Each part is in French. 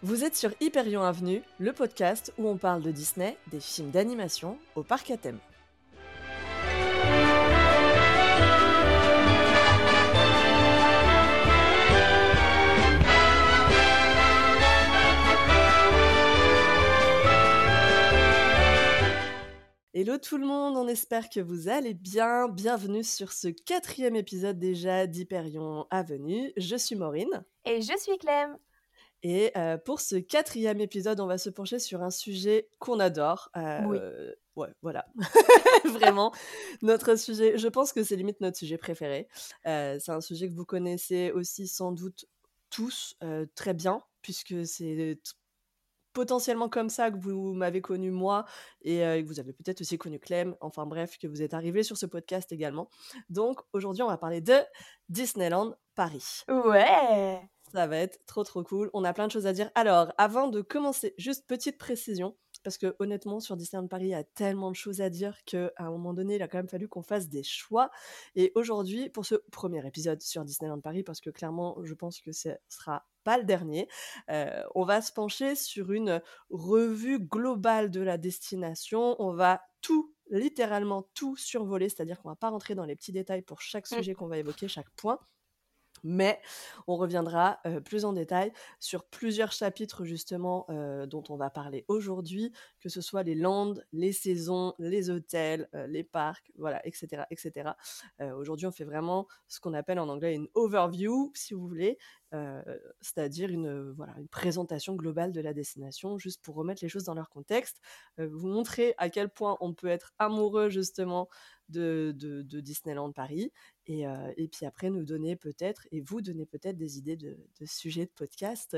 Vous êtes sur Hyperion Avenue, le podcast où on parle de Disney, des films d'animation au parc à thème. Hello tout le monde, on espère que vous allez bien. Bienvenue sur ce quatrième épisode déjà d'Hyperion Avenue. Je suis Maureen. Et je suis Clem. Et pour ce quatrième épisode, on va se pencher sur un sujet qu'on adore. oui. Ouais, voilà. Vraiment, notre sujet, je pense que c'est limite notre sujet préféré. c'est un sujet que vous connaissez aussi sans doute tous très bien, puisque c'est potentiellement comme ça que vous m'avez connu moi et que vous avez peut-être aussi connu Clem, enfin bref, que vous êtes arrivé sur ce podcast également. Donc aujourd'hui, on va parler de Disneyland Paris. Ouais ça va être trop trop cool. On a plein de choses à dire. Alors, avant de commencer, juste petite précision, parce que honnêtement, sur Disneyland Paris, il y a tellement de choses à dire qu'à un moment donné, il a quand même fallu qu'on fasse des choix. Et aujourd'hui, pour ce premier épisode sur Disneyland Paris, parce que clairement, je pense que ce sera pas le dernier, euh, on va se pencher sur une revue globale de la destination. On va tout littéralement tout survoler, c'est-à-dire qu'on va pas rentrer dans les petits détails pour chaque mmh. sujet qu'on va évoquer, chaque point. Mais on reviendra plus en détail sur plusieurs chapitres justement dont on va parler aujourd'hui, que ce soit les landes, les saisons, les hôtels, les parcs, voilà, etc. etc. aujourd'hui, on fait vraiment ce qu'on appelle en anglais une overview, si vous voulez, c'est-à-dire une, voilà, présentation globale de la destination, juste pour remettre les choses dans leur contexte, vous montrer à quel point on peut être amoureux justement de, de, Disneyland Paris, et, et, puis après nous donner peut-être, et vous donner peut-être des idées de, de sujets de podcast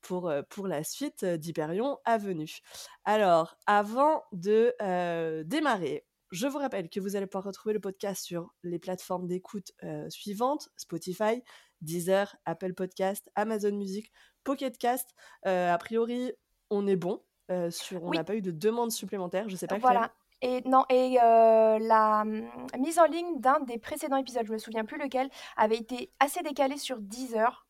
pour, pour la suite d'Hyperion Avenue. Alors, avant de démarrer, je vous rappelle que vous allez pouvoir retrouver le podcast sur les plateformes d'écoute suivantes, Spotify, Deezer, Apple Podcast, Amazon Music, Pocket Cast. a priori, on est bon. sur, on n'a pas eu de demande supplémentaire. Je sais pas. Voilà. Et non, et la mmh, mise en ligne d'un des précédents épisodes, je me souviens plus lequel, avait été assez décalé sur 10 heures.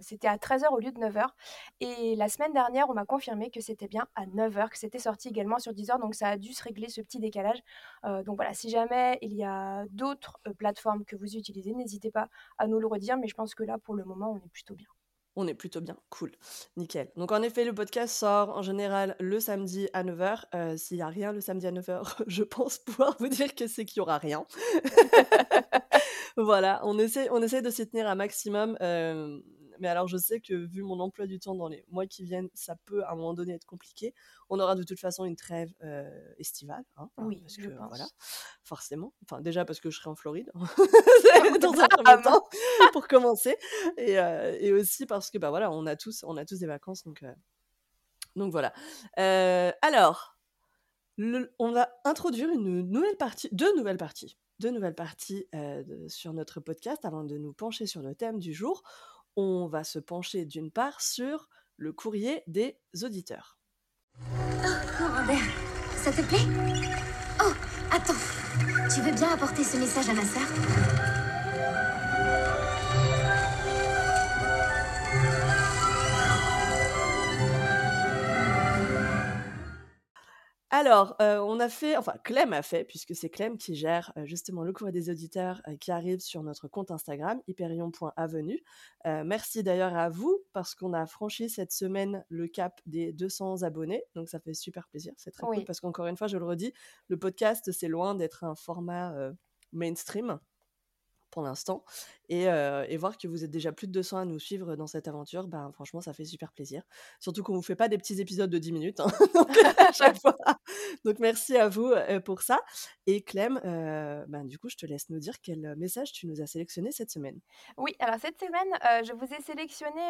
c'était à 13 heures au lieu de 9 heures. Et la semaine dernière, on m'a confirmé que c'était bien à 9 heures, que c'était sorti également sur 10 heures. Donc ça a dû se régler ce petit décalage. donc voilà, si jamais il y a d'autres plateformes que vous utilisez, n'hésitez pas à nous le redire. Mais je pense que là, pour le moment, on est plutôt bien. On est plutôt bien, cool, nickel. Donc en effet, le podcast sort en général le samedi à 9h. Euh, s'il n'y a rien le samedi à 9h, je pense pouvoir vous dire que c'est qu'il n'y aura rien. voilà, on essaie, on essaie de s'y tenir un maximum. Euh, mais alors, je sais que vu mon emploi du temps dans les mois qui viennent, ça peut à un moment donné être compliqué. On aura de toute façon une trêve euh, estivale. Hein, hein, oui, parce que, Voilà, forcément. Enfin, déjà parce que je serai en Floride, hein, dans un premier temps, pour commencer. Et, euh, et, aussi parce que, bah voilà, on a tous, on a tous des vacances. Donc, euh, donc voilà. alors, on va introduire une nouvelle partie, deux nouvelles parties deux nouvelles parties sur notre podcast avant de nous pencher sur le thème du jour on va se pencher d'une part sur le courrier des auditeurs. Oh, ça te plaît? Oh, attends, tu veux bien apporter ce message à ma sœur? Alors, on a fait, enfin Clem a fait, puisque c'est Clem qui gère justement le courrier des auditeurs qui arrive sur notre compte Instagram, hyperion.avenue. merci d'ailleurs à vous, parce qu'on a franchi cette semaine le cap des 200 abonnés, donc ça fait super plaisir, c'est très cool, parce qu'encore une fois, je le redis, le podcast, c'est loin d'être un format mainstream pour l'instant. Et, voir que vous êtes déjà plus de 200 à nous suivre dans cette aventure, ben, franchement, ça fait super plaisir. Surtout qu'on ne vous fait pas des petits épisodes de 10 minutes hein, donc, à chaque fois. Donc merci à vous pour ça. Et Clem, ben, du coup, je te laisse nous dire quel message tu nous as sélectionné cette semaine. Oui, alors cette semaine, je vous ai sélectionné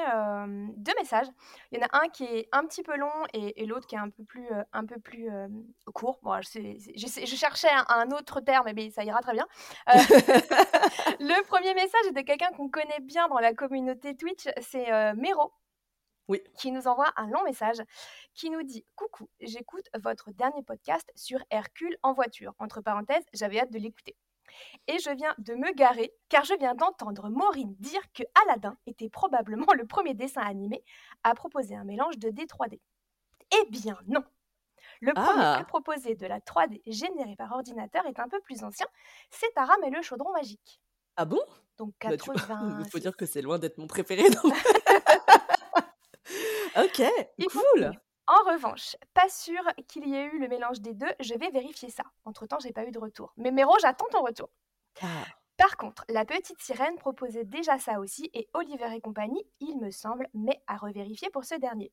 deux messages. Il y en a un qui est un petit peu long et, l'autre qui est un peu plus, un peu plus court. Bon, je, je, cherchais un, autre terme, mais ça ira très bien. Le premier message est de quelqu'un qu'on connaît bien dans la communauté Twitch, c'est euh, Mero. Oui. Qui nous envoie un long message qui nous dit Coucou, j'écoute votre dernier podcast sur Hercule en voiture. Entre parenthèses, j'avais hâte de l'écouter. Et je viens de me garer car je viens d'entendre Maureen dire que Aladdin était probablement le premier dessin animé à proposer un mélange de D 3D. Eh bien non Le premier Ah! à proposer de la 3D générée par ordinateur est un peu plus ancien, c'est Aram et le chaudron magique. Ah bon? Donc Bah, tu vois, il faut 86. dire que c'est loin d'être mon préféré, donc OK, Il cool! En revanche, pas sûr qu'il y ait eu le mélange des deux, je vais vérifier ça. Entre-temps, j'ai pas eu de retour. Mais Méro, j'attends ton retour. Ah. Par contre, la petite sirène proposait déjà ça aussi et Oliver et compagnie, il me semble, mais à revérifier pour ce dernier.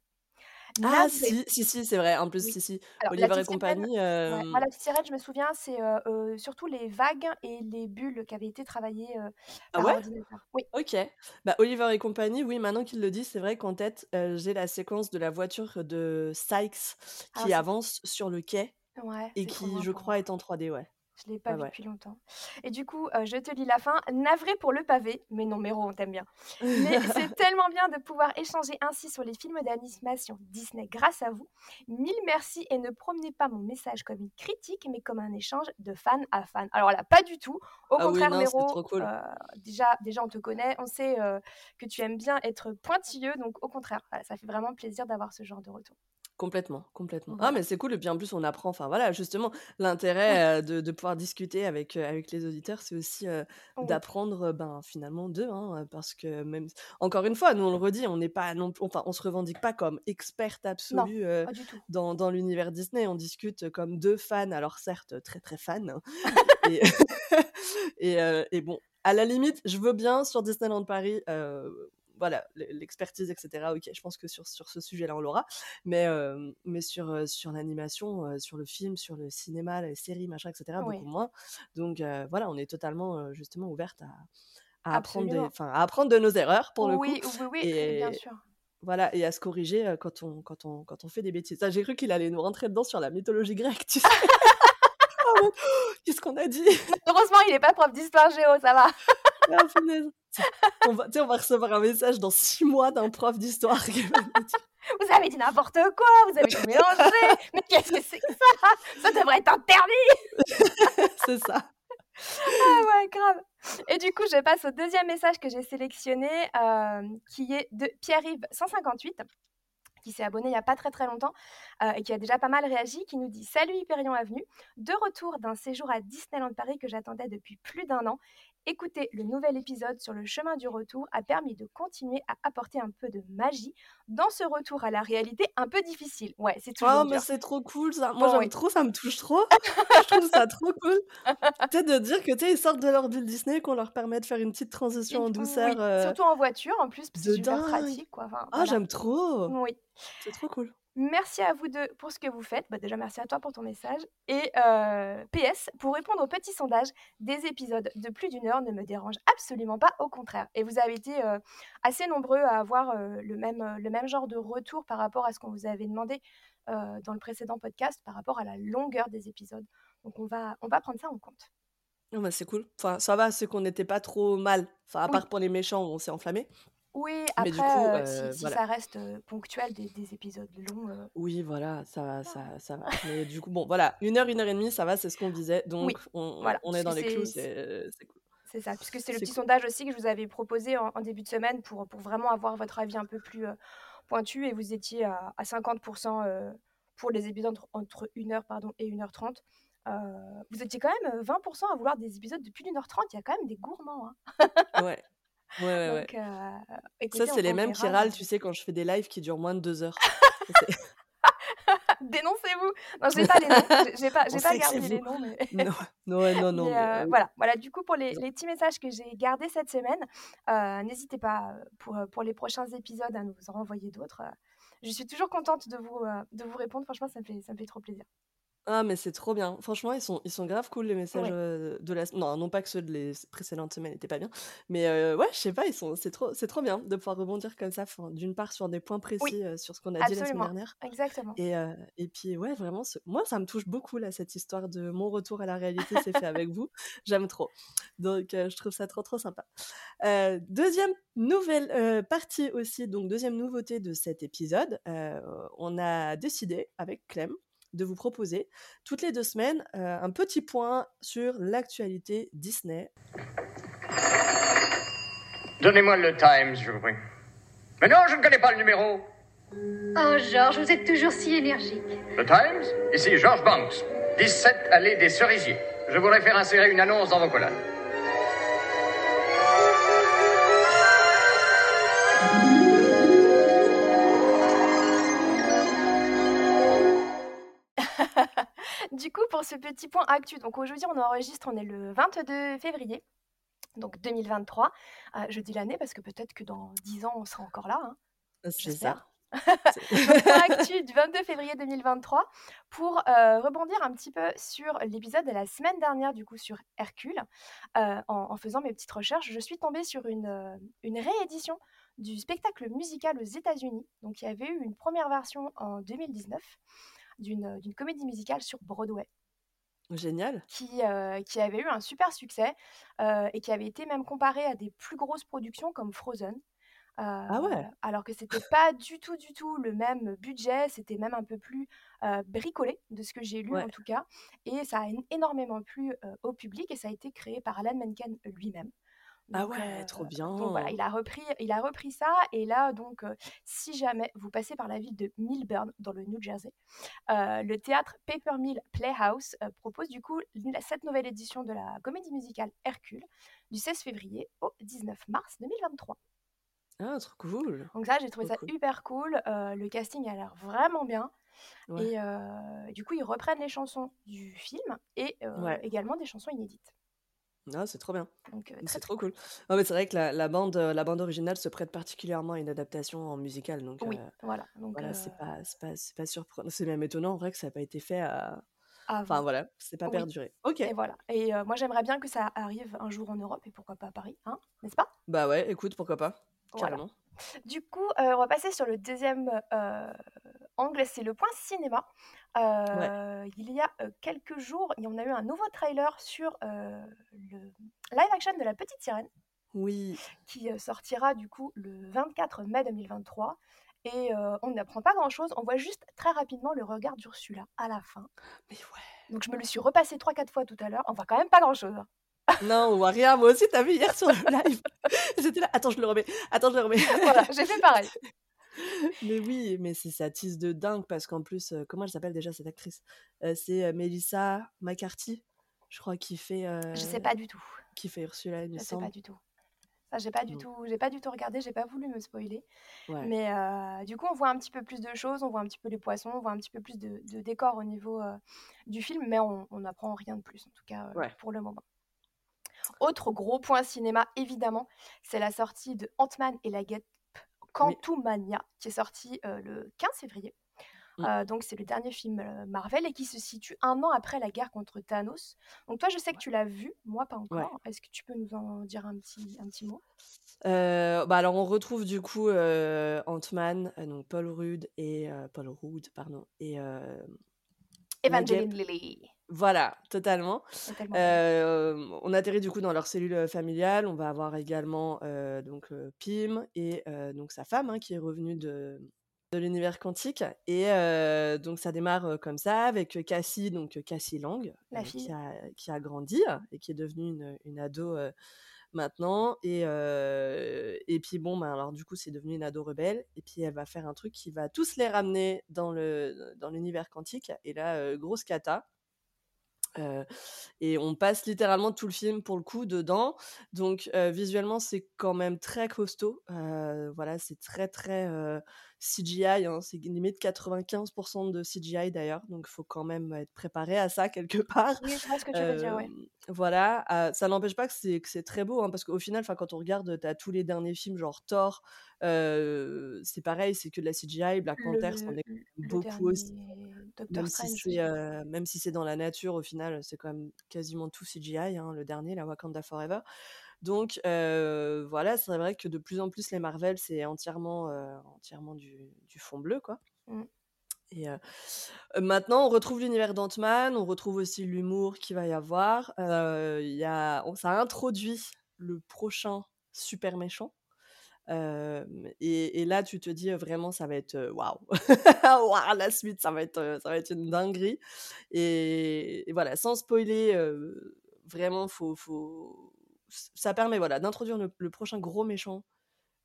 Ah si, si, si, c'est vrai. En plus, Oui. si, si. Alors, la Oliver et petite sirène, compagnie, ouais, moi, hem la petite sirène, je me souviens, c'est euh, euh, surtout les vagues et les bulles qui avaient été travaillées euh, Ah par ouais? ordinateur. Oui, OK. Bah, Oliver et compagnie, oui, maintenant qu'il le dit, c'est vrai qu'en tête, j'ai la séquence de la voiture de Sykes ah, qui c'est avance sur le quai ouais, et c'est trop qui, je pour moi. crois, est en 3D, ouais. Je l'ai pas Ouais, vu ouais. depuis longtemps. Et du coup, euh, je te lis la fin. Navré pour le pavé, mais non, Méro, on t'aime bien. Mais c'est tellement bien de pouvoir échanger ainsi sur les films d'animation Disney grâce à vous. Mille merci et ne promenez pas mon message comme une critique, mais comme un échange de fan à fan. Alors là, pas du tout. Au Ah oui, contraire, non, Méro, trop cool. euh, déjà, déjà, on te connaît, on sait euh, que tu aimes bien être pointilleux, donc au contraire, voilà, ça fait vraiment plaisir d'avoir ce genre de retour. Complètement, complètement. Ah mais c'est cool et puis en plus on apprend enfin voilà, justement l'intérêt, heu, de de pouvoir discuter avec, heu, avec les auditeurs, c'est aussi, Oui. d'apprendre, ben, finalement d'eux, hein, parce que même encore une fois, nous on le redit, on n'est pas non p enfin on se revendique pas comme experte Non, absolue, heu, pas du tout. dans dans l'univers Disney. On discute comme 2 fans, alors certes très, très fans, hein et et bon, à la limite, je veux bien sur Disneyland Paris, voilà, l'e l'expertise et cetera, OK, je pense que sur sur ce sujet-là, on l'aura. Mais hem, mais sur, heu, sur l'animation, heu, sur le film, sur le cinéma, les séries, machin et cetera, beaucoup Oui, moins. Donc voilà, on est totalement, justement ouverte à à apprendre des à apprendre de nos erreurs pour le coup Oui, oui, oui, bien et sûr. voilà et à se corriger, quand on quand on quand on fait des bêtises. Ah, j'ai cru qu'il allait nous rentrer dedans sur la mythologie grecque, tu sais? En mode: «Qu'est-ce qu'on a dit?» Heureusement, il est pas prof d'histoire géo, ça va. Ah on va on recevoir un message dans 6 mois d'un prof d'histoire qui va nous dire Vous avez dit n'importe quoi, vous avez tout mélangé. Mais qu'est-ce que c'est que ça? Ça devrait être interdit. c'est ça. Ah ouais, grave. Et du coup, je passe au deuxième message que j'ai sélectionné, euh, qui est de Pierre-Yves 158 qui s'est abonné il n'y a pas très très longtemps euh, et qui a déjà pas mal réagi, qui nous dit Salut Hyperion Avenue, de retour d'un séjour à Disneyland Paris que j'attendais depuis plus d'un an. Écouter le nouvel épisode sur le chemin du retour a permis de continuer à apporter un peu de magie dans ce retour à la réalité un peu difficile. Ouais, c'est toujours Oh mais c'est trop cool ça. Moi Bon, j'aime oui. trop, ça me touche trop. Je trouve ça trop cool. Tu de dire que, tu sais, ils sortent de leur bulle Disney, qu'on leur permet de faire une petite transition en douceur, oui, heu, surtout en voiture en plus, parce que c'est pratique quoi. Enfin, Ah voilà. j'aime trop! Oui. C'est trop cool. Merci à vous deux pour ce que vous faites. Bah, déjà, merci à toi pour ton message. Et euh, PS, pour répondre au petit sondage, des épisodes de plus d'une heure ne me dérangent absolument pas, au contraire. Et vous avez été euh, assez nombreux à avoir euh, le, même, le même genre de retour par rapport à ce qu'on vous avait demandé dans le précédent podcast, par rapport à la longueur des épisodes. Donc, on va, on va prendre ça en compte. Mais c'est cool. Enfin, ça va, c'est qu'on n'était pas trop mal. Enfin, à Oui. part pour les méchants où on s'est enflammé. Oui, Mais du après, coup, euh, heu, si, si voilà. ça reste euh, ponctuel, des, des épisodes longs. euh, Oui, voilà, ça va, ça ça va. Mais du coup, bon, voilà, 1 heure, 1 heure et demie, ça va, c'est ce qu'on visait. Oui, Donc on voilà. on est dans puisque les clous, c'est- c'est c'est cool. C'est ça, puisque c'est le C'est petit cool. sondage aussi que je vous avais proposé en, en début de semaine pour, pour vraiment avoir votre avis un peu plus euh, pointu et vous étiez à, à 50% euh, pour les épisodes entre, entre 1h pardon, et 1h30. Euh, vous étiez quand même euh, 20% à vouloir des épisodes de plus d'une heure 30, il y a quand même des gourmands. hein. Ouais. Ouais, ouais, ouais. Donc, Ça, c'est les mêmes qui râlent, tu sais, quand je fais des lives qui durent moins de 2 heures. Dénoncez-vous Non, j'ai pas les noms, j'ai- pas, j'ai pas gardé les noms, mais... Non, non, non, non, Mais, mais euh, heu, oui. voilà. voilà, du coup, pour les, petits messages que j'ai gardés cette semaine, euh, n'hésitez pas pour, pour les prochains épisodes à nous en renvoyer d'autres. Je suis toujours contente de vous, de vous répondre. Franchement, ça me fait, ça me fait trop plaisir. Ah mais c'est trop bien. Franchement, ils sont ils sont grave cool les messages, Ouais. heu, de la non, non pas que ceux de les précédentes semaines étaient pas bien, mais heu, ouais, je sais pas, ils sont c'est trop c'est trop bien de pouvoir rebondir comme ça, enfin, d'une part sur des points Oui, précis, heu, sur ce qu'on a dit la semaine absolument. dernière Exactement. et et puis ouais, vraiment ce moi ça me touche beaucoup là, cette histoire de mon retour à la réalité s'est fait avec vous. J'aime trop. Donc je trouve ça trop, trop sympa. 2e nouvelle, partie aussi, donc 2e nouveauté de cet épisode, on a décidé avec Clem de vous proposer toutes les deux semaines un petit point sur l'actualité Disney. Donnez-moi le Times, je vous prie. Mais non, je ne connais pas le numéro. Oh, Georges, vous êtes toujours si énergique. Le Times Ici George Banks, 17 allée des Cerisiers. Je voudrais faire insérer une annonce dans vos colonnes. Du coup, pour ce petit point actu, donc aujourd'hui on enregistre, on est le 22 février, donc 2023. Euh, je dis l'année parce que peut-être que dans 10 ans on sera encore là. Hein, C'est ça. donc, point actu du 22 février 2023 pour euh, rebondir un petit peu sur l'épisode de la semaine dernière du coup sur Hercule. Euh, en, en faisant mes petites recherches, je suis tombée sur une, une réédition du spectacle musical aux États-Unis. Donc il y avait eu une première version en 2019 d'une d'une comédie musicale sur Broadway Génial. qui, euh, qui avait eu un super succès euh, et qui avait été même comparée à des plus grosses productions comme Frozen. Ah ouais. Euh, alors que c'était pas du tout, du tout le même budget, c'était même un peu plus euh, bricolé de ce que j'ai lu Ouais. en tout cas. Et ça a énormément plu euh, au public et ça a été créé par Alan Menken lui-même. Ah Donc, ouais, trop donc voilà, bien. il a repris, il a repris ça. Et là, donc, si jamais vous passez par la ville de Millburn, dans le New Jersey, le théâtre Paper Mill Playhouse propose du coup cette nouvelle édition de la comédie musicale Hercule du 16 février au 19 mars 2023. Ah, trop cool. Donc ça, j'ai trouvé Trop ça cool. hyper cool. euh, le casting a l'air vraiment bien. Ouais. Et euh, du coup, ils reprennent les chansons du film et euh, Ouais. également des chansons inédites. Ah, c'est trop bien. Donc euh, très C'est trop cool. Ah, mais c'est vrai que la, la bande, euh, la bande originale se prête particulièrement à une adaptation en musical. Donc, Oui, euh, voilà. Donc voilà, c'est pas, c'est pas, c'est pas surprenant. C'est même étonnant, en vrai, que ça n'a pas été fait à... Enfin, avant. voilà, c'est pas Oui. perduré. Ok. Et voilà. Et euh, moi, j'aimerais bien que ça arrive un jour en Europe et pourquoi pas à Paris, hein, n'est-ce pas? Bah ouais, écoute, pourquoi pas. Voilà. Carrément. Du coup, euh, on va passer sur le deuxième euh, angle, c'est le point cinéma. Ouais. Euh, il y a euh, quelques jours, en a eu un nouveau trailer sur euh, le live action de La Petite Sirène, Oui. qui sortira du coup le 24 mai 2023. Et euh, on n'apprend pas grand-chose, on voit juste très rapidement le regard d'Ursula à la fin. Mais ouais. Donc je me le suis repassé 3-4 fois tout à l'heure, on voit quand même pas grand-chose. hein. Non, on voit rien. Moi aussi, t'as vu hier sur le live. J'étais là. Attends, je le remets. Attends, je le remets. voilà, j'ai fait pareil. Mais oui, mais c'est ça tease de dingue parce qu'en plus, euh, comment elle s'appelle déjà cette actrice? Euh, C'est euh, Melissa McCarthy, je crois, qui fait, Je sais pas du tout. qui fait Ursula, il me Je sais pas semble. du tout. Ça, j'ai pas du tout, j'ai pas du tout regardé, j'ai pas voulu me spoiler. Ouais. Mais du coup, on voit un petit peu plus de choses, on voit un petit peu les poissons, on voit un petit peu plus de, de décors au niveau du film, mais on n'apprend rien de plus, en tout cas Ouais. pour le moment. Autre gros point cinéma, évidemment, c'est la sortie de Ant-Man et la Quantumania, qui est sortie euh, le 15 février. Mm. Euh, donc c'est le dernier film euh, Marvel et qui se situe un an après la guerre contre Thanos. Donc toi, je sais que tu l'as vu, moi pas Ouais. encore. Est-ce que tu peux nous en dire un petit, un petit mot? Bah alors on retrouve du coup Ant-Man, donc Paul Rudd et Paul Rudd, pardon, et Evangeline. Lilly. Voilà, totalement. Euh, on atterrit du coup dans leur cellule euh, familiale. On va avoir également euh, donc euh, Pym et euh, donc sa femme hein, qui est revenue de, de l'univers quantique. Et euh, donc ça démarre euh, comme ça avec Cassie, donc euh, Cassie Lang, La fille. qui, a, qui a grandi euh, et qui est devenue une, une ado euh, maintenant. Et, euh, et puis bon, ben, alors du coup c'est devenu une ado rebelle. Et puis elle va faire un truc qui va tous les ramener dans le dans l'univers quantique. Et là, euh, grosse cata. Euh, et on passe littéralement tout le film pour le coup dedans. Donc euh, visuellement c'est quand même très costaud. Euh, voilà, c'est très très CGI. hein. C'est limite 95% de CGI d'ailleurs. Donc il faut quand même être préparé à ça quelque part. Oui, je vois ce que tu veux dire, ouais. voilà, euh, ça n'empêche pas que c'est très beau, hein, parce qu'au final, 'fin, quand on regarde, tu as tous les derniers films, genre Thor, euh, c'est pareil, c'est que de la CGI, Black Panther, Le, est beaucoup aussi. si euh, même si c'est dans la nature, au final, c'est quand même quasiment tout CGI, hein, le dernier, la Wakanda Forever. Donc euh, voilà, c'est vrai que de plus en plus les Marvel, c'est entièrement, euh, entièrement du, du fond bleu, quoi. Mm. Et euh, maintenant, on retrouve l'univers d'Ant-Man, on retrouve aussi l'humour qu'il va y avoir. Y a, on, ça introduit le prochain super méchant. et, là, tu te dis vraiment, ça va être waouh, wow. la suite, ça va être, ça va être une dinguerie. Et, voilà, sans spoiler, vraiment, faut, faut, ça permet voilà d'introduire le, prochain gros méchant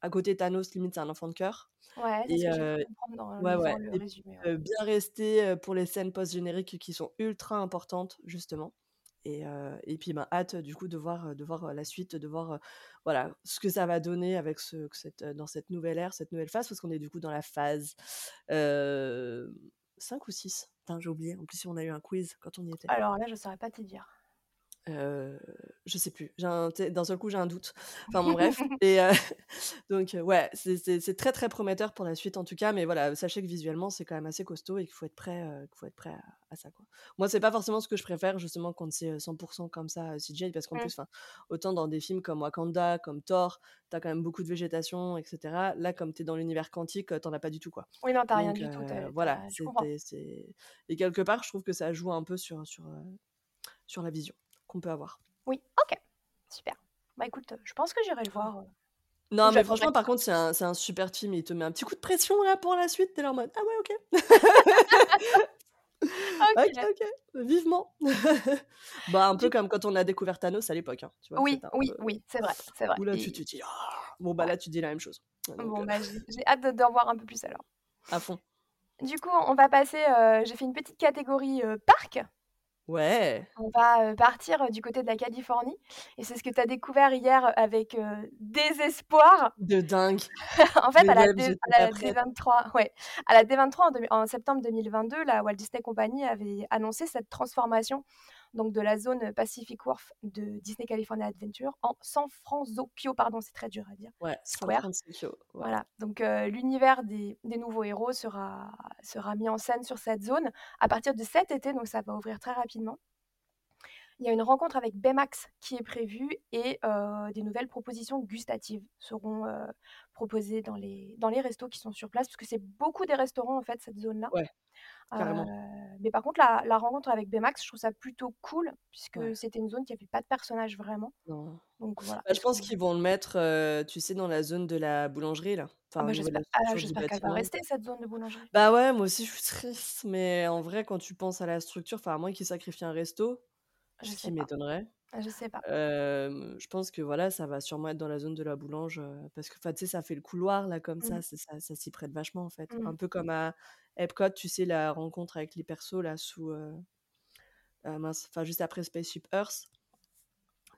à côté Thanos, limite c'est un enfant de cœur. Ouais, c'est ce que comprendre dans ouais, ouais. le résumé. bien rester pour les scènes post-génériques qui sont ultra importantes, justement. Et, et puis, ben, hâte du coup de voir, de voir la suite, de voir voilà, ce que ça va donner avec ce, cette, dans cette nouvelle ère, cette nouvelle phase, parce qu'on est du coup dans la phase 5 ou 6. j'ai oublié. En plus, on a eu un quiz quand on y était. Alors là, je ne saurais pas te dire. Euh, je sais plus. D'un seul coup, j'ai un doute. Enfin bon, bref. Et donc, ouais, c'est très très prometteur pour la suite en tout cas. Mais voilà, sachez que visuellement, c'est quand même assez costaud et qu'il faut être prêt, qu'il faut être prêt à, ça. Quoi. Moi, c'est pas forcément ce que je préfère justement quand c'est 100% comme ça CGI parce qu'en mmh. plus, autant dans des films comme Wakanda, comme Thor, t'as quand même beaucoup de végétation, etc. Là, comme t'es dans l'univers quantique, t'en as pas du tout quoi. Oui, non, t'as rien du tout. Voilà. Et quelque part, je trouve que ça joue un peu sur sur sur la vision qu'on peut avoir. Oui, ok, super. Bah écoute, je pense que j'irai le voir. Euh, non, mais franchement, par contre, c'est un, un, super film. Il te met un petit coup de pression là pour la suite. T'es là en mode Ah ouais, ok. ok, ok, vivement. bah, un peu comme quand on a découvert Thanos à l'époque. Hein, oui, oui, oui, c'est vrai, c'est vrai. Où là, tu te dis, «Ah!» bon, bah là, tu dis la même chose. bon, euh bah, j'ai hâte d'en voir un peu plus alors. À fond. Du coup, on va passer. Euh, j'ai fait une petite catégorie parc. Ouais. On va, partir, du côté de la Californie et c'est ce que tu as découvert hier, avec, désespoir. De dingue. En fait, à la D à la D23 ouais, à la D23 en en septembre 2022, la Walt Disney Company avait annoncé cette transformation donc de la zone Pacific Wharf de Disney California Adventure en San Francisco, pardon, c'est très dur à dire. Ouais, San Francisco. Voilà, donc l'univers des, des, nouveaux héros sera, sera mis en scène sur cette zone à partir de cet été, donc ça va ouvrir très rapidement. Il y a une rencontre avec Baymax qui est prévue et des nouvelles propositions gustatives seront proposées dans les, dans les restos qui sont sur place, parce que c'est beaucoup des restaurants en fait, cette zone-là. Ouais. Euh, mais par contre, la, la, rencontre avec Baymax, je trouve ça plutôt cool, puisque c'était une zone qui n'avait pas de personnage vraiment. Non. Donc voilà. Bah, je pense qu'ils vont le mettre, euh, tu sais, dans la zone de la boulangerie là. Ah bah, j'espère ah, qu'elle va rester cette zone de boulangerie. Bah ouais, moi aussi je suis triste, mais en vrai, quand tu penses à la structure, enfin à moins qu'ils sacrifient un resto, je ce qui m'étonnerait. Ah, je sais pas. je pense que voilà, ça va sûrement être dans la zone de la boulange, parce que tu sais, ça fait le couloir là comme ça, mmh. ça, ça s'y prête vachement en fait. Mmh. Un peu comme à Epcot, tu sais, la rencontre avec les persos là sous. Euh, enfin, juste après Spaceship Earth.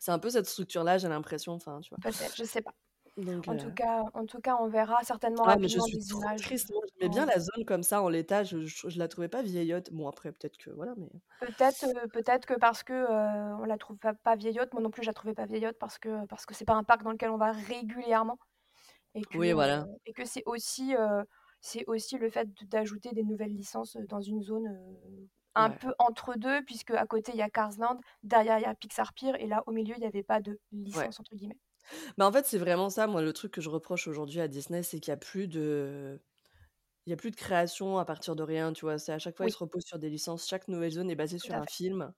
C'est un peu cette structure-là, j'ai l'impression. Enfin, tu vois. Peut-être, je sais pas. En, tout cas, en tout cas, on verra certainement ah, mais je suis trop triste. J'aimais bien la zone comme ça en l'état. Je, je, la trouvais pas vieillotte. Bon après peut-être que voilà, mais peut-être euh, peut-être que parce que euh, on la trouve pas, pas, vieillotte. Moi non plus, je la trouvais pas vieillotte parce que parce que c'est pas un parc dans lequel on va régulièrement. Et que, oui, voilà. et que c'est aussi c'est aussi le fait d'ajouter des nouvelles licences dans une zone un peu entre deux, puisque à côté il y a Carsland, derrière il y a Pixar Pier, et là au milieu il n'y avait pas de licence entre guillemets. Bah en fait, c'est vraiment ça, moi, le truc que je reproche aujourd'hui à Disney, c'est qu'il n'y a plus de. Il y a plus de création à partir de rien, tu vois? C'est à chaque fois, ils se reposent sur des licences. Chaque nouvelle zone est basée sur un film,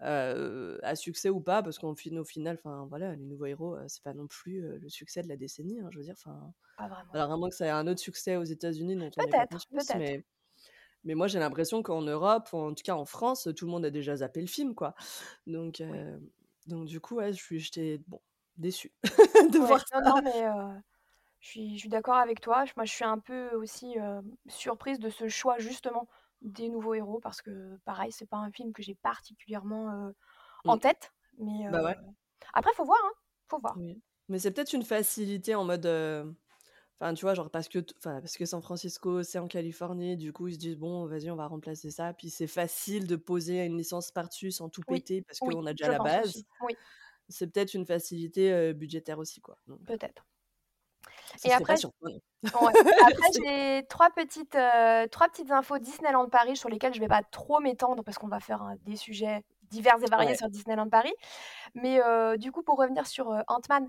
à succès ou pas, parce qu'au final, enfin voilà, les nouveaux héros, c'est pas non plus le succès de la décennie. Hein, je veux dire, enfin. Pas vraiment. Alors à moins que ça ait un autre succès aux États-Unis dont on Peut-être, peut-être. mais mais moi j'ai l'impression qu'en Europe, ou en tout cas en France, tout le monde a déjà zappé le film, quoi. Donc donc du coup, ouais, je suis, j'étais bon déçue de voir ça. non, mais je suis, je suis d'accord avec toi. Moi, je suis un peu aussi surprise de ce choix justement des nouveaux héros parce que pareil, c'est pas un film que j'ai particulièrement en mmh. tête. Mais bah ouais. après, faut voir, hein. Faut voir. Mais c'est peut-être une facilité en mode. Enfin, tu vois, genre parce que, enfin, parce que San Francisco, c'est en Californie, du coup, ils se disent, bon, vas-y, on va remplacer ça. Puis c'est facile de poser une licence par-dessus sans tout péter parce qu'on a déjà la base. Oui. C'est peut-être une facilité budgétaire aussi, quoi. Peut-être. Et après, après j'ai trois petites, trois petites infos Disneyland Paris sur lesquelles je vais pas trop m'étendre parce qu'on va faire des sujets divers et variés sur Disneyland Paris. Mais du coup, pour revenir sur Ant-Man,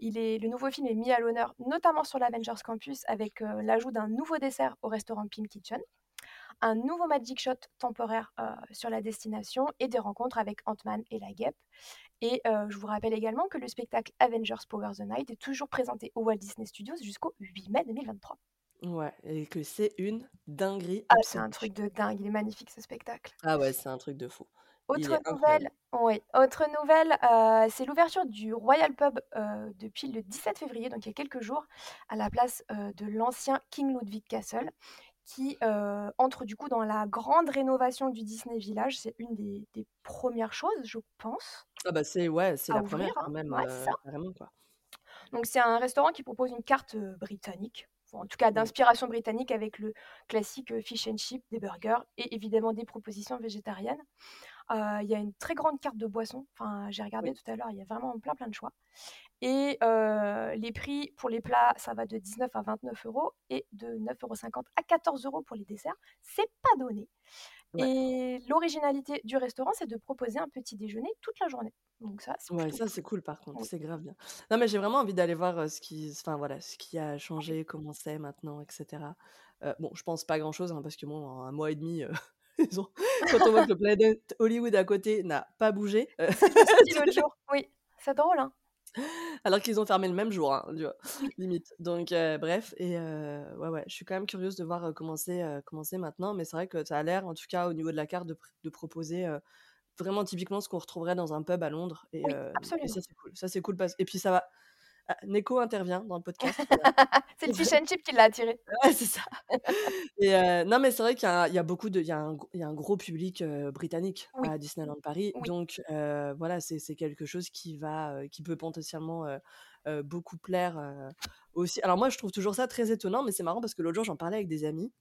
il est, le nouveau film est mis à l'honneur, notamment sur l'Avengers Campus, avec l'ajout d'un nouveau dessert au restaurant Pim Kitchen. Un nouveau Magic Shot temporaire euh, sur la destination et des rencontres avec Ant-Man et la guêpe. Et euh, je vous rappelle également que le spectacle Avengers Power the Night est toujours présenté au Walt Disney Studios jusqu'au 8 mai 2023. Ouais, et que c'est une dinguerie Ah, c'est un truc de dingue, il est magnifique ce spectacle. Ah ouais, c'est un truc de fou. Autre nouvelle, oui, autre nouvelle, euh, c'est l'ouverture du Royal Pub euh, depuis le 17 février, donc il y a quelques jours, à la place euh, de l'ancien King Ludwig Castle, qui euh, entre du coup dans la grande rénovation du Disney Village. C'est une des, des premières choses, je pense, Ah bah c'est ouais, c'est la première ouvrir. quand hein. même, Ouais, euh, quoi. Donc c'est un restaurant qui propose une carte euh, britannique, enfin, en tout cas Mm. d'inspiration britannique avec le classique fish and chip, des burgers et évidemment des propositions végétariennes. Euh, Il y a une très grande carte de boissons. Enfin, j'ai regardé Oui. tout à l'heure, il y a vraiment plein plein de choix. Et les prix pour les plats, ça va de 19 à 29 euros et de 9,50 euros à 14 euros pour les desserts. C'est pas donné. Ouais. Et l'originalité du restaurant, c'est de proposer un petit déjeuner toute la journée. Donc ça, c'est Ouais, ça cool. c'est cool par contre, c'est grave bien. Non mais j'ai vraiment envie d'aller voir euh, ce qui, enfin voilà, ce qui a changé, comment c'est maintenant, etc. Euh, bon, je pense pas grand-chose hein, parce que bon, en un mois et demi, euh, ils ont... quand on voit que le Planet Hollywood à côté n'a pas bougé, euh, l'autre jour. Oui, c'est drôle, hein alors qu'ils ont fermé le même jour, hein, tu vois, Oui. limite. Donc euh, bref, et euh, ouais ouais, je suis quand même curieuse de voir comment c'est euh, comment c'est maintenant, mais c'est vrai que ça a l'air, en tout cas au niveau de la carte, de, pr- de proposer vraiment typiquement ce qu'on retrouverait dans un pub à Londres, et, Oui, et absolument. ça c'est cool, ça c'est cool parce et puis ça va. Ah, Neko intervient dans le podcast. euh, C'est le fish and chip qui l'a attiré. Ouais, c'est ça. Et euh, non, mais c'est vrai qu'il y, a y beaucoup de, il y a un, gr- il y a un gros public euh, britannique Oui, à Disneyland Paris, oui. donc euh, voilà, c'est quelque chose qui va, euh, qui peut potentiellement euh, euh, beaucoup plaire euh, aussi. Alors moi, je trouve toujours ça très étonnant, mais c'est marrant parce que l'autre jour, j'en parlais avec des amis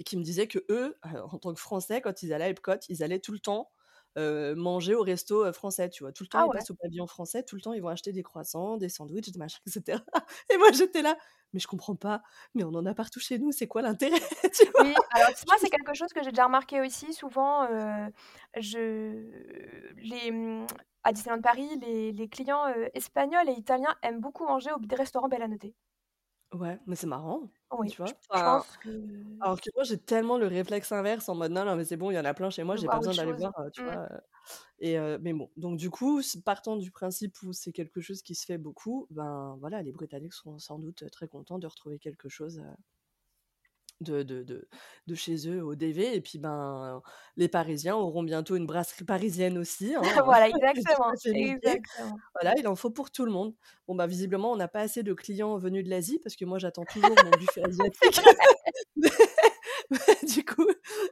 et qui me disaient que eux, euh, en tant que Français, quand ils allaient à Epcot, ils allaient tout le temps euh, manger au resto français, tu vois? Tout le temps, Ah ils ouais? passent au pavillon français, tout le temps, ils vont acheter des croissants, des sandwichs, des machins, etc. Et moi, j'étais là, mais je comprends pas, mais on en a partout chez nous, c'est quoi l'intérêt, Oui, alors moi, c'est quelque chose que j'ai déjà remarqué aussi. Souvent, euh, je... les... hum, à Disneyland Paris, les, les clients euh, espagnols et italiens aiment beaucoup manger au restaurant Belle à noter. Ouais, mais c'est marrant, Oui, tu vois? je, je Enfin, pense que alors que moi, j'ai tellement le réflexe inverse en mode non, non, mais c'est bon, il y en a plein chez moi, de j'ai pas voir autre besoin d'aller chose. voir, tu Mm. vois. Et, mais bon, donc du coup, partant du principe où c'est quelque chose qui se fait beaucoup, ben voilà, les Britanniques seront sans doute très contents de retrouver quelque chose de, de, de, de chez eux au DV. Et puis, ben, les Parisiens auront bientôt une brasserie parisienne aussi. Hein, Voilà, exactement. Voilà, il en faut pour tout le monde. Bon, bah, visiblement, on n'a pas assez de clients venus de l'Asie parce que moi, j'attends toujours mon buffet asiatique. du coup,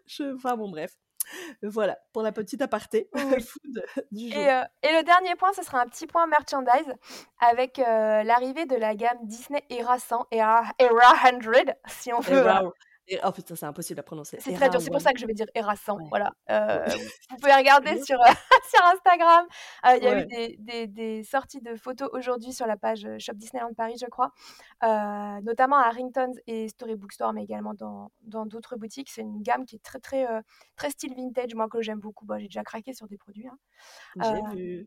je... enfin bon, bref. Voilà, pour la petite aparté Oui. food du jour. Et, euh, et le dernier point, ce sera un petit point merchandise avec euh, l'arrivée de la gamme Disney Era 100 et Era, Era 100, si on veut. Era... euh, Oh putain, c'est impossible à prononcer. C'est très dur, c'est pour ça que je vais dire Era 100. Ouais. Voilà. Euh, vous pouvez regarder sur, euh, sur Instagram. Euh, Il y a eu Ouais. des, des- des sorties de photos aujourd'hui sur la page euh, Shop Disneyland Paris, je crois. Euh, notamment à Ringtons et Storybook Store, mais également dans dans d'autres boutiques. C'est une gamme qui est très, très, euh, très style vintage, moi que j'aime beaucoup. Bon, J'ai déjà craqué sur des produits. hein. J'ai Euh, vu.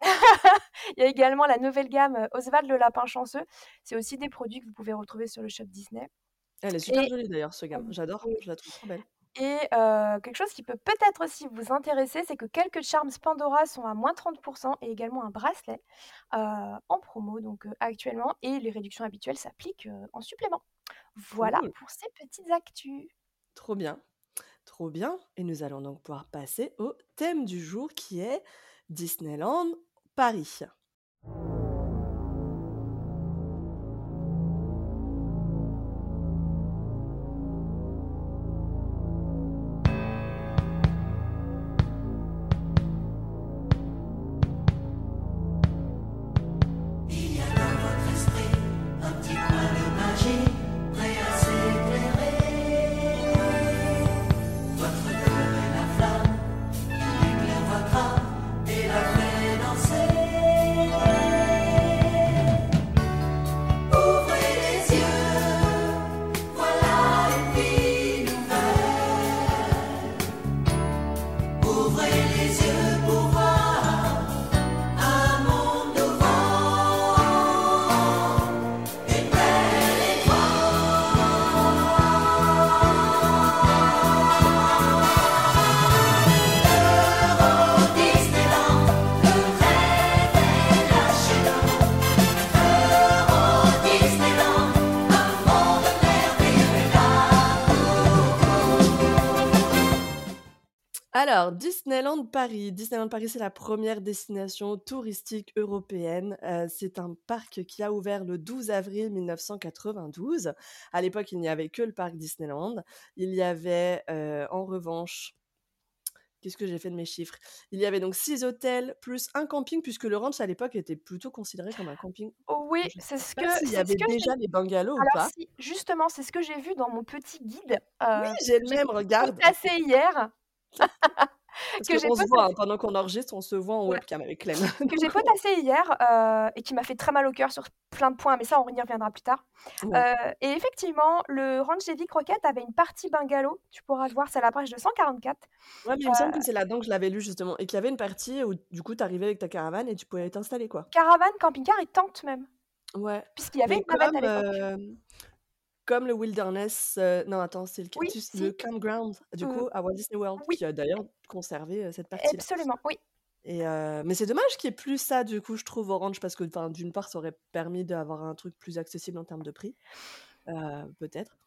Il y a également la nouvelle gamme euh, Oswald le lapin chanceux. C'est aussi des produits que vous pouvez retrouver sur le Shop Disney. Elle est super Et jolie d'ailleurs, ce gamme. J'adore, je la trouve trop belle. Et euh, quelque chose qui peut peut-être aussi vous intéresser, c'est que quelques charms Pandora sont à moins 30% et également un bracelet euh, en promo donc euh, actuellement et les réductions habituelles s'appliquent en supplément. Voilà Cool. pour ces petites actus. Trop bien. Trop bien. Et nous allons donc pouvoir passer au thème du jour qui est Disneyland Paris. Alors, Disneyland Paris. Disneyland Paris, c'est la première destination touristique européenne. Euh, c'est un parc qui a ouvert le 12 avril 1992. À l'époque, il n'y avait que le parc Disneyland. Il y avait, euh, en revanche, qu'est-ce que j'ai fait de mes chiffres? Il y avait donc six hôtels plus un camping, puisque le ranch à l'époque était plutôt considéré comme un camping. Oh oui, c'est ce que s'il y avait déjà les bungalows ou alors pas. si, justement, c'est ce que j'ai vu dans mon petit guide, Oui, heu, j'ai le même, regarde. potassé hier. Parce Que qu'on se voit, hein, pendant qu'on enregistre, on se voit en ouais, webcam avec Clem. que j'ai on potassé hier, heu, et qui m'a fait très mal au cœur sur plein de points, mais ça, on y reviendra plus tard. ouais. Heu, et effectivement, le ranch des Vic Roquettes avait une partie bungalow, tu pourras le voir, c'est à la page 244. Ouais, mais il me semble que c'est là-dedans que je l'avais lu justement et qu'il y avait une partie où du coup, tu arrivais avec ta caravane et tu pouvais t'installer, quoi. caravane, camping-car et tente même, Ouais, puisqu'il y avait mais une navette à l'époque. Comme le Wilderness, non attends, c'est le Oui, campground, du Mmh. coup, à Walt Disney World, Oui, qui a d'ailleurs conservé, cette partie-là absolument, oui. et mais c'est dommage qu'il y ait plus ça, du coup, je trouve, ranch parce que, d'une part, ça aurait permis d'avoir un truc plus accessible en termes de prix, peut-être,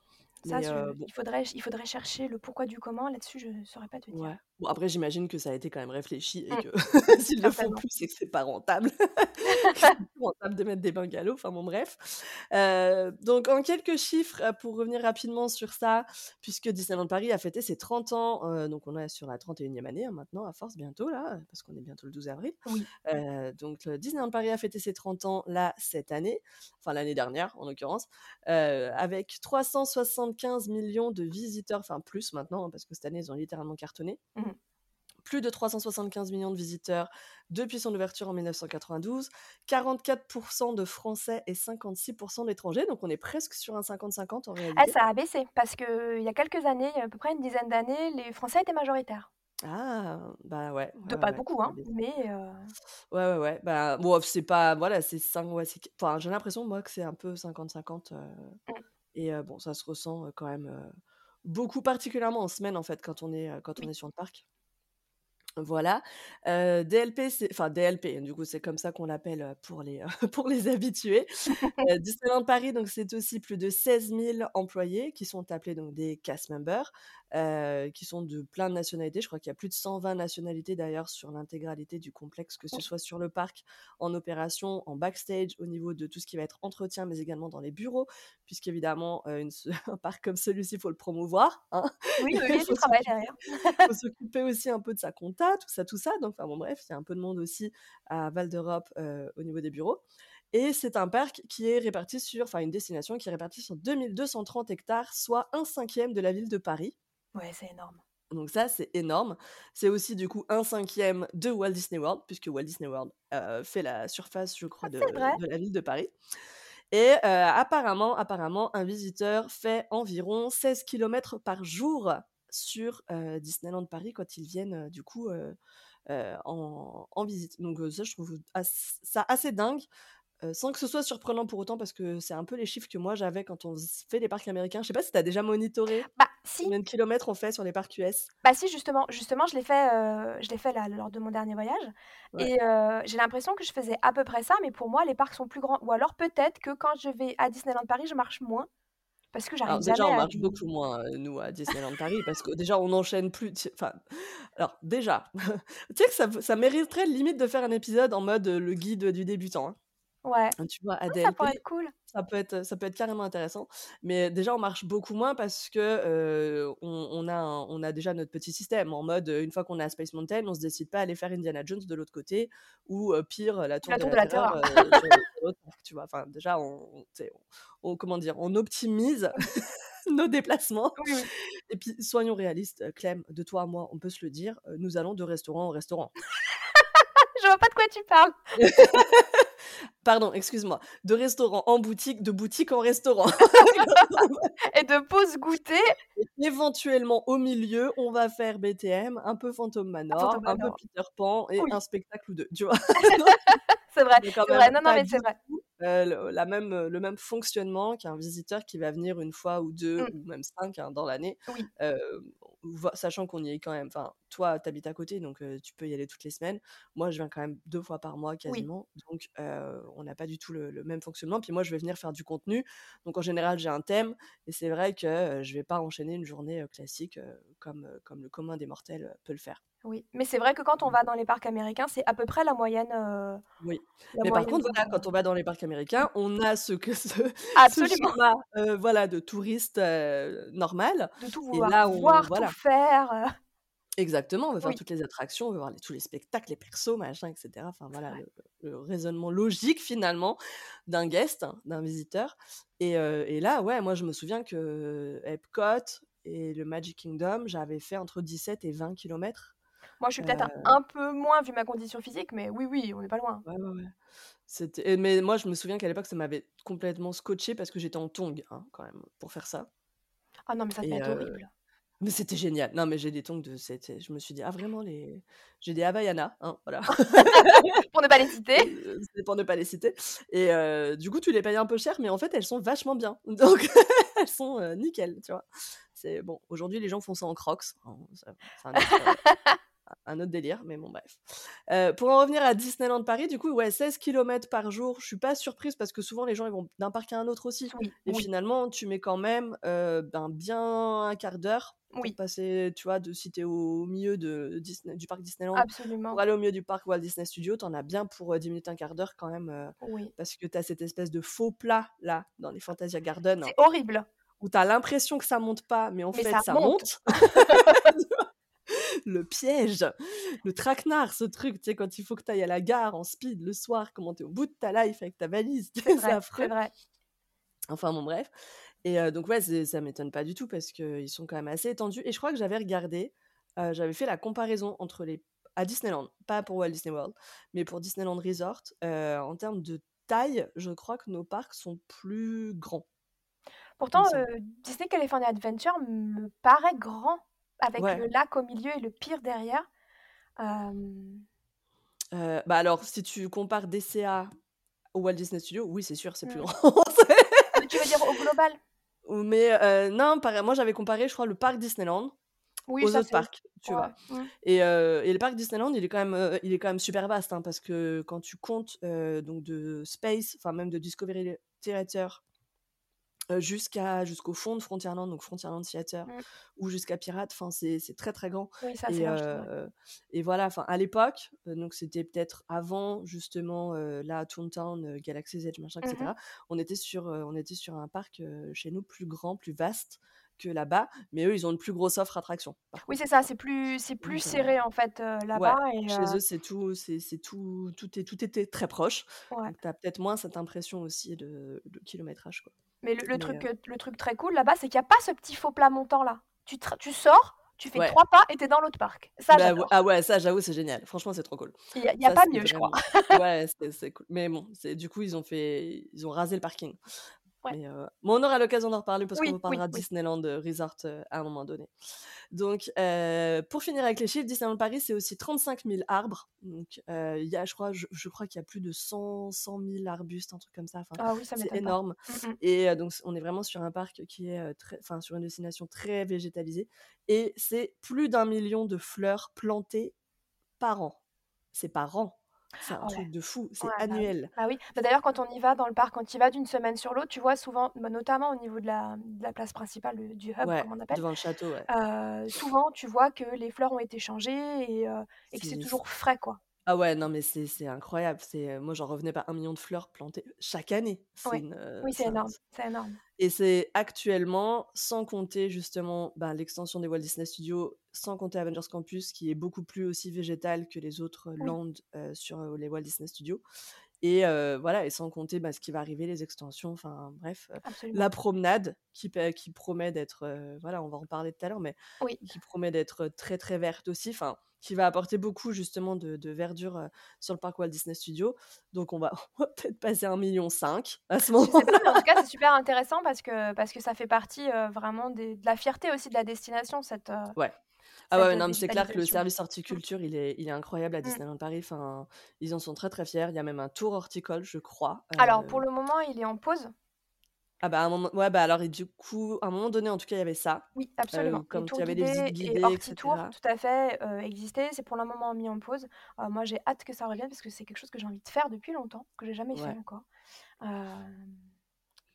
Ça, mais je heu, bon. il faudrait il faudrait chercher le pourquoi du comment, là-dessus, je ne saurais pas te dire. Ouais. Bon, après, j'imagine que ça a été quand même réfléchi et Mmh. que s'ils le font plus, c'est que c'est pas rentable. C'est rentable de mettre des bungalows, enfin bon, bref. Heu, donc en quelques chiffres, heu, pour revenir rapidement sur ça, puisque Disneyland Paris a fêté ses 30 ans, heu, donc on est sur la 31e année, hein, maintenant à force bientôt là, parce qu'on est bientôt le 12 avril. Oui. Donc Disneyland Paris a fêté ses 30 ans là, cette année, enfin l'année dernière en l'occurrence, avec 375 millions de visiteurs, enfin plus maintenant, hein, parce que cette année ils ont littéralement cartonné. Mmh. Plus de 375 millions de visiteurs depuis son ouverture en 1992, 44% de Français et 56% d'étrangers, donc on est presque sur un 50-50 en Eh, réalité. ça a baissé parce qu'il y a quelques années, à peu près une dizaine d'années, les Français étaient majoritaires. Ah! Bah ouais, De ouais, pas ouais, beaucoup, hein, mais heu Ouais, ouais, ouais, bah bon, c'est pas voilà, c'est 5 ouais, c'est q enfin, j'ai l'impression moi que c'est un peu 50-50, heu Mmh. et heu, bon, ça se ressent, quand même, beaucoup, particulièrement en semaine en fait, quand on est, quand on est sur le parc. Voilà, DLP, c'est enfin DLP, du coup, c'est comme ça qu'on l'appelle, pour les, pour les habitués. Heu, Disneyland Paris, donc c'est aussi plus de 16 000 employés qui sont appelés donc des cast members, heu, qui sont de plein de nationalités. Je crois qu'il y a plus de 120 nationalités d'ailleurs sur l'intégralité du complexe, que ce Oui. soit sur le parc, en opération, en backstage, au niveau de tout ce qui va être entretien, mais également dans les bureaux, puisqu'évidemment, se un parc comme celui-ci, il faut le promouvoir, hein. Oui, oui, il Il faut travail derrière. faut s'occuper aussi un peu de sa compta, tout ça, tout ça, donc enfin bon bref, il y a un peu de monde aussi à Val d'Europe, heu, au niveau des bureaux et c'est un parc qui est réparti sur enfin une destination qui est répartie sur 2 230 hectares, soit 1/5 de la ville de Paris. Ouais, c'est énorme. Donc ça, c'est énorme. C'est aussi du coup 1/5 de Walt Disney World, puisque Walt Disney World, heu, fait la surface, je crois, Ah, de vrai? de la ville de Paris et heu, apparemment apparemment, un visiteur fait environ 16 kilomètres par jour sur, heu, Disneyland Paris quand ils viennent, heu, du coup, en en visite. Donc ça, je trouve ça assez dingue, sans que ce soit surprenant pour autant parce que c'est un peu les chiffres que moi j'avais quand on fait les parcs américains. Je sais pas si tu as déjà monitoré Bah si, combien de kilomètres on fait sur les parcs US? bah si, justement justement, je l'ai fait, heu, je fait là, lors de mon dernier voyage Ouais. et j'ai l'impression que je faisais à peu près ça, mais pour moi, les parcs sont plus grands ou alors peut-être que quand je vais à Disneyland Paris, je marche moins parce que j'arrive déjà, on marche beaucoup moins, nous, à Disneyland Paris parce que déjà, on enchaîne plus enfin, alors déjà, tu sais que ça mériterait limite de faire un épisode en mode, le guide du débutant, hein. Ouais. Hein, tu vois, à Ah, ça pourrait être cool. ça peut être ça peut être carrément intéressant. Mais déjà, on marche beaucoup moins parce que, on on a un on a déjà notre petit système en mode, une fois qu'on est à Space Mountain, on se décide pas à aller faire Indiana Jones de l'autre côté ou, pire, la Tour La de tour la de la Terreur, terreur. tu vois? Enfin, déjà, on comment dire? On optimise nos déplacements Oui, oui. et puis soyons réalistes, Clem, de toi à moi, on peut se le dire, nous allons de restaurant en restaurant. Je vois pas de quoi tu parles. Pardon, excuse-moi, de restaurant en boutique, de boutique en restaurant. Et de pause goûter Et éventuellement, au milieu, on va faire BTM, un peu Phantom Manor, Phantom un peu. Peter Pan et Oui. un spectacle ou 2, tu vois? C'est vrai, c'est vrai. Non, non, mais c'est vrai. heu, le la même, le même fonctionnement qu'un visiteur qui va venir 1 fois ou 2 Mmh. ou même 5, hein, dans l'année. Oui. Vo- sachant qu'on y est quand même. Enfin, toi, t'habites à côté, donc euh, tu peux y aller toutes les semaines. Moi, je viens quand même deux fois par mois Oui. quasiment, donc euh, on n'a pas du tout le, le même fonctionnement. Puis moi, je vais venir faire du contenu, donc en général, j'ai un thème, et c'est vrai que euh, je vais pas enchaîner une journée classique comme, comme le commun des mortels peut le faire. Oui, mais c'est vrai que quand on va dans les parcs américains, c'est à peu près la moyenne. euh, Oui. la Mais par contre, voilà, quand on va dans les parcs américains, on a ce que ce, schéma, euh, voilà, de touriste euh, normal. De tout Et vouloir là, on, voir, voilà, tout faire. Exactement, on veut faire Oui, toutes les attractions, on veut voir les- tous les spectacles, les persos, machin, etc. Enfin voilà, le, le raisonnement logique finalement d'un guest, hein, d'un visiteur. Et, euh, et là, ouais, moi je me souviens que Epcot et le Magic Kingdom, j'avais fait entre 17 et 20 kilomètres. Moi, je suis peut-être Euh, un, peu moins vu ma condition physique, mais oui, oui, on n'est pas loin. ouais, ouais, ouais. C'était... et- Mais moi, je me souviens qu'à l'époque, ça m'avait complètement scotché parce que j'étais en tongs, hein, quand même, pour faire ça. Ah non, mais ça devait être euh, horrible. Mais c'était génial. Non, mais j'ai des tongs de... c'était- Je me suis dit, ah vraiment, les... j'ai des Havaianas, hein, voilà. Pour ne pas les citer. Euh, C'est pour ne pas les citer. Et euh, du coup, tu les payes un peu cher, mais en fait, elles sont vachement bien. Donc, elles sont euh, nickel, tu vois. C'est bon. Aujourd'hui, les gens font ça en crocs. Hein, ça- C'est un, autre, euh, un autre délire, mais bon, bref. Euh, pour en revenir à Disneyland Paris, du coup, ouais, 16 km par jour. Je suis pas surprise parce que souvent, les gens ils vont d'un parc à un autre aussi. Oui, Et oui, finalement, tu mets quand même euh, ben, bien un quart d'heure pour oui, passer, tu vois, de si t'es au milieu de Disney- du parc Disneyland absolument. pour aller au milieu du parc Walt Disney Studio, t'en as bien pour euh, 10 minutes, un quart d'heure quand même, euh, Oui. parce que t'as cette espèce de faux plat là, dans les Fantasia Garden, C'est horrible. où t'as l'impression que ça monte pas, mais en Mais fait ça ça monte. monte. le piège, le traquenard, ce truc, tu sais, quand il faut que t'ailles à la gare en speed le soir, comment t'es au bout de ta life avec ta valise, C'est vrai, affreux. c'est vrai. Enfin bon, bref. Et euh, donc, ouais, ça m'étonne pas du tout parce qu'ils sont quand même assez étendus. Et je crois que j'avais regardé, euh, j'avais fait la comparaison entre les. à Disneyland, pas pour Walt Disney World, mais pour Disneyland Resort. euh, en termes de taille, je crois que nos parcs sont plus grands, Pourtant, Disney California Adventure me paraît grand, avec Ouais. le lac au milieu et le pire derrière. Euh, Euh, bah alors, si tu compares DCA au Walt Disney Studio, oui, c'est sûr, c'est plus hmm. grand. Mais tu veux dire au global? mais euh, non, pareil, moi j'avais comparé, je crois, le parc Disneyland Oui, aux autres parcs, tu Ouais. vois. Et, euh, et le parc Disneyland, il est quand même, il est quand même super vaste, hein, parce que quand tu comptes donc de Space, enfin même de Discovery Theater jusqu'à jusqu'au fond de Frontierland, donc Frontierland Theater, Mm. ou jusqu'à Pirate, enfin c'est très très grand. Ça Et, large, euh, et voilà, enfin à l'époque, euh, donc c'était peut-être avant justement euh, là Toontown, euh, Galaxy's Edge, machin, etc. Mhm. On était sur, euh, on était sur un parc euh, chez nous plus grand, plus vaste que là-bas, mais eux ils ont une plus grosse offre attraction. Oui, c'est ça, c'est plus, c'est plus serré en fait euh, Ouais, là-bas et chez euh, eux, c'est tout, c'est c'est tout, tout, est, tout était très proche. ouais. Donc, tu as peut-être moins cette impression aussi de, de kilométrage. Quoi. Mais le, le Mais, truc, euh, le truc très cool là-bas, c'est qu'il n'y a pas ce petit faux plat montant là. Tu, tu sors, tu fais ouais. trois pas et t'es dans l'autre parc. Ça, Bah, ouais- ah ouais, ça, j'avoue, c'est génial. Franchement, c'est trop cool. Il n'y a, y a Ça, pas mieux, je crois. Ouais, c'est c'est cool. Mais bon, c'est- du coup, ils ont fait, ils ont rasé le parking. Ouais. Mais, euh, on aura l'occasion d'en reparler parce qu'on Oui, oui, parlera de oui. Disneyland Resort euh, à un moment donné. Donc, euh, pour finir avec les chiffres, Disneyland Paris, c'est aussi 35 000 arbres. Donc, il y a, je crois, je, je crois qu'il y a plus de 100, 100 000 arbustes, un truc comme ça. Enfin, Ah oui, ça c'est pas. énorme. Mm, mm. Et donc, on est vraiment sur un parc qui est très, enfin, sur une destination très végétalisée. Et c'est plus d'un million de fleurs plantées par an. C'est par an. C'est un ouais. truc de fou. C'est Ouais, bah annuel. Bah oui. Bah D'ailleurs, quand on y va dans le parc, quand tu y vas d'une semaine sur l'autre, tu vois souvent, bah, notamment au niveau de la, de la place principale, le- du hub, Ouais, comme on appelle, devant le château, ouais. euh, souvent tu vois que les fleurs ont été changées et, euh, et que c'est toujours frais, quoi. Ah ouais, non, mais c'est incroyable. C'est euh, Moi, j'en revenais pas un million de fleurs plantées chaque année. Une, euh, Oui, c'est un- énorme. C'est énorme. Et c'est actuellement, sans compter justement l'extension des Walt Disney Studios, sans compter Avengers Campus, qui est beaucoup plus aussi végétal que les autres Oui. lands euh, sur euh, les Walt Disney Studios. Et euh, voilà, et sans compter bah, ce qui va arriver, les extensions, enfin bref, la promenade qui, qui promet d'être, voilà, on va en parler tout à l'heure, mais Oui. qui promet d'être très très verte aussi, enfin qui va apporter beaucoup justement de, de verdure sur le parc Walt Disney Studios. Donc on va, peut-être passer à 1,5 million à ce Je sais moment-là. pas, mais en tout cas, c'est super intéressant parce que, parce que ça fait partie vraiment des- de la fierté aussi de la destination, cette, Ouais. Ah ouais, non, mais c'est clair que le service horticulture, il est, il est incroyable à Mm. Disneyland Paris. Enfin, ils en sont très très fiers. Il y a même un tour horticole, je crois. Alors, Euh, pour le moment, il est en pause. Ah bah, à un moment ouais, bah, alors et du coup, à un moment donné, en tout cas, il y avait ça, Oui, heu, absolument. Comme il y avait visites et guidées et Horti-Tour, cetera. tout à fait, heu, existaient. C'est pour le moment mis en pause. Moi, j'ai hâte que ça revienne parce que c'est quelque chose que j'ai envie de faire depuis longtemps, que j'ai jamais fait encore.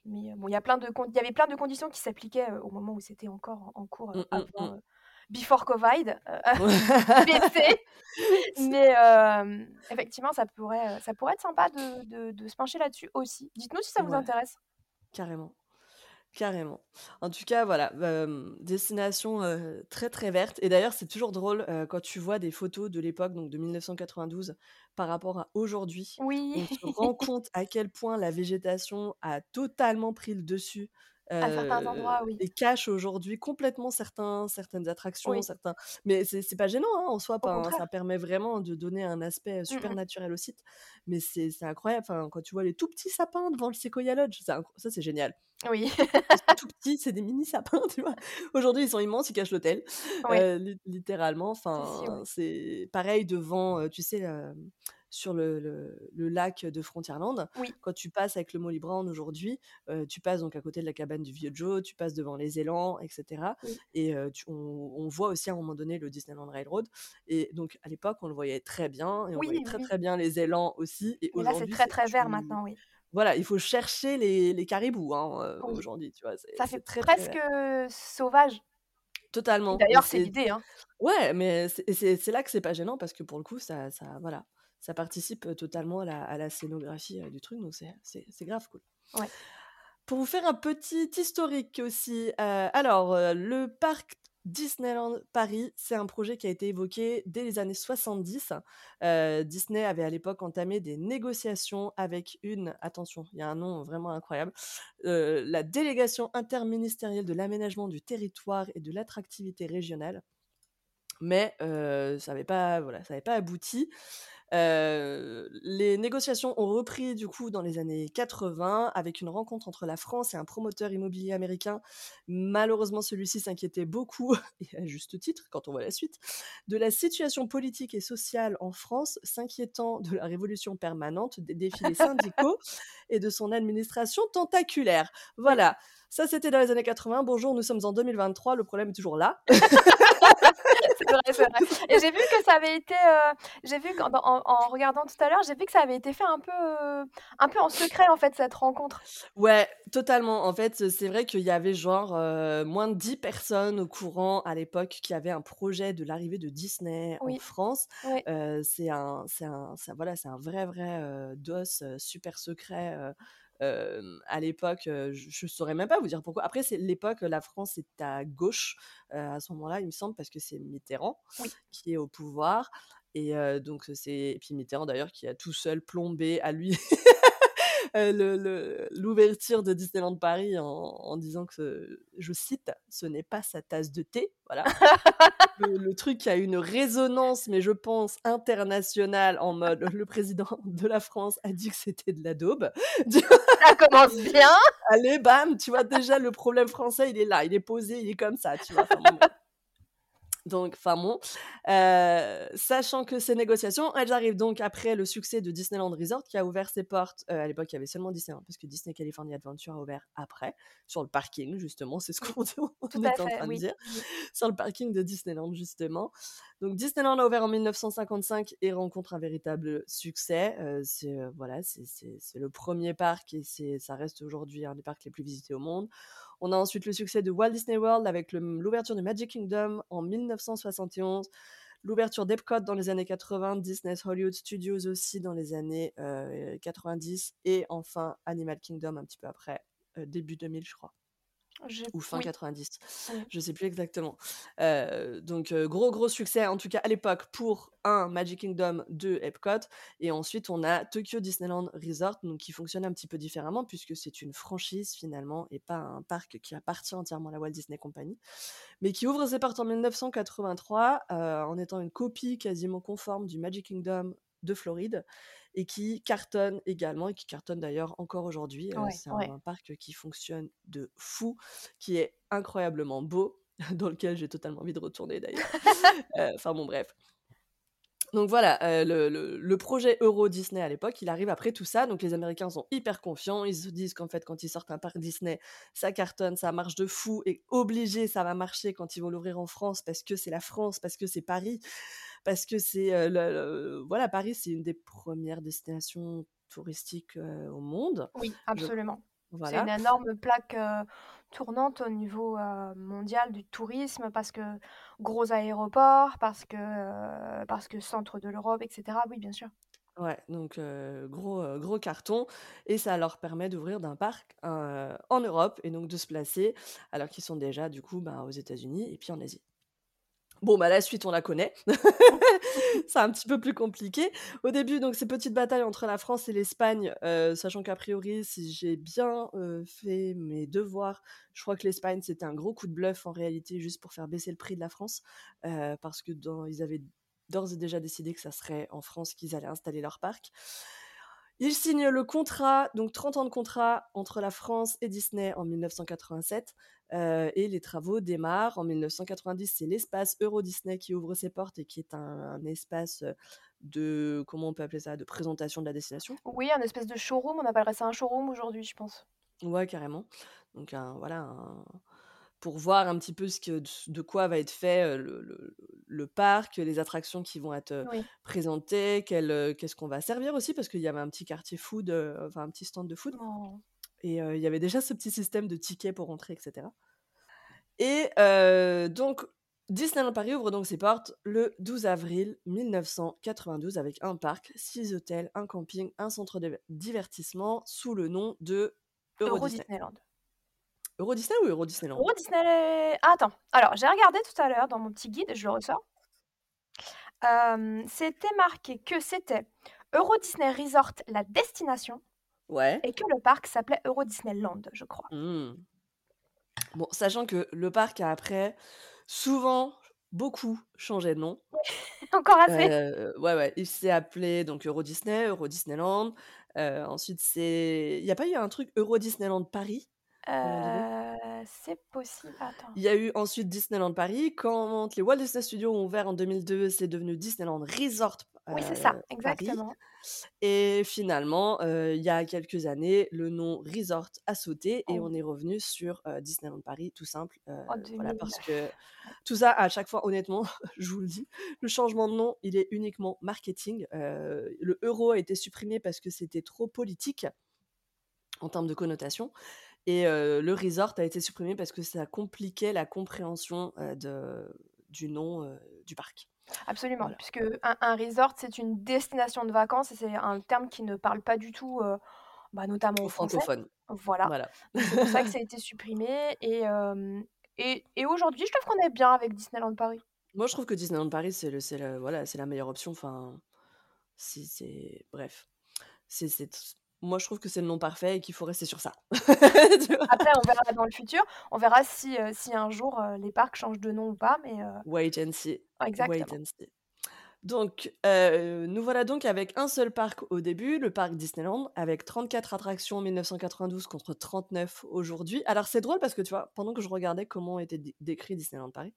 Mais bon, il y avait plein de conditions qui s'appliquaient, au moment où c'était encore en en cours, Mmh, mmh, mmh. avant, before Covid, BC. C'est Mais hem, effectivement, ça pourrait, heu, ça pourrait être sympa de de de se pencher là-dessus aussi. Dites-nous si ça vous Ouais, intéresse. carrément. Carrément. En tout cas, voilà, destination, très, très verte et d'ailleurs, c'est toujours drôle, quand tu vois des photos de l'époque, donc de 1992 par rapport à aujourd'hui, Oui, on se rend compte à quel point la végétation a totalement pris le dessus, à certains heu endroits, oui. et cache aujourd'hui complètement certains certaines attractions, Oui, certains mais c'est c'est pas gênant, hein, en soi, enfin, ça permet vraiment de donner un aspect, Mmh super naturel au site, mais c'est incroyable, enfin, quand tu vois les tout petits sapins devant le Sequoia Lodge, incr ça, c'est génial. Oui. Tout petits, c'est des mini sapins, tu vois? Aujourd'hui, ils sont immenses, ils cachent l'hôtel, heu, lit littéralement. Enfin, c'est pareil devant, tu sais, sur le le le lac de Frontierland. Oui, Quand tu passes avec le Molly Brown aujourd'hui, heu, tu passes donc à côté de la cabane du vieux Joe, tu passes devant les élans et cetera oui. et tu on on voit aussi à un moment donné le Disneyland Railroad et donc à l'époque, on le voyait très bien et on Oui, voyait très, très bien les élans aussi et là, c'est très, très vert maintenant, oui. voilà, il faut chercher les les caribous, hein, Oui, aujourd'hui, tu vois? Ça fait très, presque, sauvage Totalement, d'ailleurs, c'est l'idée, hein. ouais, mais c'est là que c'est pas gênant parce que pour le coup, ça ça voilà, ça participe, totalement à la à la scénographie, du truc, donc c'est grave cool. Ouais. Pour vous faire un petit historique aussi, alors, le parc Disneyland Paris, c'est un projet qui a été évoqué dès les années 70. Heu, Disney avait à l'époque entamé des négociations avec une attention, il y a un nom vraiment incroyable, la Délégation interministérielle de l'aménagement du territoire et de l'attractivité régionale. Mais ça avait pas voilà, ça avait pas abouti. Les négociations ont repris du coup dans les années 80 avec une rencontre entre la France et un promoteur immobilier américain. Malheureusement, celui-ci s'inquiétait beaucoup, et à juste titre quand on voit la suite, de la situation politique et sociale en France, s'inquiétant de la révolution permanente, des défilés syndicaux et de son administration tentaculaire. Oui. Ça c'était dans les années 80. Bonjour, nous sommes en 2023, le problème est toujours là. C'est vrai, c'est vrai et j'ai vu que ça avait été, heu, j'ai vu en en regardant tout à l'heure, j'ai vu que ça avait été fait un peu, heu, un peu en secret, en fait, cette rencontre. Ouais, totalement. En fait, c'est vrai qu'il y avait genre, heu, moins de 10 personnes au courant à l'époque qui avaient un projet de l'arrivée de Disney en France. c'est un c'est un voilà, c'est un vrai, vrai, dos, super secret, à l'époque, je je saurais même pas vous dire pourquoi. Après, c'est l'époque, la France est à gauche, à ce moment-là, il me semble, parce que c'est Mitterrand Oui. qui est au pouvoir et donc c'est et puis Mitterrand d'ailleurs qui a tout seul plombé à lui le l'ouverture de Disneyland Paris en en disant que, je cite: «Ce n'est pas sa tasse de thé», voilà. Le le truc a une résonance, mais je pense internationale en mode le président de la France a dit que c'était de la daube. Ça commence bien! Allez, bam, tu vois? Déjà le problème français, il est là, il est posé, il est comme ça, tu vois? Enfin bon, bref. Donc, enfin bon, heu, sachant que ces négociations, elles arrivent donc après le succès de Disneyland Resort qui a ouvert ses portes, heu, à l'époque, il y avait seulement Disneyland parce que Disney California Adventure a ouvert après, sur le parking justement, c'est ce qu'on était en train de dire, sur le parking de Disneyland justement. Donc Disneyland a ouvert en 1955 et rencontre un véritable succès, heu, c'est, voilà, c'est le 1er parc et ça reste aujourd'hui un des parcs les plus visités au monde. On a ensuite le succès de Walt Disney World avec l'ouverture du Magic Kingdom en 1971, l'ouverture d'Epcot dans les années 80, Disney's Hollywood Studios aussi dans les années, heu, 90 et enfin Animal Kingdom un petit peu après, heu, début 2000 je crois Je ou fin oui, 90, oui. je sais plus exactement. Heu, donc heu, gros, gros succès en tout cas à l'époque pour 1 Magic Kingdom, 2 Epcot et ensuite on a Tokyo Disneyland Resort donc qui fonctionne un petit peu différemment puisque c'est une franchise finalement et pas un parc qui appartient entièrement à la Walt Disney Company. Mais qui ouvre ses portes en 1983, heu, en étant une copie quasiment conforme du Magic Kingdom de Floride et qui cartonne également et qui cartonne d'ailleurs encore aujourd'hui, Ouais, c'est ouais. un parc qui fonctionne de fou, qui est incroyablement beau, dans lequel j'ai totalement envie de retourner d'ailleurs. Enfin bon bref. Donc voilà, le le projet Euro Disney à l'époque, il arrive après tout ça, donc les Américains sont hyper confiants. Ils se disent qu'en fait, quand ils sortent un parc Disney, ça cartonne, ça marche de fou et obligé, ça va marcher quand ils vont l'ouvrir en France parce que c'est la France, parce que c'est Paris, parce que c'est, voilà, Paris, c'est une des premières destinations touristiques, au monde. Oui, Je absolument. C'est une énorme plaque, tournante au niveau, mondial du tourisme parce que gros aéroport, parce que, parce que centre de l'Europe et cetera. Oui, bien sûr. Ouais, donc gros, gros carton et ça leur permet d'ouvrir d'un parc, en Europe et donc de se placer alors qu'ils sont déjà du coup, ben, aux États-Unis et puis en Asie. Bon, bah, la suite, on la connaît. C'est un petit peu plus compliqué. Au début, donc ces petites batailles entre la France et l'Espagne, heu, sachant qu'a priori, si j'ai bien, heu, fait mes devoirs, je crois que l'Espagne, c'était un gros coup de bluff en réalité, juste pour faire baisser le prix de la France, heu, parce que dans ils avaient d'ores et déjà décidé que ça serait en France qu'ils allaient installer leur parc. Ils signent le contrat, donc 30 ans de contrat entre la France et Disney en 1987, heu et les travaux démarrent. En 1990, c'est l'espace Euro Disney qui ouvre ses portes et qui est un un espace, heu, de comment on peut appeler ça? De présentation de la destination. Oui, un espèce de showroom, on appellerait ça un showroom aujourd'hui, je pense. Ouais, carrément. Donc un voilà, un pour voir un petit peu ce que de quoi va être fait, le le le parc, les attractions qui vont être, Oui. présentées, qu'est-ce qu'on va servir aussi parce qu'il y avait un petit quartier food, enfin un petit stand de food Oh. et il y avait déjà ce petit système de tickets pour entrer et cetera et donc Disneyland Paris ouvre donc ses portes le 12 avril 1992 avec un parc, 6 hôtels, un camping, un centre de divertissement sous le nom de Euro Euro Disney. Disneyland. Euro Disney ou Euro Disneyland? Euro Disney ah attends, alors j'ai regardé tout à l'heure dans mon petit guide, je le ressors. C'était marqué que c'était Euro Disney Resort, la destination Ouais. et que le parc s'appelait Euro Disneyland, je crois. Mmh. Bon, sachant que le parc a après souvent, beaucoup changé de nom. Encore assez. Heu, ouais, ouais, il s'est appelé donc Euro Disney, Euro Disneyland, heu, ensuite c'est il y a pas eu un truc Euro Disneyland Paris, Heu, c'est possible, attends. Il y a eu ensuite Disneyland Paris. Quand les Walt Disney Studios ont ouvert en 2002, c'est devenu Disneyland Resort, Oui, c'est heu, ça, Paris exactement. et finalement, heu, il y a quelques années, le nom resort a sauté et Oh. on est revenu sur, Disneyland Paris tout simple, En voilà parce 2009. que tout ça à chaque fois honnêtement, je vous le dis, le changement de nom, il est uniquement marketing, le euro a été supprimé parce que c'était trop politique en termes de connotation et le resort a été supprimé parce que ça compliquait la compréhension, de du nom, du parc. Absolument, Voilà. puisque un un resort, c'est une destination de vacances et c'est un terme qui ne parle pas du tout, bah, notamment Aux francophones, Voilà, c'est pour ça que ça a été supprimé et et et aujourd'hui, je trouve qu'on est bien avec Disneyland Paris. Moi, je trouve que Disneyland Paris, c'est le voilà, c'est la meilleure option, enfin, c'est bref, c'est moi, je trouve que c'est le nom parfait et qu'il faut rester sur ça. Après, on verra dans le futur, on verra si, heu, si un jour, heu, les parcs changent de nom ou pas, mais heu Wait and see, wait exactement. and see. Donc heu, nous voilà donc avec un seul parc au début, le parc Disneyland, avec 34 attractions en 1992 contre 39 aujourd'hui. Alors c'est drôle parce que, tu vois, pendant que je regardais comment était dé décrit Disneyland Paris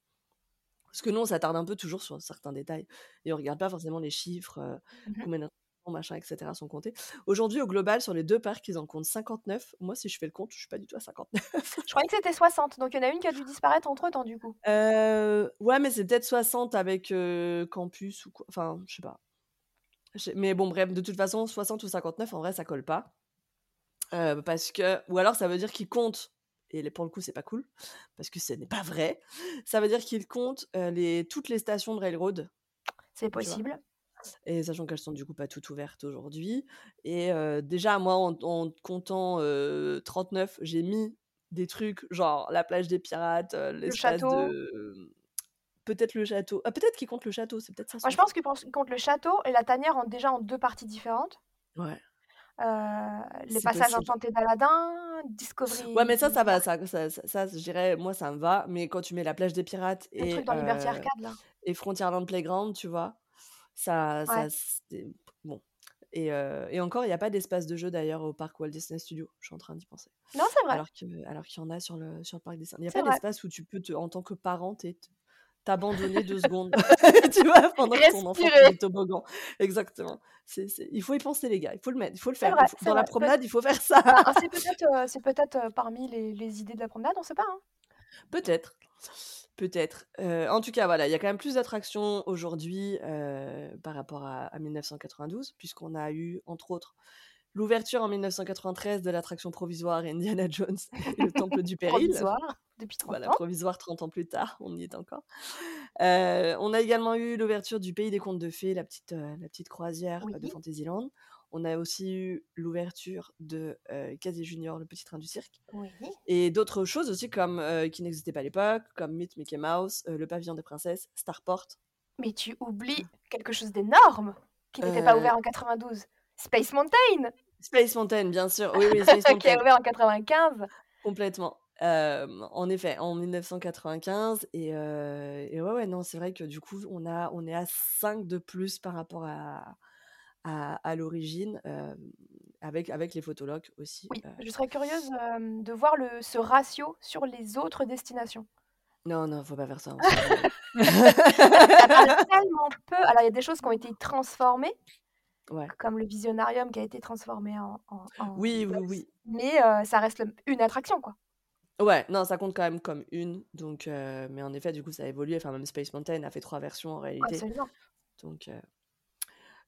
parce que nous, on s'attarde un peu toujours sur certains détails et on regarde pas forcément les chiffres, Mmh combien machin et cetera sont comptés. Aujourd'hui, au global, sur les 2 parcs, ils en comptent 59. Moi, si je fais le compte, je suis pas du tout à 59. Je croyais que c'était 60, donc il y en a une qui a dû disparaître entre-temps, du coup. Heu, ouais, mais c'est peut-être 60 avec, heu, campus ou quoi, enfin, je sais pas. Mais bon, bref, de toute façon, 60 ou 59, en vrai, ça colle pas. Heu, parce que ou alors ça veut dire qu'ils comptent et pour le coup, c'est pas cool, parce que ce n'est pas vrai. Ça veut dire qu'ils comptent, les toutes les stations de railroad, C'est possible. Et sachant qu'elles sont du coup pas toutes ouvertes aujourd'hui et déjà moi en en comptant, heu, 39, j'ai mis des trucs genre la plage des pirates, heu, Le château. de, mmh, peut-être le château. Ah peut-être qu'ils comptent le château, c'est peut-être ça Moi, je pense qu'ils comptent le château et la tanière en déjà en 2 parties différentes. Ouais. Les passages possible. enchantés d'Aladin, Ouais, mais Discovery ça, ça va, ça ça ça ça, je dirais, moi, ça me va, mais quand tu mets la plage des pirates Le truc et dans Liberty Arcade, là. et Frontierland Playground, tu vois? Ça Ouais. ça bon et heu et encore, il y a pas d'espace de jeu d'ailleurs au parc Walt Disney Studios, je suis en train d'y penser. Non, c'est vrai. Alors qu'il y en a sur le sur le parc Disney. Il y a pas d'espace où tu peux te en tant que parent, t'abandonner deux secondes, tu vois, pendant que ton enfant fait Respirer. du toboggan. Exactement. Il faut y penser, les gars. Il faut le mettre, il faut le faire. vrai, faut- Dans la vrai. Peut- promenade, il faut faire ça. Bah, c'est peut-être euh, peut-être euh, parmi les, les idées de la promenade, on sait pas. hein. Peut-être. Peut-être. Euh, en tout cas, voilà, il y a quand même plus d'attractions aujourd'hui euh, par rapport à, à 1992, puisqu'on a eu, entre autres, l'ouverture en 1993 de l'attraction provisoire Indiana Jones et le Temple du Péril. Provisoire, depuis 30 Voilà, ans. provisoire 30 ans plus tard, on y est encore. Euh, on a également eu l'ouverture du Pays des Contes de Fées, la petite, la petite croisière de. Fantasyland. On a aussi eu l'ouverture de euh, Casey Junior, le petit train du cirque. Oui. Et d'autres choses aussi comme euh, qui n'existaient pas à l'époque, comme Meet Mickey Mouse, euh, le pavillon des princesses, Starport. Mais tu oublies quelque chose d'énorme qui n'était pas ouvert en 92. Space Mountain, Space Mountain, bien sûr. Oui, oui, Space qui est ouvert en 95. complètement. Euh, en effet, en 1995. Et, euh, et ouais, ouais, non, c'est vrai que du coup, on, a, on est à 5 de plus par rapport à, à, à l'origine, euh, avec, avec les photologues aussi. Oui, euh. je serais curieuse de voir le, ce ratio sur les autres destinations. Non, non, faut pas faire ça. Ça parle tellement peu. Alors, il y a des choses qui ont été transformées, ouais. comme le Visionarium qui a été transformé en. en- en Oui, oui, oui. Mais euh, ça reste le- une attraction, quoi. Ouais, non, ça compte quand même comme une. Donc, euh, mais en effet, du coup, ça a évolué. Enfin, même Space Mountain a fait trois versions en réalité. Absolument. Donc, euh,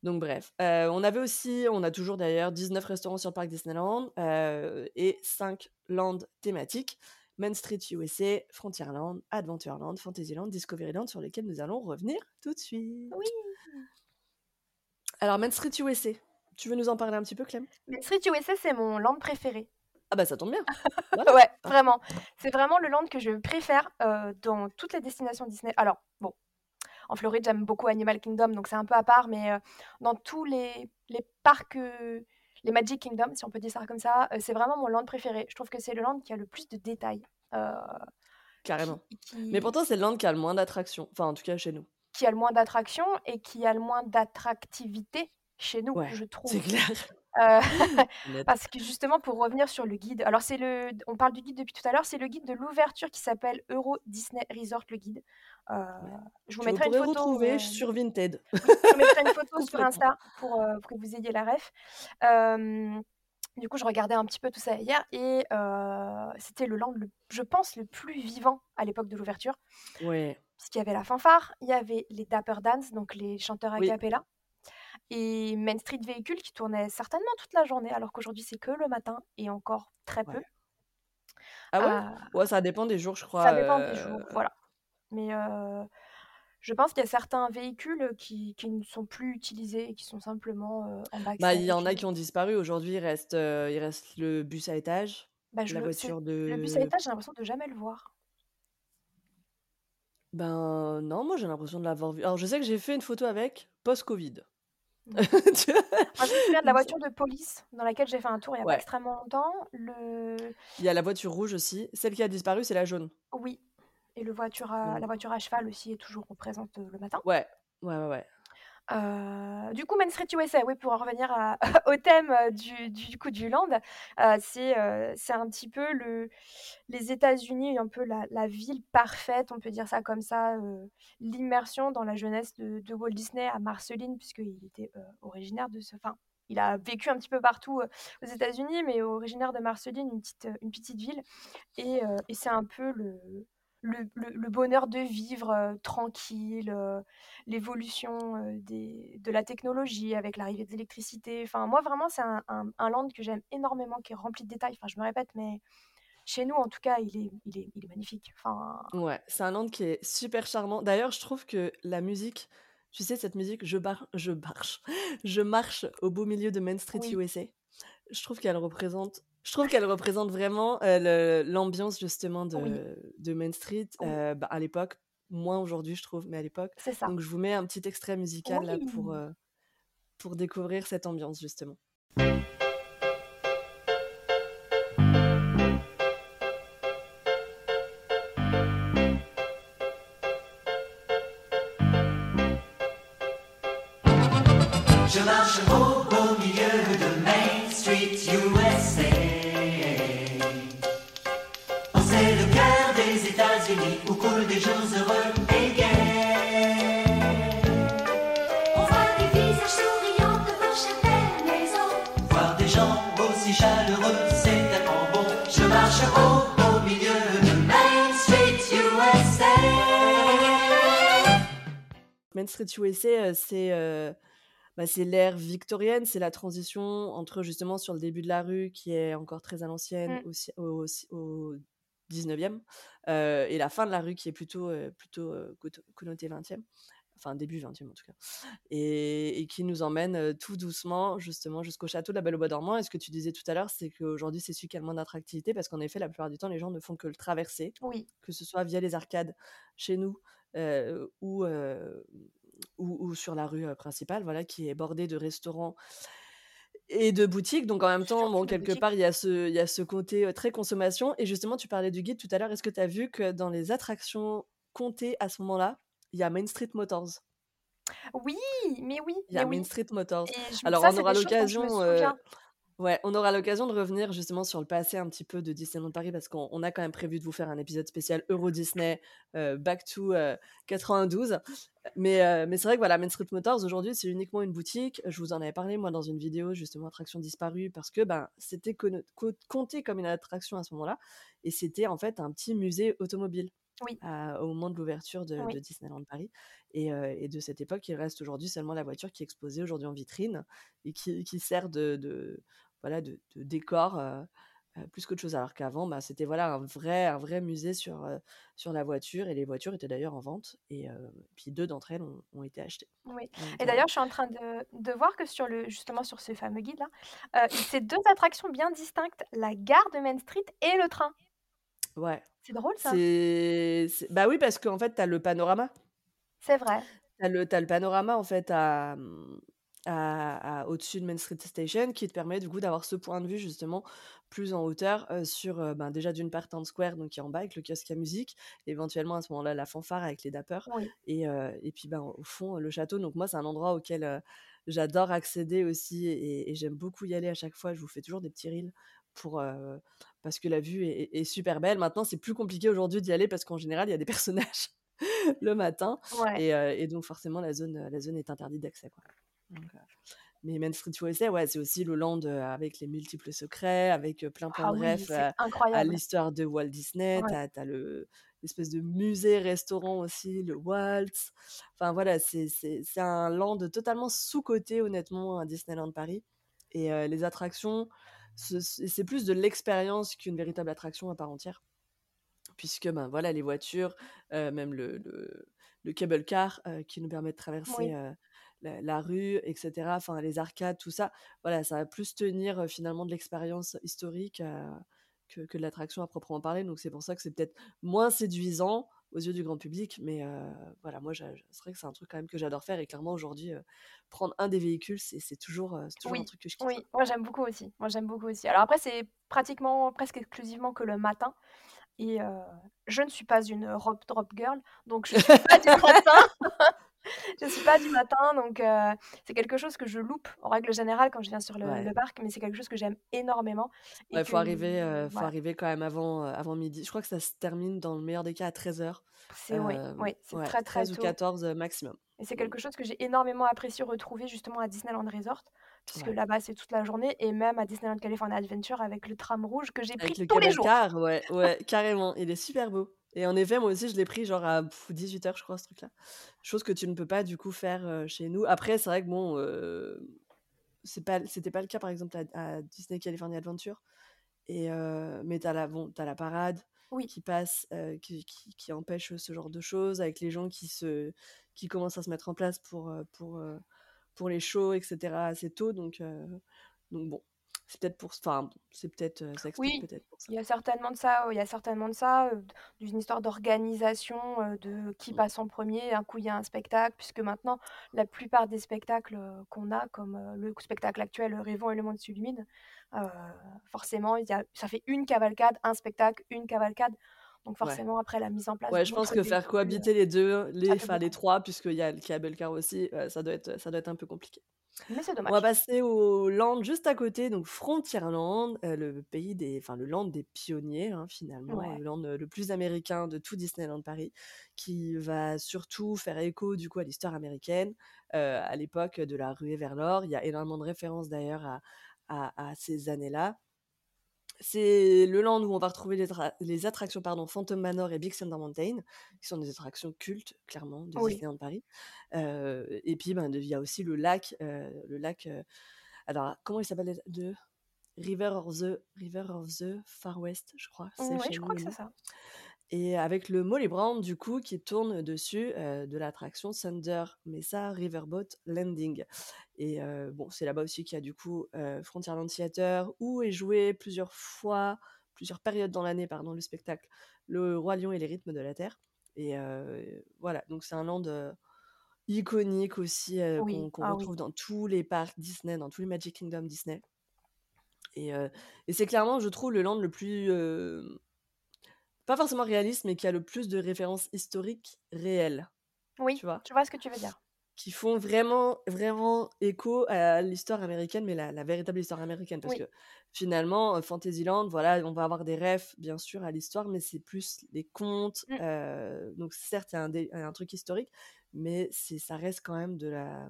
donc bref. Euh, on avait aussi, on a toujours d'ailleurs 19 restaurants sur le parc Disneyland euh, et 5 lands thématiques. Main Street USA, Frontierland, Adventureland, Fantasyland, Discoveryland, sur lesquels nous allons revenir tout de suite. Oui. Alors, Main Street USA, tu veux nous en parler un petit peu, Clem? Mais Street USA, c'est mon land préféré. Ah bah ça tombe bien. Voilà. Ouais, Ah. vraiment. C'est vraiment le land que je préfère euh, dans toutes les destinations Disney. Alors, bon, en Floride, j'aime beaucoup Animal Kingdom, donc c'est un peu à part, mais euh, dans tous les, les parcs, euh, les Magic Kingdom, si on peut dire ça comme ça, euh, c'est vraiment mon land préféré. Je trouve que c'est le land qui a le plus de détails. euh, Carrément. qui, qui- Mais pourtant, c'est le land qui a le moins d'attractions. Enfin, en tout cas, chez nous. qui a le moins d'attractions et qui a le moins d'attractivité chez nous, Ouais, je trouve. C'est clair. Euh. Parce que justement, pour revenir sur le guide, alors c'est le, on parle du guide depuis tout à l'heure, c'est le guide de l'ouverture qui s'appelle Euro Disney Resort, le guide. Euh, Je vous mettrai une photo. retrouver euh, sur Vinted. je vous mettrai une photo sur. Insta pour, euh, pour que vous ayez la ref. Euh, du coup, je regardais un petit peu tout ça hier et euh, c'était le land, le- je pense, le plus vivant à l'époque de l'ouverture. Ouais. Puisqu'il y avait la fanfare, il y avait les Dapper Dance, donc les chanteurs a Oui. cappella, et Main Street Véhicule qui tournait certainement toute la journée, alors qu'aujourd'hui c'est que le matin et encore très peu. Ouais. Ah ouais? Euh, Ouais, ça dépend des jours, je crois. ça dépend des euh, jours, voilà. Mais euh, je pense qu'il y a certains véhicules qui, qui ne sont plus utilisés et qui sont simplement euh, en. Bah, il y en a qui ont disparu. Aujourd'hui, il reste, euh, il reste le bus à étage, Bah, la le, voiture le bus de. à étage, j'ai l'impression de jamais le voir. Ben non, moi j'ai l'impression de l'avoir vu. Alors je sais que j'ai fait une photo avec post-Covid. Ouais. Tu vois? Moi, je me souviens de la voiture de police dans laquelle j'ai fait un tour il n'y a pas extrêmement longtemps. Le... Il y a la voiture rouge aussi. Celle qui a disparu, c'est la jaune. Oui. Et le voiture à... Mm. la voiture à cheval aussi est toujours présente euh, le matin. Ouais, ouais, ouais, ouais. Euh, du coup, Main Street USA, oui, pour en revenir au thème euh, du, du coup du land, euh, c'est un petit peu le, les États-Unis, un peu la, ville parfaite, on peut dire ça comme ça, l'immersion dans la jeunesse de, Walt Disney à Marceline, puisqu'il était originaire de ce. Enfin, il a vécu un petit peu partout aux États-Unis, mais originaire de Marceline, une petite, une petite ville. Et, et c'est un peu le, le, le- le bonheur de vivre euh, tranquille, euh, l'évolution euh, des, de la technologie avec l'arrivée de l'électricité. Enfin, moi, vraiment, c'est un, un, un land que j'aime énormément, qui est rempli de détails. Enfin, je me répète, mais chez nous, en tout cas, il est, il est, il est magnifique. Enfin, Ouais, c'est un land qui est super charmant. D'ailleurs, je trouve que la musique, tu sais, cette musique, je, bar... je marche, je marche au beau milieu de Main Street Oui. USA. Je trouve qu'elle représente, je trouve qu'elle représente vraiment euh, l'ambiance justement de, Oui. de Main Street Oui. euh, bah, à l'époque, moins aujourd'hui, je trouve, mais à l'époque. c'est ça. Donc, je vous mets un petit extrait musical là pour, euh, pour découvrir cette ambiance justement. imaginez au cours des jours heureux et gais. On voit des visages souriants devant chaque maison. Voir des gens aussi chaleureux, c'est tellement bon. Je marche haut au milieu de Main Street USA. Main Street USA, euh, c'est. Euh... Bah, l'ère victorienne, c'est la transition entre justement sur le début de la rue qui est encore très à l'ancienne, mm. au, au, au, 19e, heu et la fin de la rue qui est plutôt, plutôt, heu, coto connoté 20e, enfin début 20e en tout cas et et qui nous emmène, tout doucement justement jusqu'au château de la Belle au bois dormant et ce que tu disais tout à l'heure, c'est qu'aujourd'hui c'est celui qui a le moins d'attractivité parce qu'en effet la plupart du temps les gens ne font que le traverser, Oui. que ce soit via les arcades chez nous, ou, ou ou sur la rue, principale, voilà, qui est bordée de restaurants et de boutiques. Donc en même temps, bon, quelque boutique. part, il y a ce il y a ce côté, très consommation et justement, tu parlais du guide tout à l'heure. Est-ce que tu as vu que dans les attractions comptées à ce moment-là, il y a Main Street Motors? Oui, mais oui, Il y a oui Main Street Motors. Alors ça, on aura l'occasion. Ouais, on aura l'occasion de revenir justement sur le passé un petit peu de Disneyland Paris parce qu'on on a quand même prévu de vous faire un épisode spécial Euro Disney, heu, back to, heu, 92. Mais, heu, mais c'est vrai que voilà, Main Street Motors aujourd'hui, c'est uniquement une boutique. Je vous en avais parlé moi dans une vidéo justement attraction disparue parce que, ben, c'était compté comme une attraction à ce moment-là et c'était en fait un petit musée automobile, Oui, à au moment de l'ouverture de. Disneyland Paris et de cette époque, il reste aujourd'hui seulement la voiture qui est exposée aujourd'hui en vitrine et qui qui sert de de voilà, de de décor, heu heu, plus qu'autre chose. Alors qu'avant, bah, c'était voilà, un vrai un vrai musée sur, heu, sur la voiture et les voitures étaient d'ailleurs en vente et puis 2 d'entre elles ont ont été achetées. Oui Donc et d'ailleurs, je suis en train de de voir que sur le justement sur ce fameux guide-là, heu, c'est 2 attractions bien distinctes, la gare de Main Street et le train. ouais, C'est drôle ça. c'est bah, oui, parce qu'en fait, tu as le panorama. C'est vrai. Tu as le le panorama en fait à, mmh, à à au-dessus de Main Street Station qui te permet du coup d'avoir ce point de vue justement plus en hauteur, heu, sur, heu, ben, déjà d'une part Times Square donc qui est en bas avec le kiosque à musique, éventuellement à ce moment-là la fanfare avec les dappers Oui. et heu et puis, ben, au fond le château donc moi c'est un endroit auquel, j'adore accéder aussi et et j'aime beaucoup y aller à chaque fois. Je vous fais toujours des petits reels pour, parce que la vue est super belle. Maintenant c'est plus compliqué aujourd'hui d'y aller parce qu'en général il y a des personnages le matin Ouais. et et donc forcément la zone, la zone est interdite d'accès. Donc heu, mais Main Street USA, ouais, c'est aussi le land, heu, avec les multiples secrets, avec, heu, plein, plein Ah de oui, refs, à l'histoire de Walt Disney. Tu Ouais. as tu as le l'espèce de musée-restaurant aussi, le Waltz. Enfin voilà, c'est un land totalement sous-coté honnêtement à Disneyland Paris et les attractions, ce c'est plus de l'expérience qu'une véritable attraction à part entière puisque, ben, voilà, les voitures, même le le le cable car, qui nous permet de traverser, Oui. La la rue et cetera, enfin les arcades, tout ça, voilà, ça va plus tenir, finalement de l'expérience historique, que que de l'attraction à proprement parler. Donc c'est pour ça que c'est peut-être moins séduisant aux yeux du grand public, mais voilà, moi, c'est vrai que c'est un truc quand même que j'adore faire et clairement aujourd'hui, prendre un des véhicules, c'est c'est toujours, toujours un Oui, truc que je kiffe, quoi. oui, moi j'aime beaucoup aussi. Moi j'aime beaucoup aussi. Alors après, c'est pratiquement presque exclusivement que le matin et je ne suis pas une rope drop girl, donc je suis pas du matin. Je suis pas du matin, donc heu, c'est quelque chose que je loupe en règle générale quand je viens sur le Ouais. le parc, mais c'est quelque chose que j'aime énormément Ouais, que faut arriver, heu, faut arriver quand même avant, heu, avant midi. Je crois que ça se termine dans le meilleur des cas à 13:00. c'est oui, oui, c'est très, très 13 ou tôt 14, heu, maximum. et c'est quelque chose que j'ai énormément apprécié retrouver justement à Disneyland Resort, puisque ouais. là-bas, c'est toute la journée et même à Disneyland California Adventure avec le tram rouge que j'ai pris le tous les jours. car, ouais, ouais, carrément, il est super beau et en effet, moi aussi, je l'ai pris genre à 18:00 je crois, ce truc-là. Chose que tu ne peux pas du coup faire, chez nous. Après, c'est vrai que bon, c'est pas c'était pas le cas par exemple à à Disney California Adventure et mais tu as la bon, as la parade Oui. qui passe, qui qui qui empêche ce genre de choses avec les gens qui se qui commencent à se mettre en place pour, pour, pour les shows et cetera assez tôt donc donc bon, c'est peut-être pour enfin c'est peut-être, heu, ça explique Oui, peut-être pour ça. il y a certainement de ça, il y a certainement de ça, d'une histoire d'organisation, de qui passe en premier un coup, il y a un spectacle, puisque maintenant, la plupart des spectacles, qu'on a, comme, le spectacle actuel, Rêvons et le monde heu, forcément, il y a ça fait une cavalcade, un spectacle, une cavalcade. Donc Ouais. forcément, après la mise en place Ouais, je pense que faire cohabiter les 2, les ça fait enfin les. 3 puisqu'il y a le cable car aussi, heu, ça doit être, ça doit être un peu compliqué. Mais c'est On va dommage. passer au land juste à côté, donc Frontierland, heu, le pays des enfin le land des pionniers, hein, finalement, Ouais. le land, le plus américain de tout Disneyland Paris, qui va surtout faire écho du coup à l'histoire américaine, à l'époque de la ruée vers l'or. Il y a énormément de références d'ailleurs à à à ces années-là C'est le land où on va retrouver les, tra- les attractions pardon, Phantom Manor et Big Thunder Mountain, qui sont des attractions cultes, clairement, de Oui. Disneyland Paris. Euh, et puis, ben, il y a aussi le lac. euh, le lac euh, alors, comment il s'appelle de? River of the River of the Far West, je crois. C'est Oui, je crois que c'est ça. Et avec le Molly Brown, du coup, qui tourne dessus euh, de l'attraction Thunder Mesa Riverboat Landing. Et euh, bon, c'est là-bas aussi qu'il y a du coup euh, Frontierland Theater, où est joué plusieurs fois, plusieurs périodes dans l'année, pardon, le spectacle Le Roi Lion et les rythmes de la Terre. Et voilà, donc c'est un land iconique aussi, Oui, qu'on ah oui. retrouve dans tous les parcs Disney, dans tous les Magic Kingdom Disney. Et, et c'est clairement, je trouve, le land le plus pas forcément réaliste, mais qui a le plus de références historiques réelles, Oui, tu vois, je vois ce que tu veux dire. qui font vraiment, vraiment écho à l'histoire américaine, mais la, la véritable histoire américaine. Parce Oui. que finalement, euh, Fantasyland, voilà, on va avoir des refs, bien sûr, à l'histoire, mais c'est plus les contes. Mm. euh, donc, certes, il y a un, dé- un truc historique, mais ça reste quand même de la.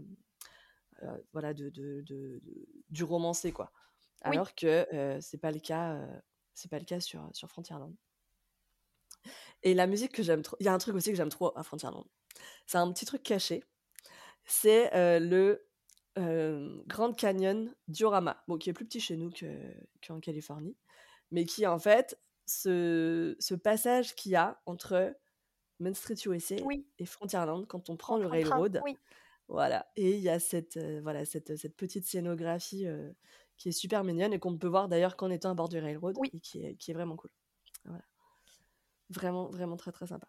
euh, voilà, de, de- de- de- du romancé, quoi. Oui. Alors que euh, c'est pas le cas, c'est pas le cas sur, sur Frontierland. Et la musique que j'aime trop, il y a un truc aussi que j'aime trop à Frontierland. C'est un petit truc caché. C'est euh, le euh, Grand Canyon Diorama, bon, qui est plus petit chez nous que- qu'en Californie, mais qui en fait, ce, ce passage qu'il y a entre Main Street USA Oui, et Frontierland, quand on prend le train, railroad, Oui, voilà, et il y a cette, euh, voilà, cette, cette petite scénographie qui est super mignonne et qu'on ne peut voir d'ailleurs qu'en étant à bord du railroad Oui. et qui est, qui est vraiment cool. Voilà. Vraiment, vraiment très très sympa.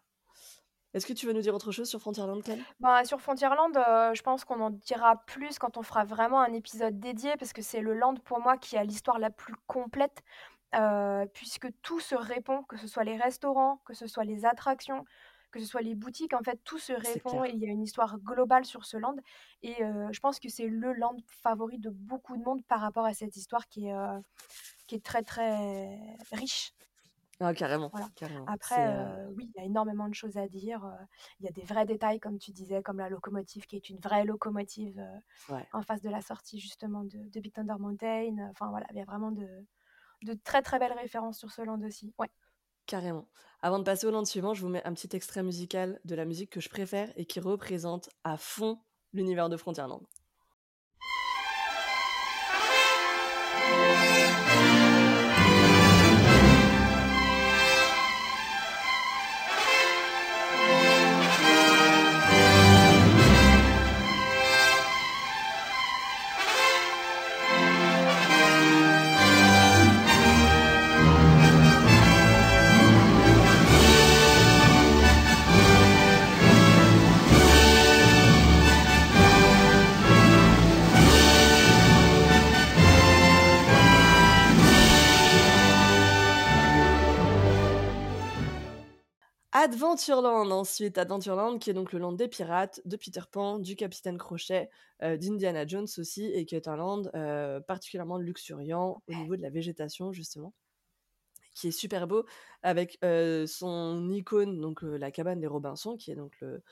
Est-ce que tu veux nous dire autre chose sur Frontierland, Clem Bah, sur Frontierland, euh, je pense qu'on en dira plus quand on fera vraiment un épisode dédié, parce que c'est le land pour moi qui a l'histoire la plus complète, euh, puisque tout se répond, que ce soit les restaurants, que ce soit les attractions, que ce soit les boutiques, en fait, tout se répond il y a une histoire globale sur ce land. Et euh, je pense que c'est le land favori de beaucoup de monde par rapport à cette histoire qui est, euh, qui est très très riche. Carrément. Voilà. carrément. Après, euh, euh, oui, il y a énormément de choses à dire. Il y a des vrais détails, comme tu disais, comme la locomotive, qui est une vraie locomotive Ouais. en face de la sortie justement de, de Big Thunder Mountain. Enfin voilà, il y a vraiment de, de très très belles références sur ce land aussi. Ouais. Carrément. Avant de passer au land suivant, je vous mets un petit extrait musical de la musique que je préfère et qui représente à fond l'univers de Frontierland. Adventureland ensuite, Adventureland qui est donc le land des pirates, de Peter Pan, du Capitaine Crochet, euh, d'Indiana Jones aussi, et qui est un land euh, particulièrement luxuriant au niveau de la végétation justement, qui est super beau avec euh, son icône, donc la cabane des Robinson, qui est donc le,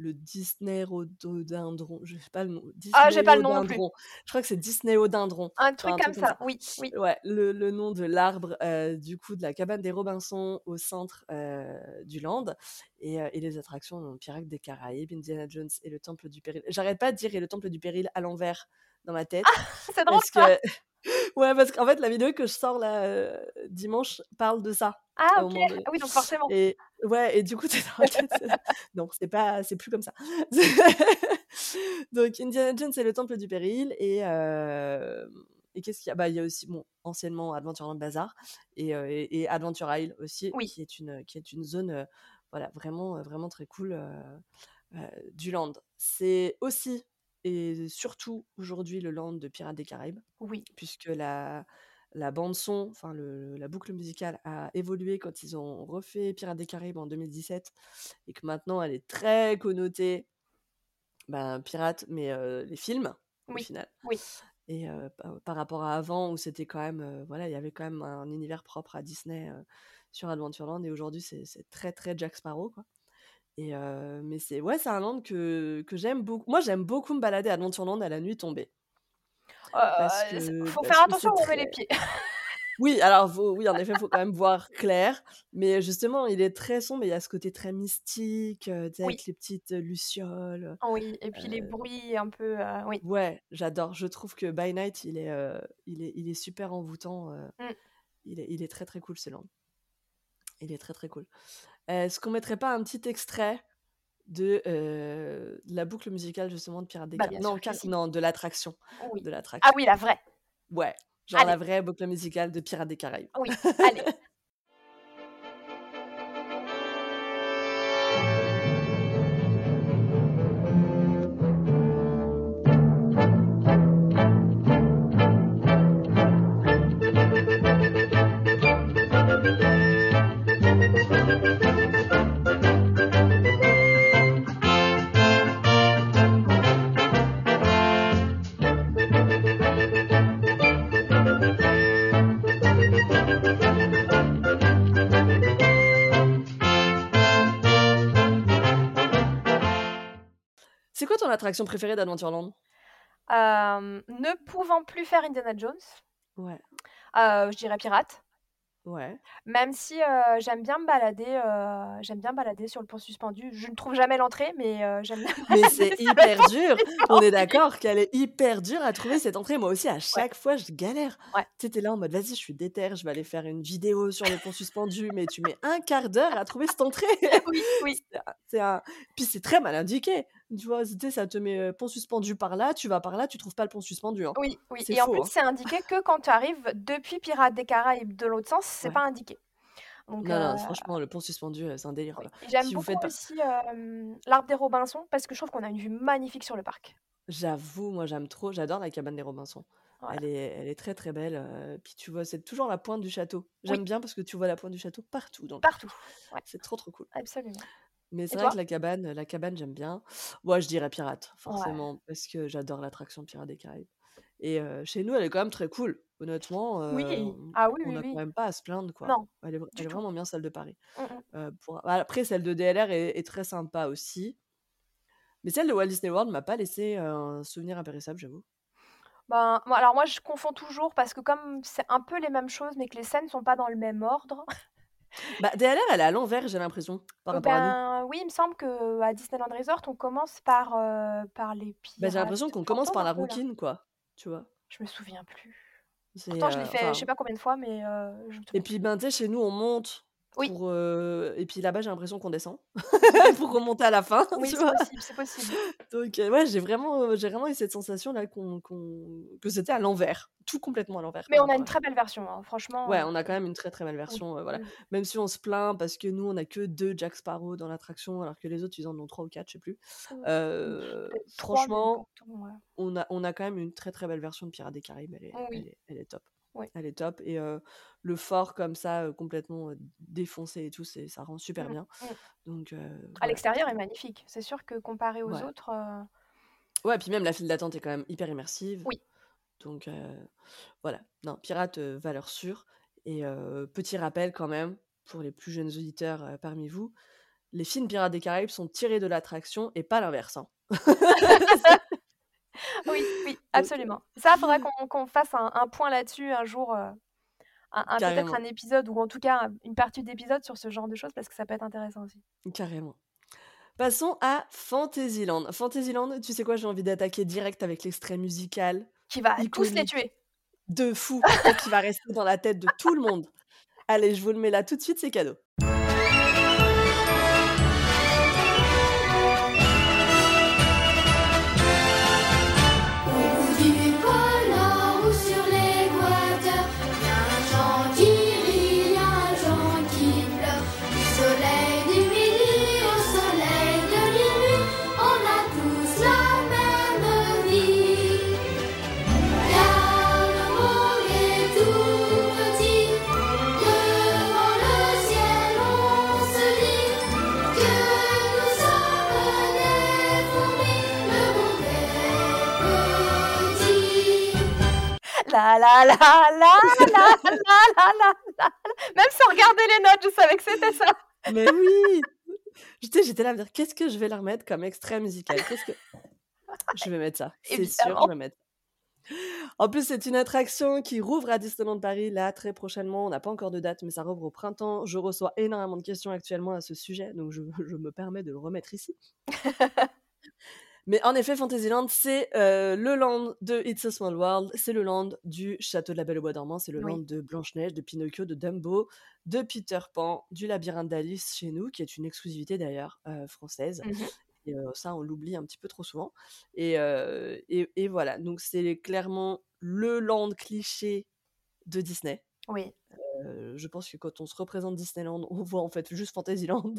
le Disney rhododendron, je sais pas le nom, Ah, j'ai pas le nom non plus. Je crois que c'est Disney Odindron. Un Enfin, truc un comme truc comme ça. Oui, oui. Ouais, le, le nom de l'arbre, euh, du coup, de la cabane des Robinson au centre euh, du land. Et, euh, et les attractions, donc Pirates des Caraïbes, Indiana Jones et le Temple du Péril. J'arrête pas de dire et le Temple du Péril à l'envers dans ma tête. C'est drôle parce que. Ouais, parce qu'en fait, la vidéo que je sors là euh, dimanche parle de ça. Ah, ok. Ah oui, donc forcément. Et ouais, et du coup, t'es dans la tête, non, c'est pas, c'est plus comme ça. Donc Indiana Jones c'est le Temple du Péril et euh, et qu'est-ce qu'il y a? Bah il y a aussi bon anciennement Adventureland Bazaar et, euh, et, et Adventure Isle aussi Oui. qui est une qui est une zone voilà vraiment vraiment très cool du land. C'est aussi et surtout aujourd'hui le land de Pirates des Caraïbes Oui. puisque la la bande son, enfin la boucle musicale a évolué quand ils ont refait Pirates des Caraïbes en 2017 et que maintenant elle est très connotée ben, pirates, mais euh, les films au final. Oui. Et euh, par, rapport à avant où c'était quand même, euh, voilà, il y avait quand même un univers propre à Disney sur Adventureland et aujourd'hui c'est très très Jack Sparrow quoi. Et euh, mais c'est ouais, c'est un land que, que j'aime beaucoup. Moi j'aime beaucoup me balader à Adventureland à la nuit tombée. Parce Euh, c'est- que, faut faire attention où on met les pieds. Oui, alors faut oui, en effet, il faut quand même voir clair, mais justement, il est très sombre il y a ce côté très mystique, Oui. avec les petites, lucioles, Oui et puis les bruits un peu, oui. ouais, j'adore. Je trouve que By Night, il est, il est il est super envoûtant, Mmh. il est il est très, très cool, ce land. Il est très, très cool. Est-ce qu'on mettrait pas un petit extrait de, de la boucle musicale justement de Pirates des Bah, Cara bien non, sûr que car si. non, de l'attraction, Oui. de Ah l'attraction. oui, la vraie. Ouais, genre la vraie boucle musicale de Pirates des Caraïbes. Oui, allez. attraction préférée d'Adventureland? Hem, ne pouvant plus faire Indiana Jones, Ouais. heu, je dirais Pirates. Ouais. Même si, heu, j'aime bien me balader, heu, j'aime bien me balader sur le pont suspendu. Je ne trouve jamais l'entrée, mais j'aime bien Mais c'est hyper dur! On est d'accord qu'elle est hyper dure à trouver cette entrée. Moi aussi, à chaque fois, je galère. Ouais. Tu es là en mode: «Vas-y, je suis déter, je vais aller faire une vidéo sur le pont suspendu», mais tu mets 1/4 d'heure à trouver cette entrée. Oui, oui. Un un puis c'est très mal indiqué, tu vois? Tu sais, ça te met, pont suspendu par là, tu vas par là, tu trouves pas le pont suspendu, hein. Oui, oui et en plus, hein. c'est indiqué que quand tu arrives depuis Pirates des Caraïbes de l'autre sens, c'est Ouais. pas indiqué. Donc Non, non, franchement, le pont suspendu, c'est un délire, oui j'aime Si beaucoup faites aussi, l'Arbre des Robinson parce que je trouve qu'on a une vue magnifique sur le parc. J'avoue, moi, j'aime trop, j'adore la cabane des Robinson. Voilà. Elle est elle est très, très belle, puis tu vois, c'est toujours la pointe du château. Oui. J'aime bien parce que tu vois la pointe du château partout Partout, ouais. C'est trop, trop cool. Absolument. Mais c'est Et vrai toi? que la cabane la cabane, j'aime bien. Ouais, je dirais Pirates, Ouais. forcément, parce que j'adore l'attraction Pirates des Caraïbes et heu, chez nous, elle est quand même très cool. Honnêtement, heu, Oui. on Ah oui, on oui, a quand oui. même pas à se plaindre, quoi. Non, Elle est vr du elle est tout. vraiment bien, celle de Paris. Mmh mh. Heu, pour bah, après, celle de DLR est est très sympa aussi. Mais celle de Walt Disney World m'a pas laissé un souvenir impérissable, j'avoue. Ben, moi alors moi, je confonds toujours parce que comme c'est un peu les mêmes choses, mais que les scènes sont pas dans le même ordre. Bah, DLR, elle est à l'envers, j'ai l'impression, par rapport à nous. oui, il me semble qu'à Disneyland Resort, on commence par, heu, par les Bah, j'ai pirates l'impression qu'on commence par la rouquine, quoi, tu vois? Je me souviens plus. Pourtant, je l'ai fait je sais pas combien de fois, mais heu, je me et puis, ben, tu sais, chez nous, on monte Oui. pour, heu et puis là-bas, j'ai l'impression qu'on descend pour remonter à la fin, Oui, c'est possible, c'est possible. Donc heu, ouais, j'ai vraiment, j'ai vraiment eu cette sensation-là qu'on qu'on que c'était à l'envers, tout complètement à l'envers Mais on a une très belle version, hein, franchement, Ouais, on a quand même une très, très belle version, voilà. oui. Même si on se plaint parce que nous, on a que 2 Jack Sparrow dans l'attraction alors que les autres, ils en ont 3 ou 4, je sais plus. Heu, peut-être 3 même franchement, on a on a quand même une très, très belle version de Pirates des Caraïbes. Elle est elle Oui. est elle est top. Elle est top et le fort comme ça, complètement, défoncé et tout, c'est ça rend super Mmh, bien. mmh. Donc À l'extérieur est magnifique. C'est sûr que comparé aux Ouais. autres, Ouais, puis même la file d'attente est quand même hyper immersive. Oui. Donc voilà. Non, Pirates, heu, valeur sûre et petit rappel quand même, pour les plus jeunes auditeurs, parmi vous, les films Pirates des Caraïbes sont tirés de l'attraction et pas l'inverse, hein. Oui, oui, absolument. Ça, faudrait qu'on qu'on fasse un un point là-dessus un jour, heu, un un peut-être un épisode ou en tout cas, une partie d'épisode sur ce genre de choses parce que ça peut être intéressant aussi. Carrément. Passons à Fantasyland. Fantasyland, tu sais quoi? J'ai envie d'attaquer direct avec l'extrait musical Qui va tous les tuer. de fou, qui va rester dans la tête de tout le monde. Allez, je vous le mets là tout de suite, c'est cadeau. la la la la la la la. Même sans regarder les notes, je savais que c'était ça. Mais oui. J'étais, là à me dire qu'est-ce que je vais leur mettre comme extrait musical? Que je vais mettre ça C'est sûr, je vais mettre. En plus, c'est une attraction qui rouvre à Disneyland Paris là très prochainement. On n'a pas encore de date, mais ça rouvre au printemps. Je reçois énormément de questions actuellement à ce sujet, donc je, je me permets de le remettre ici. Mais en effet, Fantasyland, c'est euh, le land de It's a Small World, c'est le land du Château de la Belle au Bois dormant, c'est le Oui. land de Blanche-Neige, de Pinocchio, de Dumbo, de Peter Pan, du Labyrinthe d'Alice chez nous, qui est une exclusivité d'ailleurs euh, française. Mhm. Et euh, ça, on l'oublie un petit peu trop souvent. Et, et, et voilà, donc c'est clairement le land cliché de Disney. Oui. Euh, je pense que quand on se représente Disneyland, on voit en fait juste Fantasyland.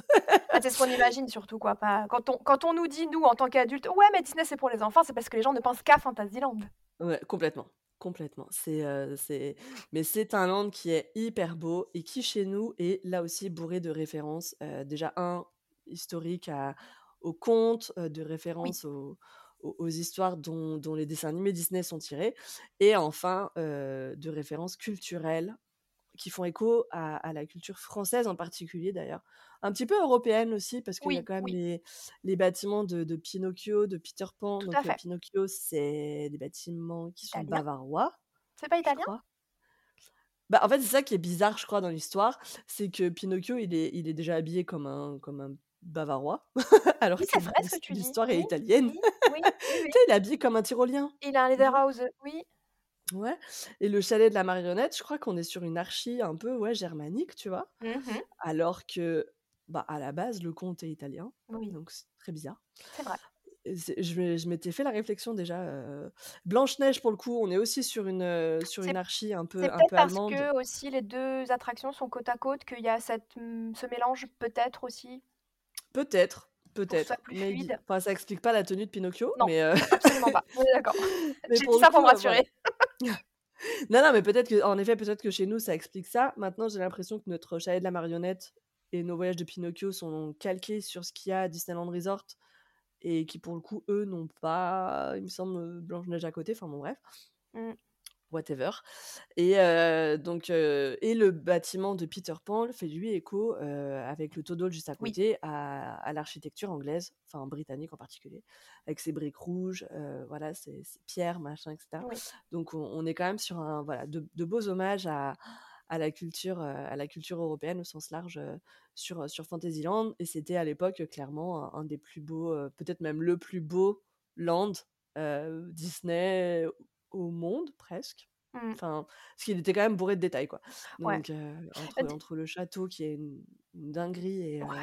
Ah, c'est ce qu'on imagine surtout, quoi. Pas... Quand, on, quand on nous dit, nous, en tant qu'adultes, ouais, mais Disney, c'est pour les enfants, c'est parce que les gens ne pensent qu'à Fantasyland. Ouais, complètement. Complètement. C'est, euh, c'est... Mais c'est un land qui est hyper beau et qui, chez nous, est là aussi bourré de références. Euh, déjà, un, historique à, aux contes, de références aux, aux, aux histoires dont, dont les dessins animés Disney sont tirés. Et enfin, euh, de références culturelles qui font écho à, à la culture française en particulier, d'ailleurs. Un petit peu européenne aussi, parce qu'il y a Oui, quand même oui. les, les bâtiments de, de Pinocchio, de Peter Pan. Tout Donc. Pinocchio, c'est des bâtiments qui sont Italien. bavarois, C'est pas italien? Bah, en fait, c'est ça qui est bizarre, je crois, dans l'histoire, c'est que Pinocchio, il est, il est déjà habillé comme un, comme un bavarois, alors Oui, que c'est vrai ce que tu dis. l'histoire est Oui, italienne. oui, oui, oui, oui. Tu sais, il est habillé comme un tyrolien. Il a un Mhm. Lederhouse, oui. Ouais. Et le chalet de la marionnette, je crois qu'on est sur une archi un peu ouais, germanique, tu vois? Mhm. Alors que, bah, à la base, le comte est italien. Oui, Donc, c'est très bizarre. c'est vrai. Et c'est- Je, m'ai- je m'étais fait la réflexion déjà. euh, Blanche-Neige, pour le coup, on est aussi sur une, euh, sur C'est une archi un peu, c'est un peut-être peu parce allemande. que aussi les deux attractions sont côte à côte qu'il y a cette, hum, ce mélange peut-être aussi? Peut-être, peut-être. Enfin, ça explique pas la tenue de Pinocchio, Non, mais, euh, absolument pas. On est d'accord. mais J'ai dit ça pour me voilà. rassurer. Non, non, mais peut-être que, en effet, peut-être que chez nous, ça explique ça. Maintenant, j'ai l'impression que notre chalet de la marionnette et nos voyages de Pinocchio sont calqués sur ce qu'il y a à Disneyland Resort et qui, pour le coup, eux, n'ont pas, il me semble, Blanche-Neige à côté. Enfin, bon, bref. Mm. Whatever. Et euh, donc, euh, et le bâtiment de Peter Pan fait lui écho euh, avec le Todol juste à Oui. côté à, à l'architecture anglaise, enfin britannique en particulier, avec ses briques rouges, voilà, ses, ses pierres, machin, etc. Oui. Donc, on, on est quand même sur un, voilà, de, de beaux hommages à, à la culture, à la culture européenne au sens large sur, sur Fantasyland. Et c'était à l'époque clairement un, un des plus beaux, peut-être même le plus beau land euh, Disney au monde presque. Mm. Enfin, parce qu'il était quand même bourré de détails, quoi. Ouais. Donc, euh, Bah, entre, le château qui est une, une dinguerie et euh, Ouais.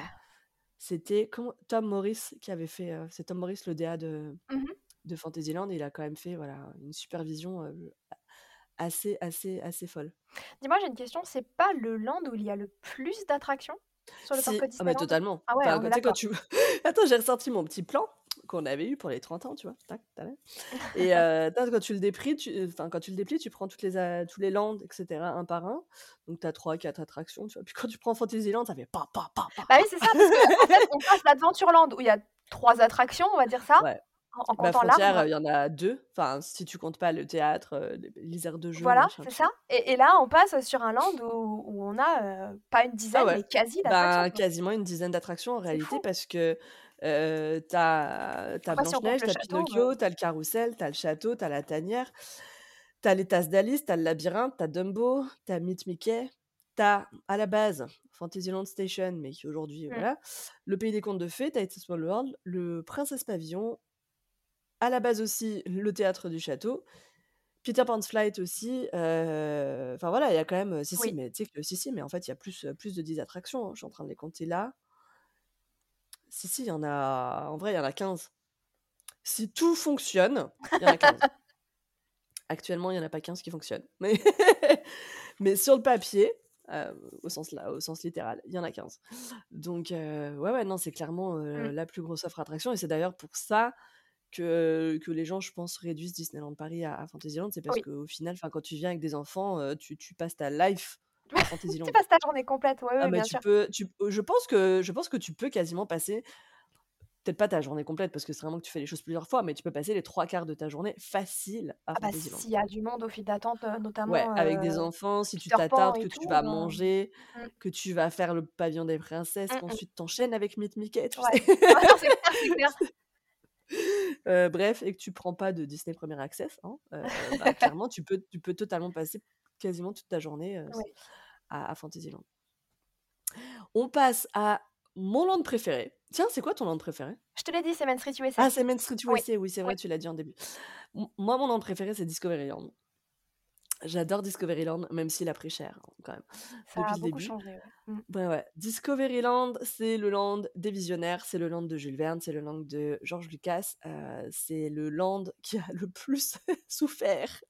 c'était comment Tom Morris qui avait fait, euh, c'est Tom Morris le DA de, Mhm. de Fantasyland et il a quand même fait voilà une supervision euh, assez assez assez folle. Dis-moi, j'ai une question. C'est pas le land où il y a le plus d'attractions sur le Si, parc ah, mais Disneyland? totalement. Ah ouais, Enfin, on est quand tu... Attends, j'ai ressorti mon petit plan qu'on avait eu pour les 30 ans, tu vois. Tac, tac. Et euh, quand tu le déplies, tu... Enfin, quand tu le déplies, tu prends toutes les, a- tous les lands, etc., un par un. Donc, tu as 3, 4 attractions, tu vois. Puis quand tu prends Fantasyland, ça fait pa, pa, pa, pa. Bah oui, c'est ça, parce que en fait, on passe l'Adventureland où il y a trois attractions, on va dire ça, Ouais. en, en Bah, comptant Frontière, l'arbre. il y en a deux. Enfin, si tu comptes pas le théâtre, euh, les, aires de jeu, Voilà, c'est ça. Et, et là, on passe sur un land où, où on a euh, pas une dizaine, Ah ouais. mais quasi d'attractions. Quoi. quasiment une dizaine d'attractions en réalité fou. parce que euh, t'as si Blanche-Neige, t'as Pinocchio, t'as le carrousel, t'as le château, t'as la tanière, t'as les tasses d'Alice, t'as le labyrinthe, t'as Dumbo, t'as Meet Mickey, t'as à la base Fantasyland Station, mais qui aujourd'hui, Mm. voilà, le Pays des Contes de Fées, t'as It's a Small World, le Princesse Pavillon, à la base aussi le théâtre du château, Peter Pan's Flight aussi. euh, Enfin voilà, il y a quand même. Si, si, oui. mais tu sais que si, si, mais en fait, il y a plus, plus de 10 attractions. hein, Je suis en train de les compter là. Si, si, il y en a. En vrai, il y en a 15. Si tout fonctionne, il y en a 15. Actuellement, il n'y en a pas 15 qui fonctionnent. Mais, mais sur le papier, euh, au, sens là, au sens littéral, il y en a 15. Donc, euh, ouais, ouais, non, c'est clairement euh, Mm. la plus grosse offre attraction. Et c'est d'ailleurs pour ça que, que les gens, je pense, réduisent Disneyland Paris à, à Fantasyland. C'est parce Oui. qu'au final, 'fin, quand tu viens avec des enfants, tu, tu passes ta life à Fantasyland. Tu passes ta journée complète, oui, Ah, bien tu sûr. peux, tu, je, pense que, je pense que tu peux quasiment passer, peut-être pas ta journée complète parce que c'est vraiment que tu fais les choses plusieurs fois, mais tu peux passer les trois quarts de ta journée facile à Ah bah s'il y a du monde au fil d'attente, euh, Ouais, notamment avec des euh, enfants, si tu t'attardes, que tu vas euh, manger, mm, que tu vas faire le pavillon des princesses, mm, mm. qu'ensuite t'enchaînes avec Meet Mickey, tu Ouais. c'est clair. Heu, bref et que tu prends pas de Disney Premier Access, hein, bah, clairement tu peux tu peux totalement passer quasiment toute ta journée, à à Fantasyland. On passe à mon land préféré. Tiens, c'est quoi ton land préféré? Je te l'ai dit, c'est Main Street USA. Ah, c'est Main Street USA, oui, c'est vrai, tu l'as dit en début. M moi, mon land préféré, c'est Discoveryland. J'adore Discoveryland, même s'il a pris cher, hein, quand même, Ça depuis a beaucoup début. changé, ouais. Mmh. Ouais, ouais. Discoveryland, c'est le land des visionnaires, c'est le land de Jules Verne, c'est le land de George Lucas, heu, c'est le land qui a le plus souffert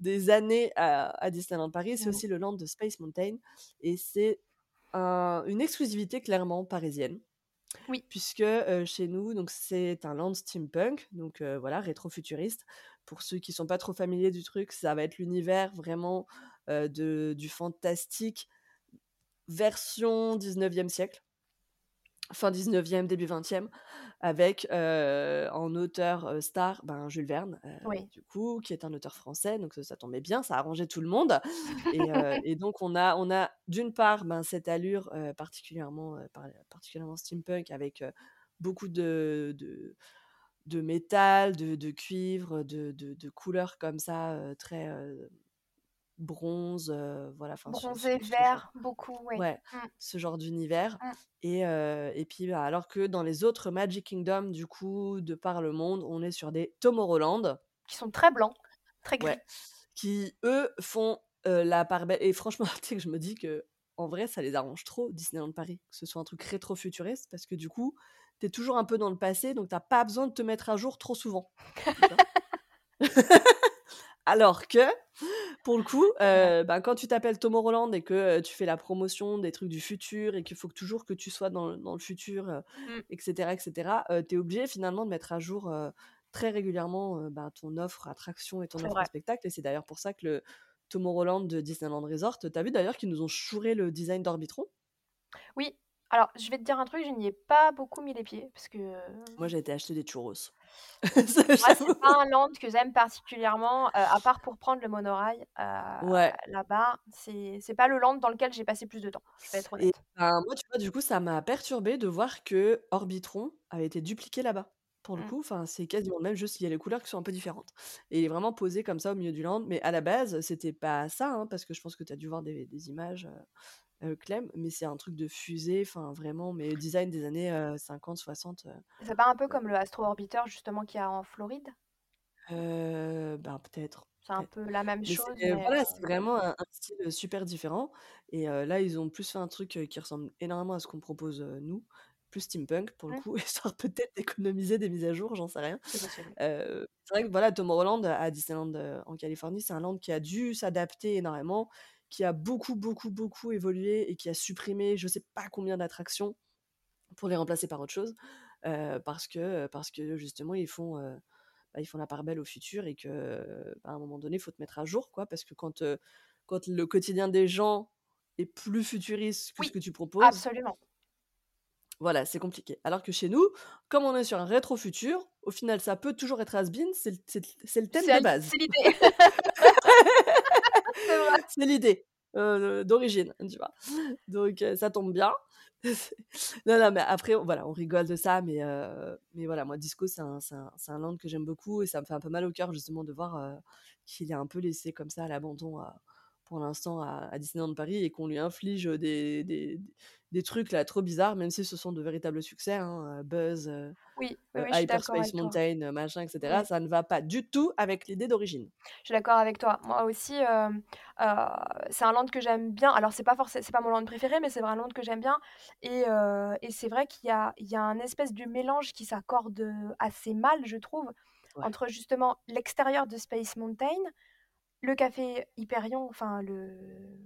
des années à à Disneyland Paris. C'est Mmh. aussi le land de Space Mountain et c'est un une exclusivité clairement parisienne. Oui. Puisque, chez nous, c'est un land steampunk, donc voilà, rétro-futuriste. Pour ceux qui sont pas trop familiers du truc, ça va être l'univers vraiment, du fantastique version 19e siècle. Fin 19e, début 20e, avec, heu, en auteur, star, ben, Jules Verne, Oui. du coup, qui est un auteur français, donc ça tombait bien, ça arrangeait tout le monde et donc on a on a d'une part, ben, cette allure, particulièrement, par particulièrement steampunk avec, beaucoup de de de métal, de de cuivre, de de couleurs comme ça, très, bronze, heu, voilà, ce ce Bronzé, ce vert, beaucoup, oui. ouais, Mmh. ce genre d'univers Mmh. et heu et puis, bah, alors que dans les autres Magic Kingdom, du coup, de par le monde, on est sur des Tomorrowland. Qui sont très blancs, très gris. Ouais, qui eux font, heu, la part belle et franchement, tu sais que je me dis qu'en vrai, ça les arrange trop Disneyland Paris, que ce soit un truc rétro-futuriste parce que du coup, tu es toujours un peu dans le passé, donc tu as pas besoin de te mettre à jour trop souvent? Alors que, pour le coup, heu, ben, quand tu t'appelles Tomorrowland et que, heu, tu fais la promotion des trucs du futur et qu'il faut que toujours que tu sois dans le dans le futur, heu Mmh. et cetera et cetera, heu, tu es obligé finalement de mettre à jour, très régulièrement, ben, ton offre attraction et ton offre vrai. spectacle et c'est d'ailleurs pour ça que le Tomorrowland de Disneyland Resort, tu as vu d'ailleurs qu'ils nous ont chouré le design d'Orbitron? Oui, alors je vais te dire un truc, je n'y ai pas beaucoup mis les pieds parce que Moi, j'ai été acheter des churros. Moi, c'est pas un land que j'aime particulièrement, heu, à part pour prendre le monorail, Ouais. là-bas, c'est c'est pas le land dans lequel j'ai passé plus de temps, je vais être Et honnête. ben, moi, tu vois, du coup, ça m'a perturbée de voir qu'Orbitron avait été dupliqué là-bas. Pour le Mmh. coup, enfin, c'est quasiment le même, juste il y a les couleurs qui sont un peu différentes et il est vraiment posé comme ça au milieu du land, mais à la base, c'était pas ça, hein, parce que je pense que tu as dû voir des des images, heu, Clem, mais c'est un truc de fusée, enfin vraiment, mais design des années, heu, 50-60, heu C'est pas un peu comme le Astro Orbiter justement qu'il y a en Floride? Heu, ben, peut-être, C'est un peut-être. peu la même Mais chose, c'est mais voilà, c'est heu vraiment un un style, super différent et là, ils ont plus fait un truc, qui ressemble énormément à ce qu'on propose, nous, plus steampunk pour le coup, histoire peut-être d'économiser des mises à jour, j'en sais rien. C'est c'est vrai que voilà, Tomorrowland à Disneyland, en Californie, c'est un land qui a dû s'adapter énormément, qui a beaucoup, beaucoup, beaucoup évolué et qui a supprimé je sais pas combien d'attractions pour les remplacer par autre chose, parce que, parce que justement ils font, bah, ils font la part belle au futur et que, bah, à un moment donné, il faut te mettre à jour, quoi, parce que quand, quand le quotidien des gens est plus futuriste que ce que tu proposes absolument. Voilà, c'est compliqué. Alors que chez nous, comme on est sur un rétro futur, au final, ça peut toujours être has been, c'est le thème de base. c'est l'idée. C'est l'idée, heu, d'origine, tu vois? Donc heu, ça tombe bien. Non, non, mais après, voilà, on rigole de ça, mais heu, mais voilà, moi, Disco, c'est un un un land que j'aime beaucoup et ça me fait un peu mal au cœur justement de voir, qu'il est un peu laissé comme ça à l'abandon à pour l'instant à à Disneyland Paris et qu'on lui inflige, des des des trucs là trop bizarres, même si ce sont de véritables succès, hein, Buzz, Oui, oui, heu, oui, je suis Hyper d'accord Space avec toi. Mountain, machin et cetera, Oui. ça ne va pas du tout avec l'idée d'origine. Je suis d'accord avec toi. Moi aussi, c'est un land que j'aime bien. Alors c'est pas forcé c'est pas mon land préféré, mais c'est vrai un land que j'aime bien et et c'est vrai qu'il y a il y a un espèce de mélange qui s'accorde, assez mal, je trouve, Ouais. entre justement l'extérieur de Space Mountain, le café Hyperion, enfin le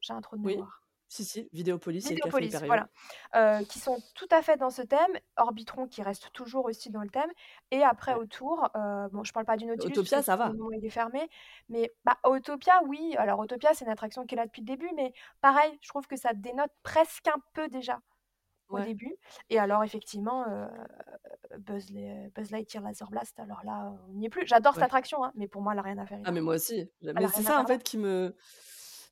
j'ai un trou de Oui, mémoire. si, si, Vidéopolis et le café Vidéopolis, Hyperion. voilà, heu, qui sont tout à fait dans ce thème, Orbitron qui reste toujours aussi dans le thème et après Ouais. autour, heu, bon, je parle pas du Nautilus Autopia, ça va. moment il est fermé, mais bah, Autopia oui, alors Autopia c'est une attraction qui est là depuis le début, mais pareil, je trouve que ça dénote presque un peu déjà, au Ouais. début et alors effectivement, Buzz l'ai Buzz Lightyear Laser Blast, alors là, on n'y est plus. J'adore cette attraction, hein, mais pour moi elle a rien à faire Ah mais moi aussi, mais c'est ça en fait qui me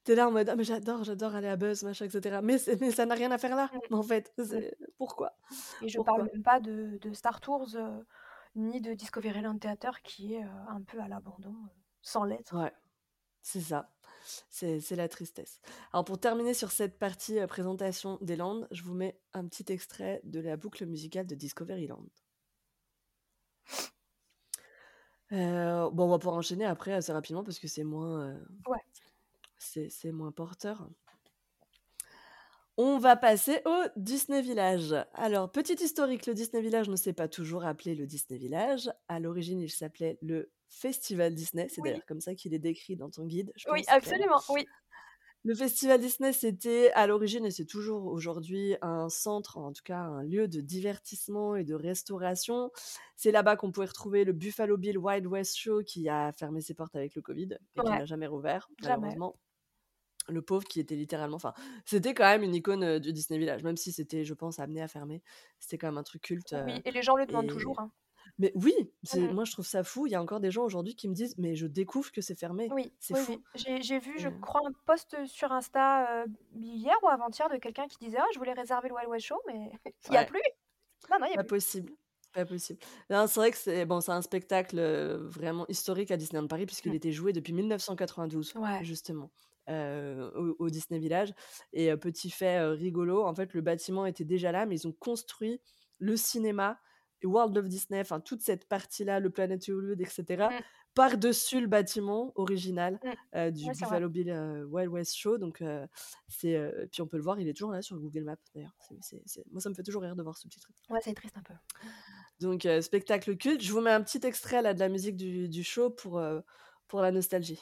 tu es là en mode: «Ah mais j'adore, j'adore aller à Buzz, machin et cetera», mais ça n'a rien à faire là, Mmh. en fait, Mmh. pourquoi? Et je parle Pourquoi? même pas de de Star Tours, ni de Discoveryland Theater qui est euh, un peu à l'abandon, sans lettres. Ouais, c'est ça. C'est c'est la tristesse. Alors pour terminer sur cette partie euh, présentation des Landes, je vous mets un petit extrait de la boucle musicale de Discoveryland. Euh, bon, on va pouvoir enchaîner après assez rapidement parce que c'est moins, euh, Ouais. c'est c'est moins porteur. On va passer au Disney Village. Alors, petit historique, le Disney Village ne s'est pas toujours appelé le Disney Village. À l'origine, il s'appelait le Festival Disney. C'est Oui. d'ailleurs comme ça qu'il est décrit dans ton guide. Je Oui, pense, absolument, oui. Le Festival Disney, c'était à l'origine, et c'est toujours aujourd'hui, un centre, en tout cas un lieu de divertissement et de restauration. C'est là-bas qu'on pouvait retrouver le Buffalo Bill Wild West Show qui a fermé ses portes avec le Covid et qui n'a jamais rouvert, Jamais. malheureusement. Le pauvre qui était littéralement. Enfin, c'était quand même une icône euh, du Disney Village, même si c'était, je pense, amené à fermer. C'était quand même un truc culte. euh, Oui, et les gens le demandent et- toujours. hein. Mais oui, Mhm. moi je trouve ça fou. Il y a encore des gens aujourd'hui qui me disent Mais je découvre que c'est fermé. Oui, C'est oui, fou. oui. J'ai vu, je crois, un post sur Insta euh, hier ou avant-hier de quelqu'un qui disait Ah, je voulais réserver le Wild West Show, mais il n'y a Ouais. plus. Non, non, il n'y a Pas plus. possible. Pas possible. C'est vrai que c'est bon, un spectacle vraiment historique à Disneyland Paris puisqu'il Mm. était joué depuis 1992 Ouais. justement euh, au, au Disney Village. Et euh, petit fait euh, rigolo, en fait le bâtiment était déjà là, mais ils ont construit le cinéma, World of Disney, enfin toute cette partie-là, le Planet Hollywood, etc. Mm. par-dessus le bâtiment original Mm. euh, du Ouais. Buffalo Bill euh, Wild West Show. Donc euh, c'est puis on peut le voir, il est toujours là sur Google Maps d'ailleurs. C'est- c'est- c'est- Moi ça me fait toujours rire de voir ce petit truc. Ouais, c'est triste un peu. Donc, spectacle culte. Je vous mets un petit extrait là de la musique du, du show pour, pour la nostalgie.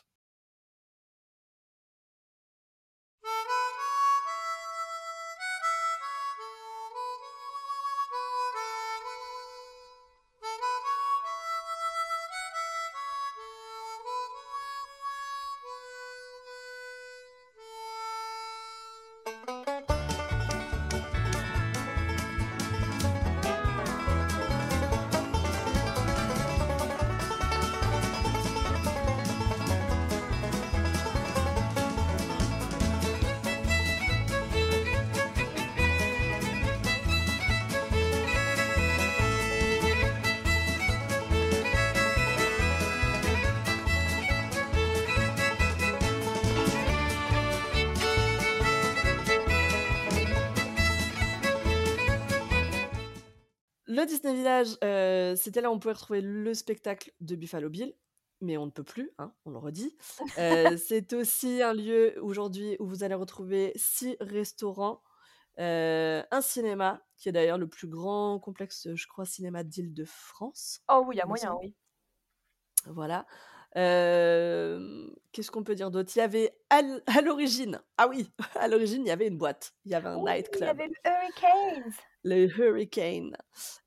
Euh, c'était là où on pouvait retrouver le spectacle de Buffalo Bill, mais on ne peut plus, hein, on le redit. Euh, c'est aussi un lieu aujourd'hui où vous allez retrouver six restaurants, euh, un cinéma, qui est d'ailleurs le plus grand complexe, je crois, cinéma d'Île-de-France. Oh oui, il y a moyen, oui. Voilà. Euh, Qu'est-ce qu'on peut dire d'autre? Il y avait à l'origine, ah oui, à l'origine, il y avait une boîte, il y avait un Oui, il y nightclub. avait le Hurricanes. le Hurricane.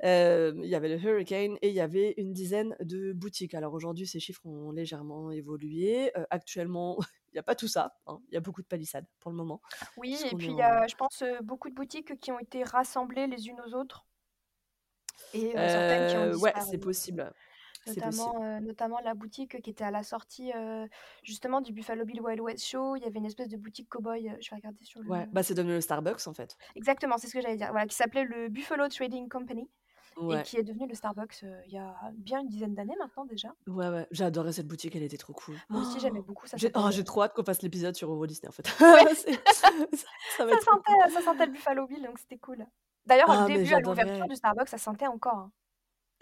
Euh, il y avait le Hurricane et il y avait une dizaine de boutiques. Alors aujourd'hui, ces chiffres ont légèrement évolué. Euh, actuellement, il n'y a pas tout ça. hein. Il y a beaucoup de palissades pour le moment. Oui, et puis il y a, je pense, beaucoup de boutiques qui ont été rassemblées les unes aux autres. Et certaines qui ont Euh, ouais, disparu. c'est possible. Notamment, euh, notamment la boutique qui était à la sortie euh, justement du Buffalo Bill Wild West Show. Il y avait une espèce de boutique cowboy. euh, Je vais regarder sur le. Ouais, bah c'est devenu le Starbucks en fait. Exactement, c'est ce que j'allais dire. Voilà, qui s'appelait le Buffalo Trading Company et qui est devenu le Starbucks il y a bien une dizaine d'années maintenant déjà. ouais, ouais. J'ai adoré cette boutique, elle était trop cool. Moi aussi, j'aimais beaucoup. Ça J'ai oh, trop hâte qu'on fasse l'épisode sur Euro Disney en fait. Ouais. Ça, ça va ça être trop cool. sentait, ça sentait le Buffalo Bill, donc c'était cool. D'ailleurs, Ah, au mais début, à l'ouverture du Starbucks, ça sentait encore. hein.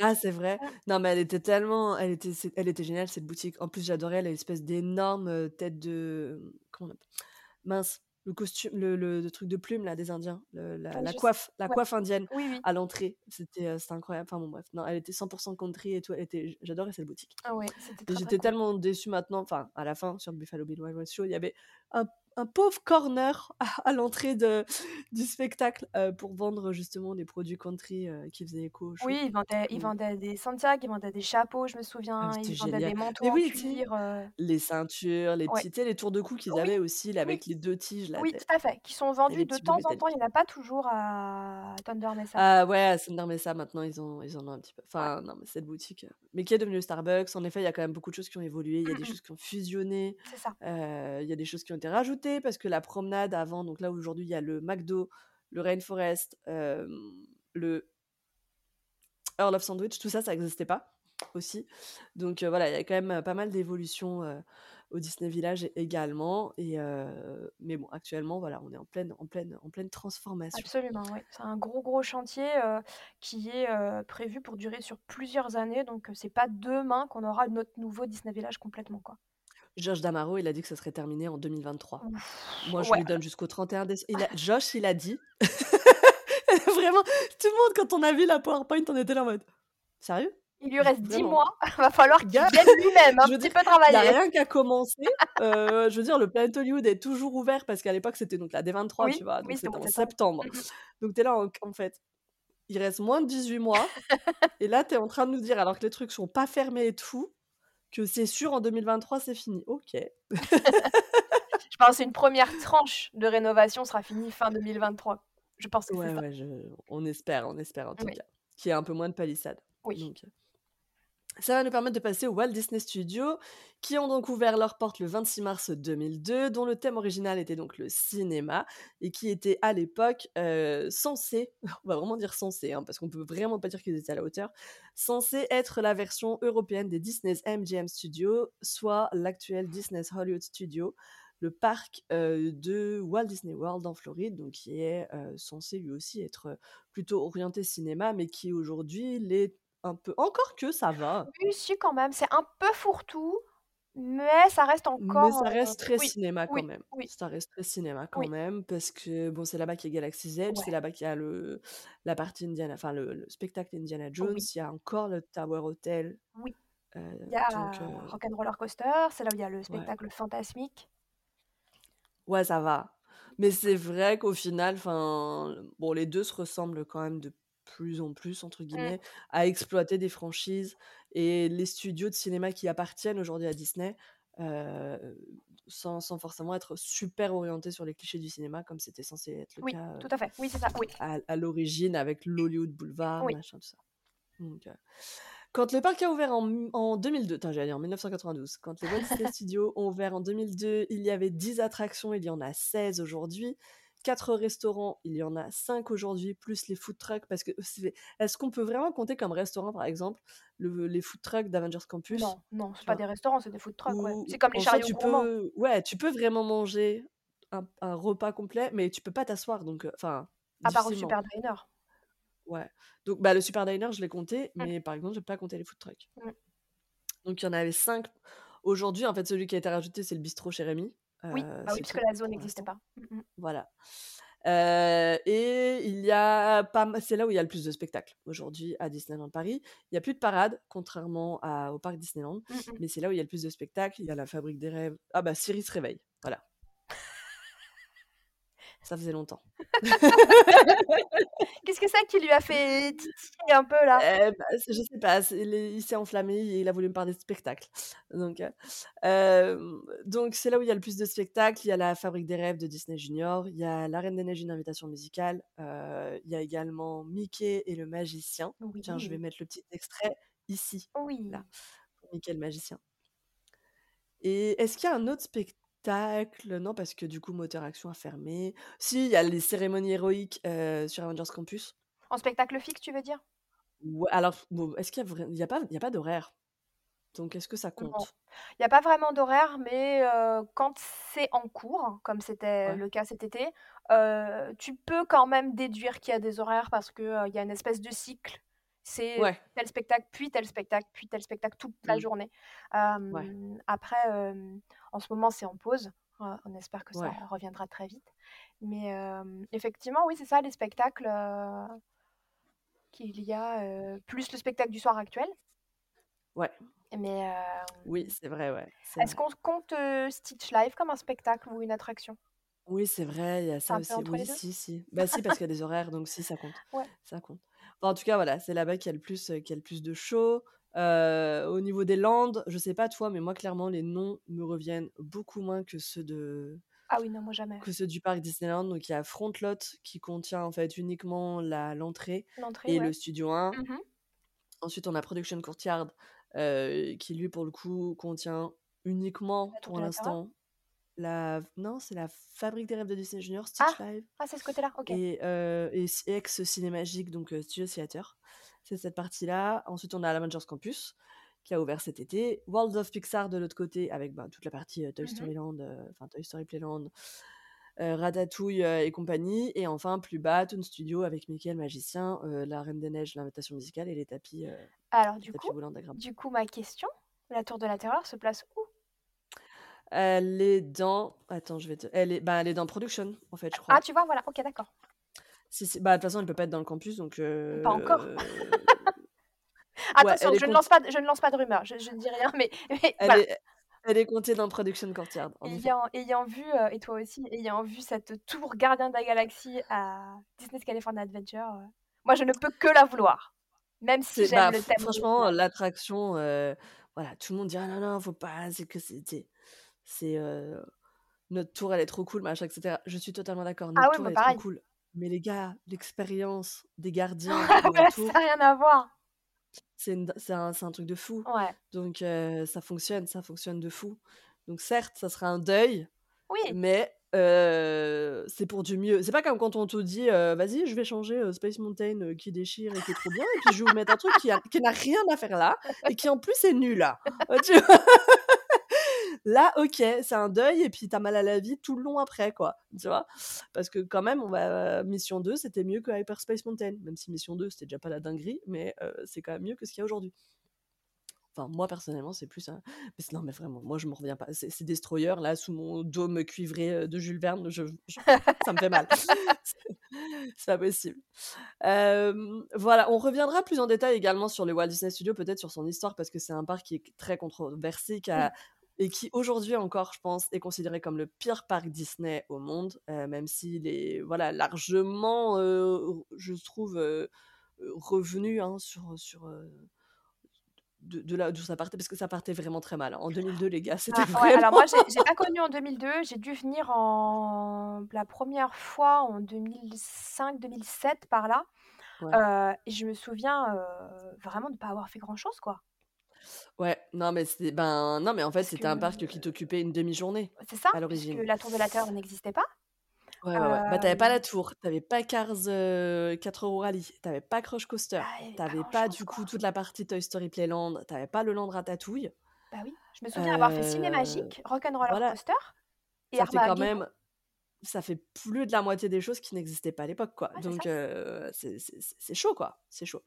Ah, c'est vrai? Non, mais elle était tellement, elle était, c'est- elle était géniale cette boutique. En plus, j'adorais l'espèce d'énorme euh, tête de, comment on appelle? Mince, le costume, le, le- le truc de plume là des Indiens, le- la, la je sais- coiffe, la ouais. coiffe indienne Oui, oui. à l'entrée. C'était, euh, c'était incroyable. Enfin bon, bref. Non, elle était 100% country et tout. Elle était, j'adorais cette boutique. Ah ouais, c'était Et très très j'étais cool. tellement déçue maintenant, enfin, à la fin, sur Buffalo Bill Wild West Show, il y avait un, un pauvre corner à, à l'entrée de, du spectacle euh, pour vendre justement des produits country euh, qui faisaient écho. Oui, ils vendaient, ils Mm. vendaient des sandsags, ils vendaient des chapeaux, je me Ah, souviens, c'était ils vendaient des manteaux Mais en oui, cuir. euh, les ceintures, les Ouais. petits, les tours de cou qu'ils Oui, avaient aussi, là, oui, avec les deux tiges, là, oui, tout à fait. Qui sont vendus de temps en temps. Il n'y en a pas toujours à Thunder Mesa. Ah ouais, à Thunder Mesa, maintenant, ils, ont, ils en ont un petit peu. Ouais. Enfin, non, mais cette boutique. Mais qui est devenue Starbucks. En effet, il y a quand même beaucoup de choses qui ont évolué. Il y a des Mm, mm, choses qui ont fusionné. C'est ça. Il y a des choses qui ont été rajoutées parce que la promenade avant, donc là, aujourd'hui, il y a le McDo, le Rainforest, le. Earl of Sandwich, tout ça, ça n'existait pas aussi. Donc voilà, il y a quand même pas mal d'évolutions au Disney Village également. Et, mais bon, actuellement, voilà, on est en pleine, en pleine, en pleine transformation. Absolument, oui. C'est un gros, gros chantier qui est prévu pour durer sur plusieurs années. Donc, c'est pas demain qu'on aura notre nouveau Disney Village complètement, quoi. Josh Damaro, il a dit que ça serait terminé en 2023. Moi, je Ouais. lui donne jusqu'au 31 décembre. Josh, il a dit. Vraiment, tout le monde, quand on a vu la PowerPoint, on était là en mode. Sérieux? Il lui reste 10 Vraiment. mois. Va falloir qu'il vienne lui-même un je petit dire, peu Il n'y a travailler. rien qu'à commencer. Euh, je veux dire, le Planet Hollywood est toujours ouvert parce qu'à l'époque, c'était donc la D23, Oui, tu vois. Donc oui, c'était en septembre. Mhm. Donc tu es là, en, en fait. Il reste moins de 18 mois. et là, tu es en train de nous dire, alors que les trucs sont pas fermés et tout, que c'est sûr en 2023, c'est fini. Ok. Je pense qu'une première tranche de rénovation sera finie fin 2023. Je pense que Ouais, ça. ouais, je- on espère, on espère en tout Oui. cas. Qu'il y ait un peu moins de palissades. Oui. Donc, euh, ça va nous permettre de passer au Walt Disney Studios, qui ont donc ouvert leurs portes le 26 mars 2002, dont le thème original était donc le cinéma, et qui était à l'époque euh, censé, on va vraiment dire censé, hein, parce qu'on peut vraiment pas dire qu'ils étaient à la hauteur, censé être la version européenne des Disney's MGM Studios, soit l'actuel Disney's Hollywood Studio, le parc euh, de Walt Disney World en Floride, donc qui est euh, censé lui aussi être plutôt orienté cinéma, mais qui aujourd'hui l'est un peu. Encore que ça va, Oui, si, quand même. C'est un peu fourre-tout, mais ça reste encore. mais ça euh, reste très cinéma quand oui, même. oui. Ça reste très cinéma quand même, parce que bon, c'est là-bas qu'il y a Galaxy's Edge, Ouais. c'est là-bas qu'il y a le, la partie Indiana, enfin le, le spectacle Indiana Jones, il y a encore le Tower Hotel. Oui. euh, Il y a donc, euh, Rock'n'Roller Coaster, c'est là où il y a le ouais. spectacle fantasmique. Ouais, ça va. Mais c'est vrai qu'au final, enfin, bon, les deux se ressemblent quand même de plus en plus, entre Mm. guillemets, à exploiter des franchises. Et les studios de cinéma qui appartiennent aujourd'hui à Disney, euh, sans, sans forcément être super orientés sur les clichés du cinéma, comme c'était censé être le Oui, cas tout à fait. Oui, c'est ça. Oui. à, à l'origine avec l'Hollywood Boulevard, Oui. machin, tout ça. Donc, euh, quand le parc a ouvert en, en 2002, attends, j'allais dire en 1992, quand les Walt Disney Studios ont ouvert en 2002, il y avait 10 attractions, il y en a 16 aujourd'hui. 4 restaurants, il y en a 5 aujourd'hui, plus les food trucks. Parce que c'est- est-ce qu'on peut vraiment compter comme restaurant, par exemple, le- les food trucks d'Avengers Campus? Non, non, c'est pas des restaurants, c'est des food trucks. ouais. C'est comme les chariots tu peux, ouais, tu peux vraiment manger un, un repas complet, mais tu peux pas t'asseoir, donc, euh, enfin, À part au. Super Diner. Ouais. Donc, bah, le Super Diner, je l'ai compté, Mm. mais par exemple, je n'ai pas compté les food trucks. Mm. Donc, il y en avait cinq. Aujourd'hui, en fait, celui qui a été rajouté, c'est le bistrot chez Rémi. Oui, Euh, bah oui, parce que la zone n'existait pas. Mm, mm. Voilà. Euh, et il y a pas c'est là où il y a le plus de spectacles aujourd'hui à Disneyland Paris. Il n'y a plus de parade, contrairement à- au parc Disneyland, Mm, mm. mais c'est là où il y a le plus de spectacles. Il y a la Fabrique des Rêves. Ah bah Siri se réveille. Ça faisait longtemps. Qu'est-ce que c'est qui lui a fait titiller un peu là? Euh, bah, je sais pas, il est- il s'est enflammé et il a voulu me parler de spectacle. Donc, euh, euh, donc c'est là où il y a le plus de spectacles. Il y a la Fabrique des Rêves de Disney Junior, il y a La Reine des Neiges, une invitation musicale. euh, il y a également Mickey et le magicien. Tiens, je vais mettre le petit extrait ici, oui. là, Mickey le magicien. Et est-ce qu'il y a un autre spectacle Non, parce que du coup, Moteur Action a fermé. Si, il y a les cérémonies héroïques euh, sur Avengers Campus. En spectacle fixe, tu veux dire? Ouais, alors, bon, est-ce qu'il y a, vra- a pas, il y a pas d'horaire? Donc, est-ce que ça compte? Il n'y a pas vraiment d'horaire, mais euh, quand c'est en cours, comme c'était Ouais. le cas cet été, euh, tu peux quand même déduire qu'il y a des horaires parce qu'il il y a une espèce de cycle. C'est Ouais, tel spectacle, puis tel spectacle, puis tel spectacle toute la Mm. journée. ouais, après, euh, en ce moment, c'est en pause. Euh, on espère que ça reviendra très vite. Mais effectivement, oui, c'est ça, les spectacles qu'il y a, plus le spectacle du soir actuel. ouais. Mais Oui, c'est vrai, ouais, est-ce qu'on compte Stitch Live comme un spectacle ou une attraction? Oui, c'est vrai, il y a ça aussi. Oui, si, si. Bah si, parce qu'il y a des horaires, donc si, ça compte. Ouais. Ça compte. Enfin, en tout cas, voilà, c'est là-bas qu'il y a le plus, qu'il y a le plus de shows. Euh, au niveau des landes, je sais pas toi, mais moi, clairement, les noms me reviennent beaucoup moins que ceux de Ah oui, non, moi jamais. que ceux du parc Disneyland. Donc, il y a Frontlot qui contient en fait uniquement la l'entrée L'entrée, et ouais. le studio 1. Mhm. Ensuite, on a Production Courtyard euh, qui, lui, pour le coup, contient uniquement, tour pour l'instant, la... Non, c'est la Fabrique des Rêves de Disney Junior, Stitch Ah, Live, ah c'est ce côté-là, ok. et, euh, et ex Cinémagique, donc euh, Studio Theater. c'est cette partie-là. Ensuite, on a l'Avengers Campus qui a ouvert cet été. World of Pixar de l'autre côté avec ben, toute la partie euh, Toy Mhm. Story Land, euh, enfin Toy Story Playland, Ratatouille et compagnie. Et enfin, plus bas, Toon Studio avec Mickey le Magicien, La Reine des Neiges, l'invitation musicale et les tapis, Alors, les du tapis coup, du coup, ma question, la tour de la terreur se place où? Elle est dans. Attends, je vais te. Elle est, bah, elle est dans Production, en fait, je crois. Ah, tu vois, voilà, ok, d'accord. Si, si- Bah, de toute façon, elle peut pas être dans le campus, donc. Pas encore. euh, Attention, est je, ne lance pas, de- je ne lance pas de rumeurs, je, je ne dis rien, mais, mais Elle, voilà. est, elle est comptée dans Production Courtyard. Ayant, ayant vu, euh, et toi aussi, ayant vu cette tour Gardien de la Galaxie à Disney's California Adventure, euh, moi je ne peux que la vouloir. Même si j'aime bah, le thème. franchement, l'attraction, euh, voilà, tout le monde dit ah non, non, faut pas, c'est que c'était. C'est. euh, notre tour, elle est trop cool, machin, etc. Je suis totalement d'accord, notre Ah ouais, tour, elle est trop cool. Mais les gars, l'expérience des gardiens Ah ouais, ça n'a rien à voir. c'est un, c'est un truc de fou. Ouais. Donc euh, ça fonctionne, ça fonctionne de fou. Donc certes, ça sera un deuil, Oui, mais euh, c'est pour du mieux. C'est pas comme quand on te dit, euh, vas-y, je vais changer euh, Space Mountain qui déchire et qui est trop bien, et puis je vais vous mettre un truc qui, n'a rien à faire là, et qui en plus est nul là. Euh, tu vois? Là, ok, c'est un deuil, et puis t'as mal à la vie tout le long après, quoi. Tu vois? Parce que quand même, on va... Mission 2, c'était mieux que Hyperspace Mountain, même si Mission 2, c'était déjà pas la dinguerie, mais euh, c'est quand même mieux que ce qu'il y a aujourd'hui. Enfin, moi personnellement, c'est plus un. Mais non, mais vraiment, moi je me reviens pas. C'est Destroyer là sous mon dôme cuivré euh, de Jules Verne, ça me fait mal. C'est pas possible. Euh, voilà, on reviendra plus en détail également sur le Walt Disney Studio, peut-être sur son histoire, parce que c'est un parc qui est très controversé qui a- et qui aujourd'hui encore, je pense, est considéré comme le pire parc Disney au monde, euh, même s'il est voilà, largement, euh, je trouve, euh, revenu hein, sur. sur de, de là d'où ça partait, parce que ça partait vraiment très mal. hein. En 2002, les gars, c'était Ah, ouais, vraiment... alors moi, j'ai j'ai pas connu en 2002, j'ai dû venir en la première fois en 2005-2007 par là. Ouais. Euh, et je me souviens euh, vraiment de ne pas avoir fait grand-chose, quoi. Ouais, non, mais c'était... Ben, non, mais en fait, Parce c'était un que- parc qui t'occupait une demi-journée. C'est ça, À l'origine. la tour de la Terreur n'existait pas. Ouais, ouais, ouais. Bah, t'avais pas Euh, la tour, t'avais pas Cars euh, 4 Euro Rally, t'avais pas Crush Coaster, Ah, pas t'avais pas du coup toute la partie Toy Story Playland, t'avais pas le Land Ratatouille. Bah oui, je me souviens avoir fait Euh, Cinémagique, Rock'n'Roller voilà. Coaster et Ça fait quand même... Ça fait plus de la moitié des choses qui n'existaient pas à l'époque, quoi. Ouais, Donc, euh, c'est c'est- c'est- c'est chaud, quoi. C'est chaud.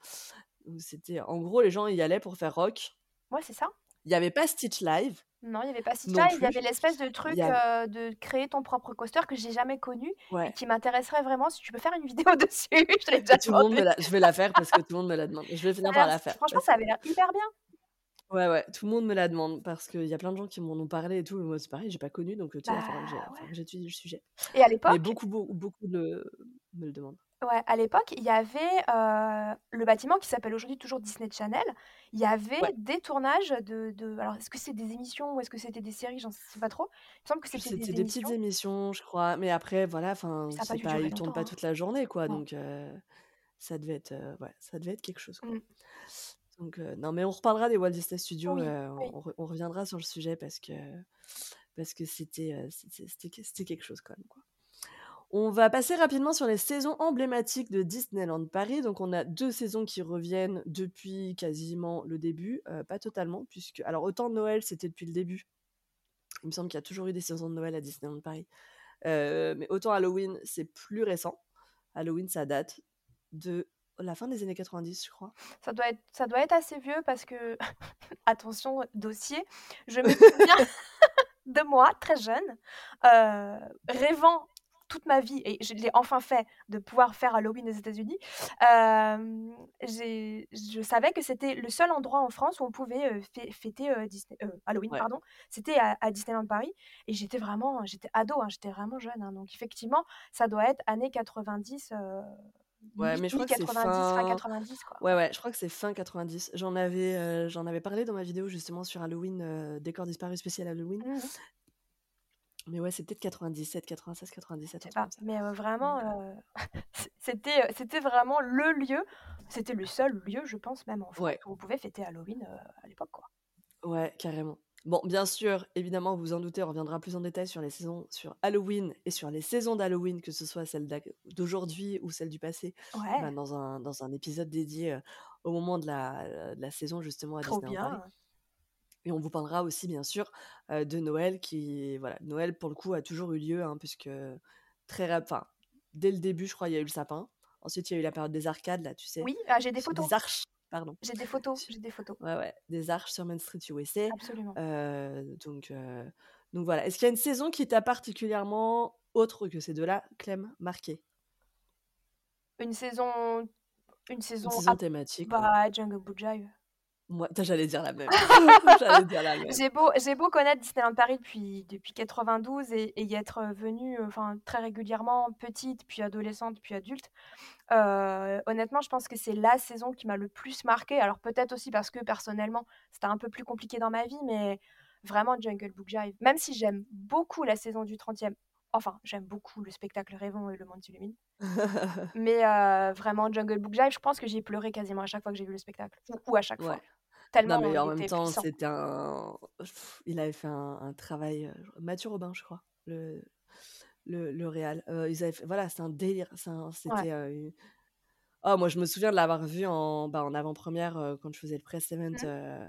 Donc, c'était... En gros, les gens y allaient pour faire rock. Ouais, c'est ça. Il y avait pas Stitch Live. Non, il n'y avait pas Stitch Live, il y avait l'espèce de truc euh, de créer ton propre coaster que j'ai jamais connu et Ouais. qui m'intéresserait vraiment. Si tu peux faire une vidéo dessus, je l'ai déjà Tout le monde me la... Je vais la faire parce que tout le monde me la demande. Je vais finir par la faire. Franchement, ça avait l'air hyper bien. Ouais, ouais, tout le monde me la demande parce qu'il y a plein de gens qui m'en ont parlé et tout. Mais moi, c'est pareil, j'ai pas connu, donc tu Bah, j'étudie le sujet. Et à Mais l'époque, beaucoup, beaucoup, beaucoup le... me le demandent. Ouais, à l'époque, il y avait euh, le bâtiment qui s'appelle aujourd'hui toujours Disney Channel. Il y avait Ouais. des tournages de, de- Alors, est-ce que c'est des émissions ou est-ce que c'était des séries? J'en sais pas trop. Il me semble que c'était C'était des, des, petites émissions. émissions, je crois. Mais après, voilà, enfin, Ça a pas c'est dû pas, durer ils tournent longtemps, pas hein. toute la journée, quoi. Non. Donc, euh, ça devait être, euh, ouais, ça devait être quelque chose, quoi. Mm. Donc, euh, non, mais on reparlera des Walt Disney Studios. Oui, euh, oui. on, re- on reviendra sur le sujet parce que parce que c'était euh, c'était c'était- c'était quelque chose quand même, quoi. On va passer rapidement sur les saisons emblématiques de Disneyland Paris. Donc, on a deux saisons qui reviennent depuis quasiment le début, euh, pas totalement, puisque alors autant Noël c'était depuis le début. Il me semble qu'il y a toujours eu des saisons de Noël à Disneyland Paris. Euh, mais autant Halloween, c'est plus récent. Halloween, ça date de la fin des années 90, je crois. Ça doit être, ça doit être assez vieux parce que, attention, dossier, je me souviens de moi, très jeune, euh, rêvant toute ma vie, et je l'ai enfin fait, de pouvoir faire Halloween aux États-Unis. euh, je savais que c'était le seul endroit en France où on pouvait fê- fêter Disney- Halloween, Ouais. pardon. C'était à, à Disneyland Paris, et j'étais vraiment, j'étais ado, hein, j'étais vraiment jeune, hein, donc effectivement, ça doit être années 90. euh, Ouais, mais je crois que c'est mi-90, fin fin- 90, quoi. Ouais, ouais, je crois que c'est fin 90. J'en avais, euh, j'en avais parlé dans ma vidéo justement sur Halloween, euh, décor disparu spécial Halloween. Mhm. Mais ouais, c'est peut-être 97, 96, 97, Je un sais truc pas, mais euh, vraiment, euh, c'était, euh, c'était vraiment le lieu, c'était le seul lieu, je pense, même en France, Ouais. où on pouvait fêter Halloween euh, à l'époque, quoi. Ouais, carrément. Bon, bien sûr, évidemment, vous vous en doutez, on reviendra plus en détail sur les saisons, sur Halloween et sur les saisons d'Halloween, que ce soit celle d'aujourd'hui ou celle du passé, Ouais, bah, dans, un, dans un épisode dédié au moment de la, de la saison justement à Trop bien. Et on vous parlera aussi, bien sûr, euh, de Noël qui, voilà, Noël pour le coup a toujours eu lieu, hein, puisque très enfin, dès le début, je crois, il y a eu le sapin. Ensuite, il y a eu la période des arcades, là, tu sais, Oui, ah, j'ai des photos. des arches, pardon. J'ai des photos. J'ai des photos. Ouais, ouais, des arches sur Main Street USA. Absolument. Euh, donc, euh, donc voilà. Est-ce qu'il y a une saison qui t'a particulièrement, autre que ces deux-là, Clem, marqué Une saison. Une Une saison. saison à- thématique. Bah, Jungle Book Jive. Moi, j'allais dire la même. J'ai beau, j'ai beau connaître Disneyland Paris depuis, depuis 92 et, et y être venue euh, enfin, très régulièrement, petite, puis adolescente, puis adulte. euh, honnêtement, je pense que c'est la saison qui m'a le plus marquée. Alors peut-être aussi parce que personnellement, c'était un peu plus compliqué dans ma vie, mais vraiment Jungle Book Jive. Même si j'aime beaucoup la saison du 30e, enfin, j'aime beaucoup le spectacle Rêvons et le monde s'illumine. Mais euh, vraiment, Jungle Book Jive, je pense que j'ai pleuré quasiment à chaque fois que j'ai vu le spectacle. Ou, ou à chaque fois. Tellement Non, mais en il même temps, c'était un. Il avait fait un, un travail. euh, Mathieu Robin, je crois, le, le, le réal. Euh, ils avaient fait- Voilà, c'est un délire. C'était. Ouais. euh, une- Oh, moi, je me souviens de l'avoir vu en, bah, en avant-première euh, quand je faisais le press event euh,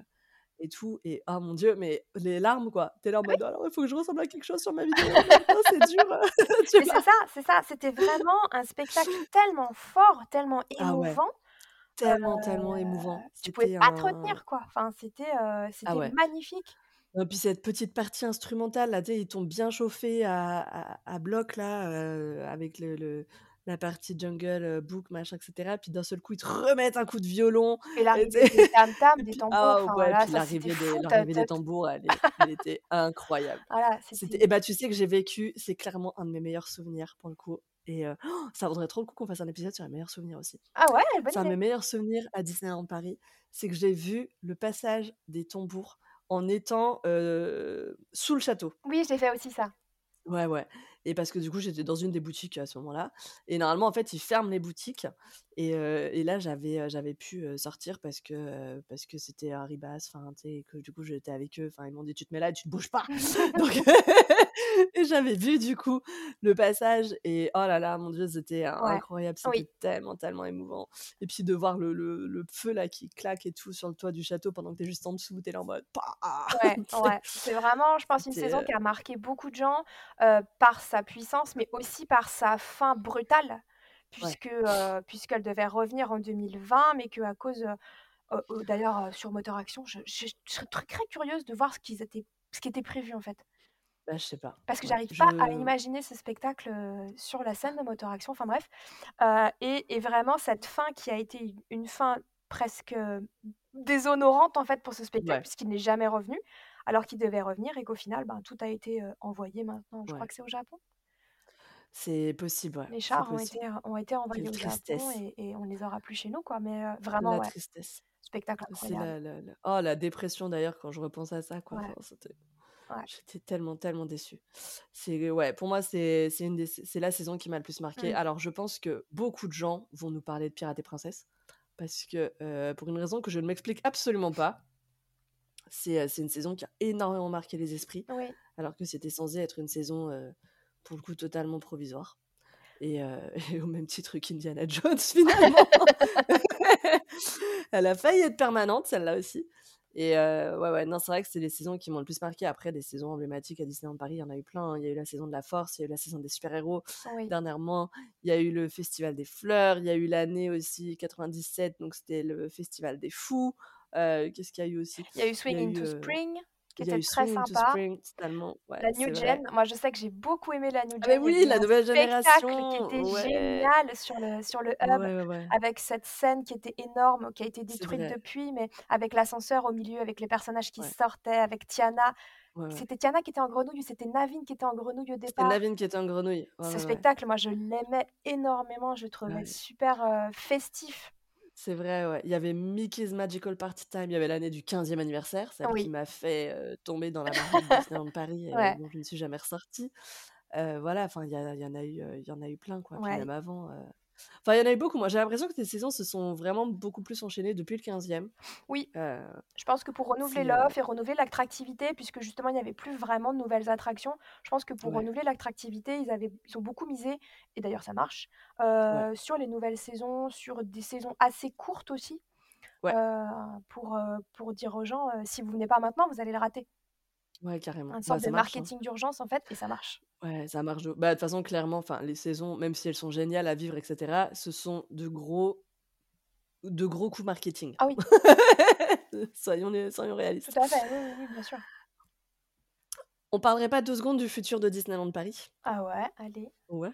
et tout. Et oh mon Dieu, mais les larmes, quoi. T'es là en mode, alors il faut que je ressemble à quelque chose sur ma vidéo. C'est dur. vois. c'est ça, c'est ça. C'était vraiment un spectacle tellement fort, tellement Ah ouais, émouvant. Tellement, tellement émouvant. tu pouvais pas te retenir, quoi. Enfin, c'était Ah ouais. magnifique. Et puis cette petite partie instrumentale, là, ils t'ont bien chauffé à, à, à bloc, là, euh, avec le, le- la partie jungle, euh, book, machin, etc. Puis d'un seul coup, ils te remettent un coup de violon. Et l'arrivée des tam-tams, et des tambours, ah ouais, voilà, puis ça l'arrivée des, des tambours, elle, était incroyable. Voilà, et bah, tu sais que j'ai vécu, c'est clairement un de mes meilleurs souvenirs, pour le coup. Et euh, oh, ça vaudrait trop le coup qu'on fasse un épisode sur les meilleurs souvenirs aussi. Ah ouais, C'est un de mes meilleurs souvenirs à Disneyland Paris, c'est que j'ai vu le passage des tambours en étant euh, sous le château. Oui, j'ai fait aussi ça. Ouais, ouais. Et parce que du coup, j'étais dans une des boutiques à ce moment-là. Et normalement, en fait, ils ferment les boutiques. Et, euh, et là, j'avais, j'avais pu sortir parce que, euh, parce que c'était à Ribas. Enfin, tu sais, que du coup, j'étais avec eux. Enfin, ils m'ont dit, tu te mets là et tu te bouges pas. Donc, et j'avais vu du coup le passage. Et oh là là, mon Dieu, c'était Ouais. incroyable. Oui. C'était tellement, tellement émouvant. Et puis de voir le, le, le feu là qui claque et tout sur le toit du château pendant que t'es juste en dessous, t'es là en mode. Ouais. C'est vraiment, je pense, une saison euh, qui a marqué beaucoup de gens euh, par sa puissance, mais aussi par sa fin brutale, puisque euh, puisqu'elle devait revenir en 2020, mais qu'à cause, euh, d'ailleurs, sur Moteur Action, je, je- je serais très, très curieuse de voir ce qu'ils étaient, ce qui était prévu en fait. Bah, je sais pas. Parce que j'arrive pas à imaginer ce spectacle euh, sur la scène de Moteur Action, enfin bref. Euh, et, et vraiment, cette fin qui a été une fin presque euh, déshonorante en fait pour ce spectacle, Ouais. puisqu'il n'est jamais revenu, alors qu'il devait revenir et qu'au final, ben, tout a été euh, envoyé maintenant. Je crois que c'est au Japon. C'est possible, ouais. Les chars ont été, ont été envoyés au Japon et, et on les aura plus chez nous, quoi. Mais euh, vraiment, La ouais, tristesse. spectacle incroyable. la, la, la- Oh, la dépression d'ailleurs quand je repense à ça, quoi. Enfin, ouais. J'étais tellement, tellement déçue. C'est, ouais, pour moi, c'est, c'est une des, c'est la saison qui m'a le plus marqué. Mm. Alors, je pense que beaucoup de gens vont nous parler de Pirates et Princesses parce que, euh, pour une raison que je ne m'explique absolument pas, c'est, euh, c'est une saison qui a énormément marqué les esprits, Oui. alors que c'était censé être une saison, euh, pour le coup, totalement provisoire. Et, euh, et au même titre qu'Indiana Jones, finalement. Elle a failli être permanente, celle-là aussi. Et euh, ouais, ouais, non, c'est vrai que c'est les saisons qui m'ont le plus marqué. Après, des saisons emblématiques à Disneyland Paris, il y en a eu plein. Il y a eu la saison de la Force, il y a eu la saison des super-héros Oui. dernièrement. Il y a eu le Festival des Fleurs, il y a eu l'année aussi 97, donc c'était le Festival des Fous. Euh, Qu'est-ce qu'il y a eu aussi? Il y a eu Swing into Spring, qui était très Swing sympa. Spring, totalement. Ouais, La New vrai. Gen, moi je sais que j'ai beaucoup aimé la New Ah, mais Gen. Y oui, la nouvelle spectacle qui génération. était Ouais, génial sur le, sur le hub, ouais, avec cette scène qui était énorme, qui a été détruite depuis, mais avec l'ascenseur au milieu, avec les personnages qui sortaient, avec Tiana. C'était Tiana qui était en grenouille ou c'était Navin qui était en grenouille au C'était départ? Navin qui était en grenouille. Ce spectacle, moi je l'aimais énormément, je le trouvais super euh, festif. C'est vrai, ouais. Il y avait Mickey's Magical Party Time, il y avait l'année du 15e anniversaire, celle qui Oui, m'a fait euh, tomber dans la marmite de Disneyland Paris et ouais, dont je ne suis jamais ressortie. Euh, voilà, enfin, il y, en a eu, euh, il y en a eu plein, quoi. Puis ouais. même avant. Enfin, il y en a eu beaucoup. Moi, j'ai l'impression que ces saisons se sont vraiment beaucoup plus enchaînées depuis le 15e. Oui, Euh, Je pense que pour renouveler euh, l'offre et renouveler l'attractivité, puisque justement il n'y avait plus vraiment de nouvelles attractions, je pense que pour Ouais, renouveler l'attractivité, ils, avaient, ils ont beaucoup misé, et d'ailleurs ça marche, ouais, euh, sur les nouvelles saisons, sur des saisons assez courtes aussi. Ouais. euh, pour, pour dire aux gens, si vous venez pas maintenant, vous allez le rater. Ouais, carrément. Une Bah, sorte ça de marche, hein. marketing d'urgence, en fait, et ça marche. Ouais, ça marche de bah, de toute façon, clairement, enfin, les saisons, même si elles sont géniales à vivre et cetera, ce sont de gros de gros coups marketing. Ah oui. Soyons soyons réalistes. Tout à fait, oui, oui, oui, bien sûr. On parlerait pas 2 secondes du futur de Disneyland Paris? Ah ouais, allez. Ouais.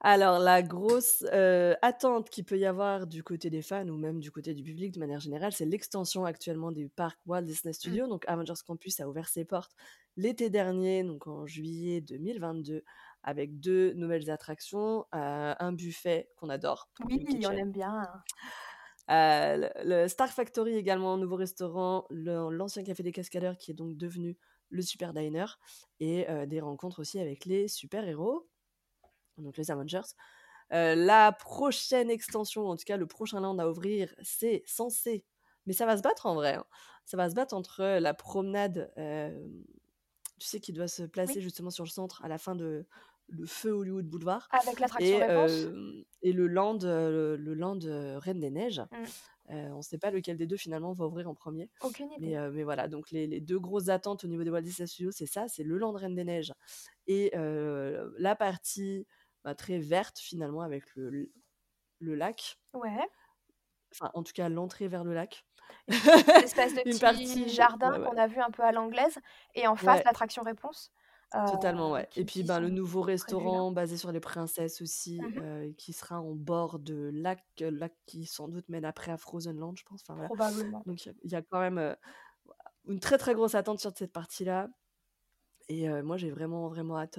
Alors la grosse, heu, attente qu'il peut y avoir du côté des fans ou même du côté du public de manière générale, c'est l'extension actuellement du parc Walt Disney Mmh. Studios. Donc Avengers Campus a ouvert ses portes l'été dernier, donc en juillet 2022, avec 2 nouvelles attractions, heu, un buffet qu'on adore, Oui, on aime bien. Heu, le le Star Factory également, nouveau restaurant, l'ancien café des cascadeurs qui est donc devenu le Super Diner et des rencontres aussi avec les super-héros, donc les Avengers. Heu, la prochaine extension, en tout cas le prochain land à ouvrir, c'est censé mais ça va se battre en vrai, hein, ça va se battre entre la promenade, hem, tu sais, qui doit se placer Oui. justement sur le centre à la fin de le feu Hollywood Boulevard Avec l'attraction et réponse. hem et le land, le land, Reine des Neiges. Heu, on sait pas lequel des 2 finalement va ouvrir en 1er. Aucune idée. mais voilà, donc les les 2 grosses attentes au niveau des Walt Disney Studios, c'est ça, c'est le land Reine des Neiges et la partie, bah, très verte finalement avec le lac. Ouais. Enfin, en tout cas, l'entrée vers le lac. Une espèce de petit partie jardin ouais, ouais. qu'on a vu un peu à l'anglaise et en face Ouais. l'attraction réponse, heu, Totalement, ouais et puis, ben, le nouveau restaurant basé sur les princesses aussi, Mmh mh. heu, qui sera en bord de lac, heu, lac qui sans doute mène après à Frozen Land, je pense, enfin voilà. Probablement. Donc il y a il y a quand même, une très, très grosse attente sur cette partie-là et moi j'ai vraiment, vraiment hâte,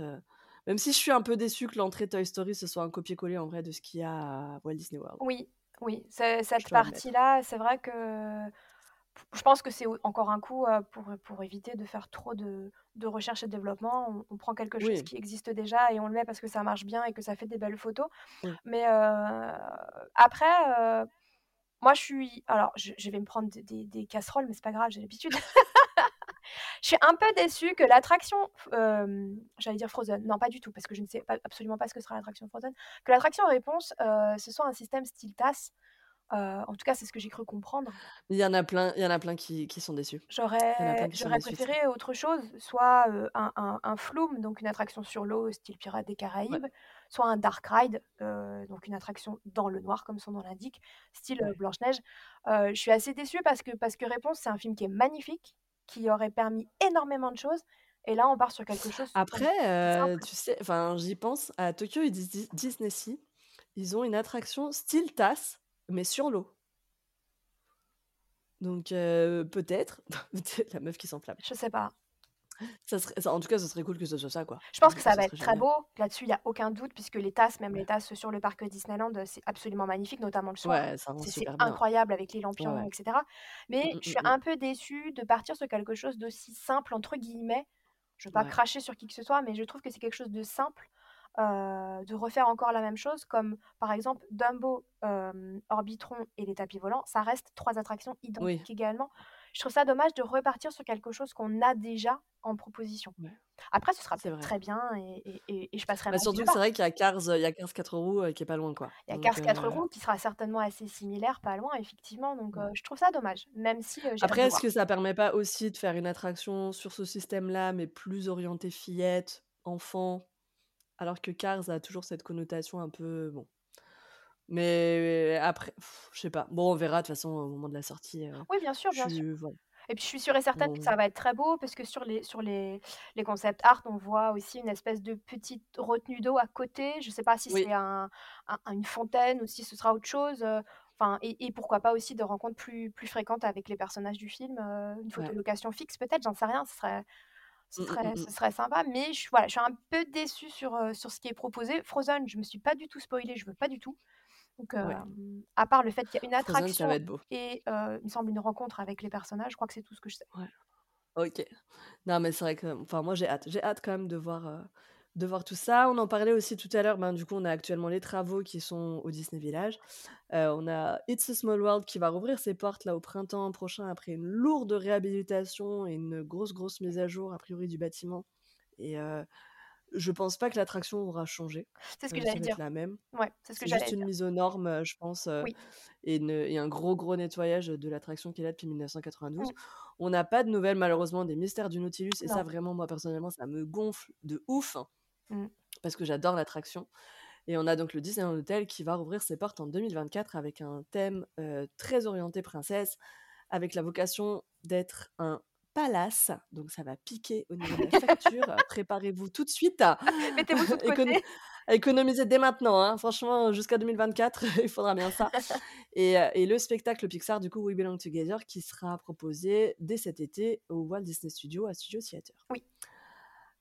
même si je suis un peu déçue que l'entrée Toy Story ce soit un copier-coller en vrai de ce qu'il y a à Walt Disney World. Oui, oui, ce cette partie-là, c'est vrai que je pense que c'est encore un coup, heu, pour, pour éviter de faire trop de de recherche et développement. On on prend quelque chose Oui. qui existe déjà et on le met parce que ça marche bien et que ça fait des belles photos. Oui. Mais heu, après, heu, moi je suis alors je je vais me prendre des des des casseroles, mais c'est pas grave, j'ai l'habitude. Je suis un peu déçue que l'attraction j'allais dire Frozen, non pas du tout, parce que je ne sais pas absolument pas ce que sera l'attraction Frozen. Que l'attraction réponse, ce soit un système style TAS, en tout cas c'est ce que j'ai cru comprendre. Il y en a plein il y en a plein qui qui sont déçus. J'aurais déçus préféré autre chose, soit, un un un Flume, donc une attraction sur l'eau style Pirates des Ouais. Caraïbes, soit un Dark Ride, donc une attraction dans le noir comme son nom l'indique, style, Ouais. Blanche-Neige. Heu, je suis assez déçue parce que parce que Réponse, c'est un film qui est magnifique, qui aurait permis énormément de choses et là on part sur quelque chose Après, simple. tu sais, enfin j'y pense, à Tokyo et Dis Dis DisneySea, ils ont une attraction style TAS, mais sur l'eau. Donc heu, peut-être, la meuf qui s'enflamme. Je sais pas. Ça serait ça en tout cas, ce serait cool que ce soit ça, quoi. Je pense que ça va serait être très génial. beau, là-dessus il y a aucun doute puisque les tasses, même Ouais. les tasses sur le parc Disneyland, heu, c'est absolument magnifique, notamment le soir. Ouais, ça rend C'est c'est super bien. incroyable avec les Ouais, lampions ouais. et cetera. Mais Mmh je mh, suis mh. un peu déçue de partir sur quelque chose d'aussi «simple» entre guillemets. Je veux pas Ouais. cracher sur qui que ce soit, mais je trouve que c'est quelque chose de simple, heu, de refaire encore la même chose comme par exemple Dumbo, hem, Orbitron et les tapis volants, ça reste 3 attractions Oui. identiques également. Je trouve ça dommage de repartir sur quelque chose qu'on a déjà en proposition. Ouais. Après ce sera peut-être très bien et et et je passerai Bah, surtout que c'est vrai qu'il y a Cars, il y a Cars 4 roues, heu, qui est pas loin, quoi. Il y a Cars 4 heu roues qui sera certainement assez similaire, pas loin effectivement, donc Ouais. je trouve ça dommage, même si, Après, est-ce que ça permet pas aussi de faire une attraction sur ce système-là, mais plus orientée fillettes, enfants? Alors que Cars a toujours cette connotation un peu bon. Mais après, je sais pas. Bon, on verra de toute façon au moment de la sortie, heu, Oui, bien sûr, je bien sûr. suis voilà. Et puis je suis sûre et certaine que On ça va être très beau parce que sur les sur les les concept art, on voit aussi une espèce de petite retenue d'eau à côté. Je sais pas si Oui. c'est un un une fontaine ou si ce sera autre chose, heu, enfin et et pourquoi pas aussi de rencontres plus plus fréquentes avec les personnages du film, heu, une Ouais. photolocation fixe peut-être, j'en sais rien, ce serait ce Mmh mh, serait mmh ce serait sympa, mais je suis voilà, je suis un peu déçue sur, sur ce qui est proposé. Frozen, je me suis pas du tout spoilée, je veux pas du tout. Donc Ouais. hem, à part le fait qu'il y a une attraction et il me semble une rencontre avec les personnages, je crois que c'est tout ce que je sais. Ouais. OK. Non, mais c'est vrai que enfin moi j'ai hâte. J'ai hâte quand même de voir, de voir tout ça. On en parlait aussi tout à l'heure, ben, du coup, on a actuellement les travaux qui sont au Disney Village. On a It's a Small World qui va rouvrir ses portes là au printemps prochain après une lourde réhabilitation et une grosse, grosse mise à jour a priori du bâtiment et Je pense pas que l'attraction aura changé. C'est ce que Euh, j'allais dire. la même. Ouais, c'est ce que juste une dire. mise aux normes, euh, je pense, euh, Oui. et, une- et un gros, gros nettoyage de l'attraction qui est là depuis 1992. Mm. On n'a pas de nouvelles, malheureusement, des mystères du Nautilus. Et ça, vraiment, moi, personnellement, ça me gonfle de ouf. hein, Mm. Parce que j'adore l'attraction. Et on a donc le Disneyland Hotel qui va rouvrir ses portes en 2024 avec un thème euh, très orienté princesse, avec la vocation d'être un palace. Donc ça va piquer au niveau de la facture. Préparez-vous tout de suite à, Mettez-vous tout de côté. à économiser dès maintenant. hein. Franchement, jusqu'à 2024, il faudra bien ça. Et, euh, et le spectacle Pixar, du coup, We Belong Together, qui sera proposé dès cet été au Walt Disney Studio à Studio Theater. Oui.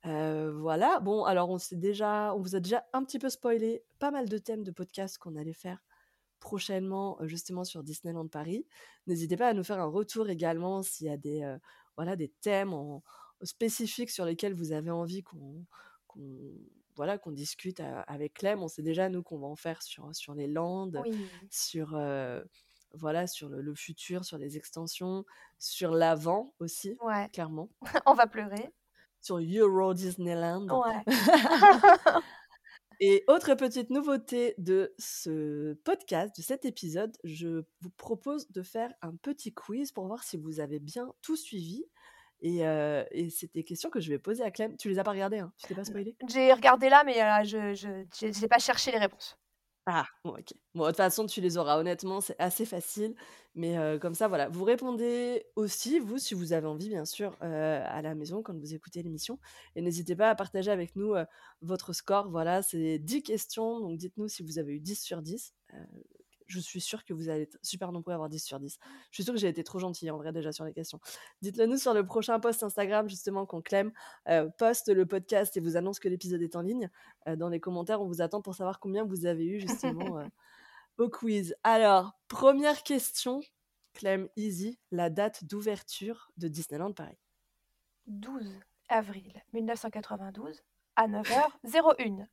Euh, voilà. Bon, alors on s'est déjà, on vous a déjà un petit peu spoilé pas mal de thèmes de podcasts qu'on allait faire prochainement, euh, justement sur Disneyland Paris. N'hésitez pas à nous faire un retour également s'il y a des, euh, voilà, des thèmes en- spécifiques sur lesquels vous avez envie qu'on, voilà, qu'on discute avec Clem. On sait déjà nous qu'on va en faire sur sur les Landes, Oui. sur euh, voilà, sur le, le futur, sur les extensions, sur l'avant aussi, Ouais, clairement, on va pleurer. sur Euro Disneyland. Ouais. Et autre petite nouveauté de ce podcast, de cet épisode, je vous propose de faire un petit quiz pour voir si vous avez bien tout suivi. Et, euh, et c'est des questions que je vais poser à Clem. Tu les as pas regardées, hein Tu t'es pas spoilé? J'ai regardé là, mais euh, je j'ai pas cherché les réponses. Ah, ok. Bon, de toute façon, tu les auras. Honnêtement, c'est assez facile. Mais comme ça, voilà. Vous répondez aussi, vous, si vous avez envie, bien sûr, à la maison quand vous écoutez l'émission. Et n'hésitez pas à partager avec nous votre score. Voilà, c'est 10 questions. Donc, dites-nous si vous avez eu 10 sur 10. Je suis sûre que vous allez être super nombreux à avoir 10 sur 10. Je suis sûre que j'ai été trop gentille, en vrai, déjà, sur les questions. Dites-le nous sur le prochain post Instagram, justement, quand Clem euh, poste le podcast et vous annonce que l'épisode est en ligne. Euh, dans les commentaires, on vous attend pour savoir combien vous avez eu, justement, euh, au quiz. Alors, première question, Clem Easy, la date d'ouverture de Disneyland Paris. 12 avril 1992 à 9h01.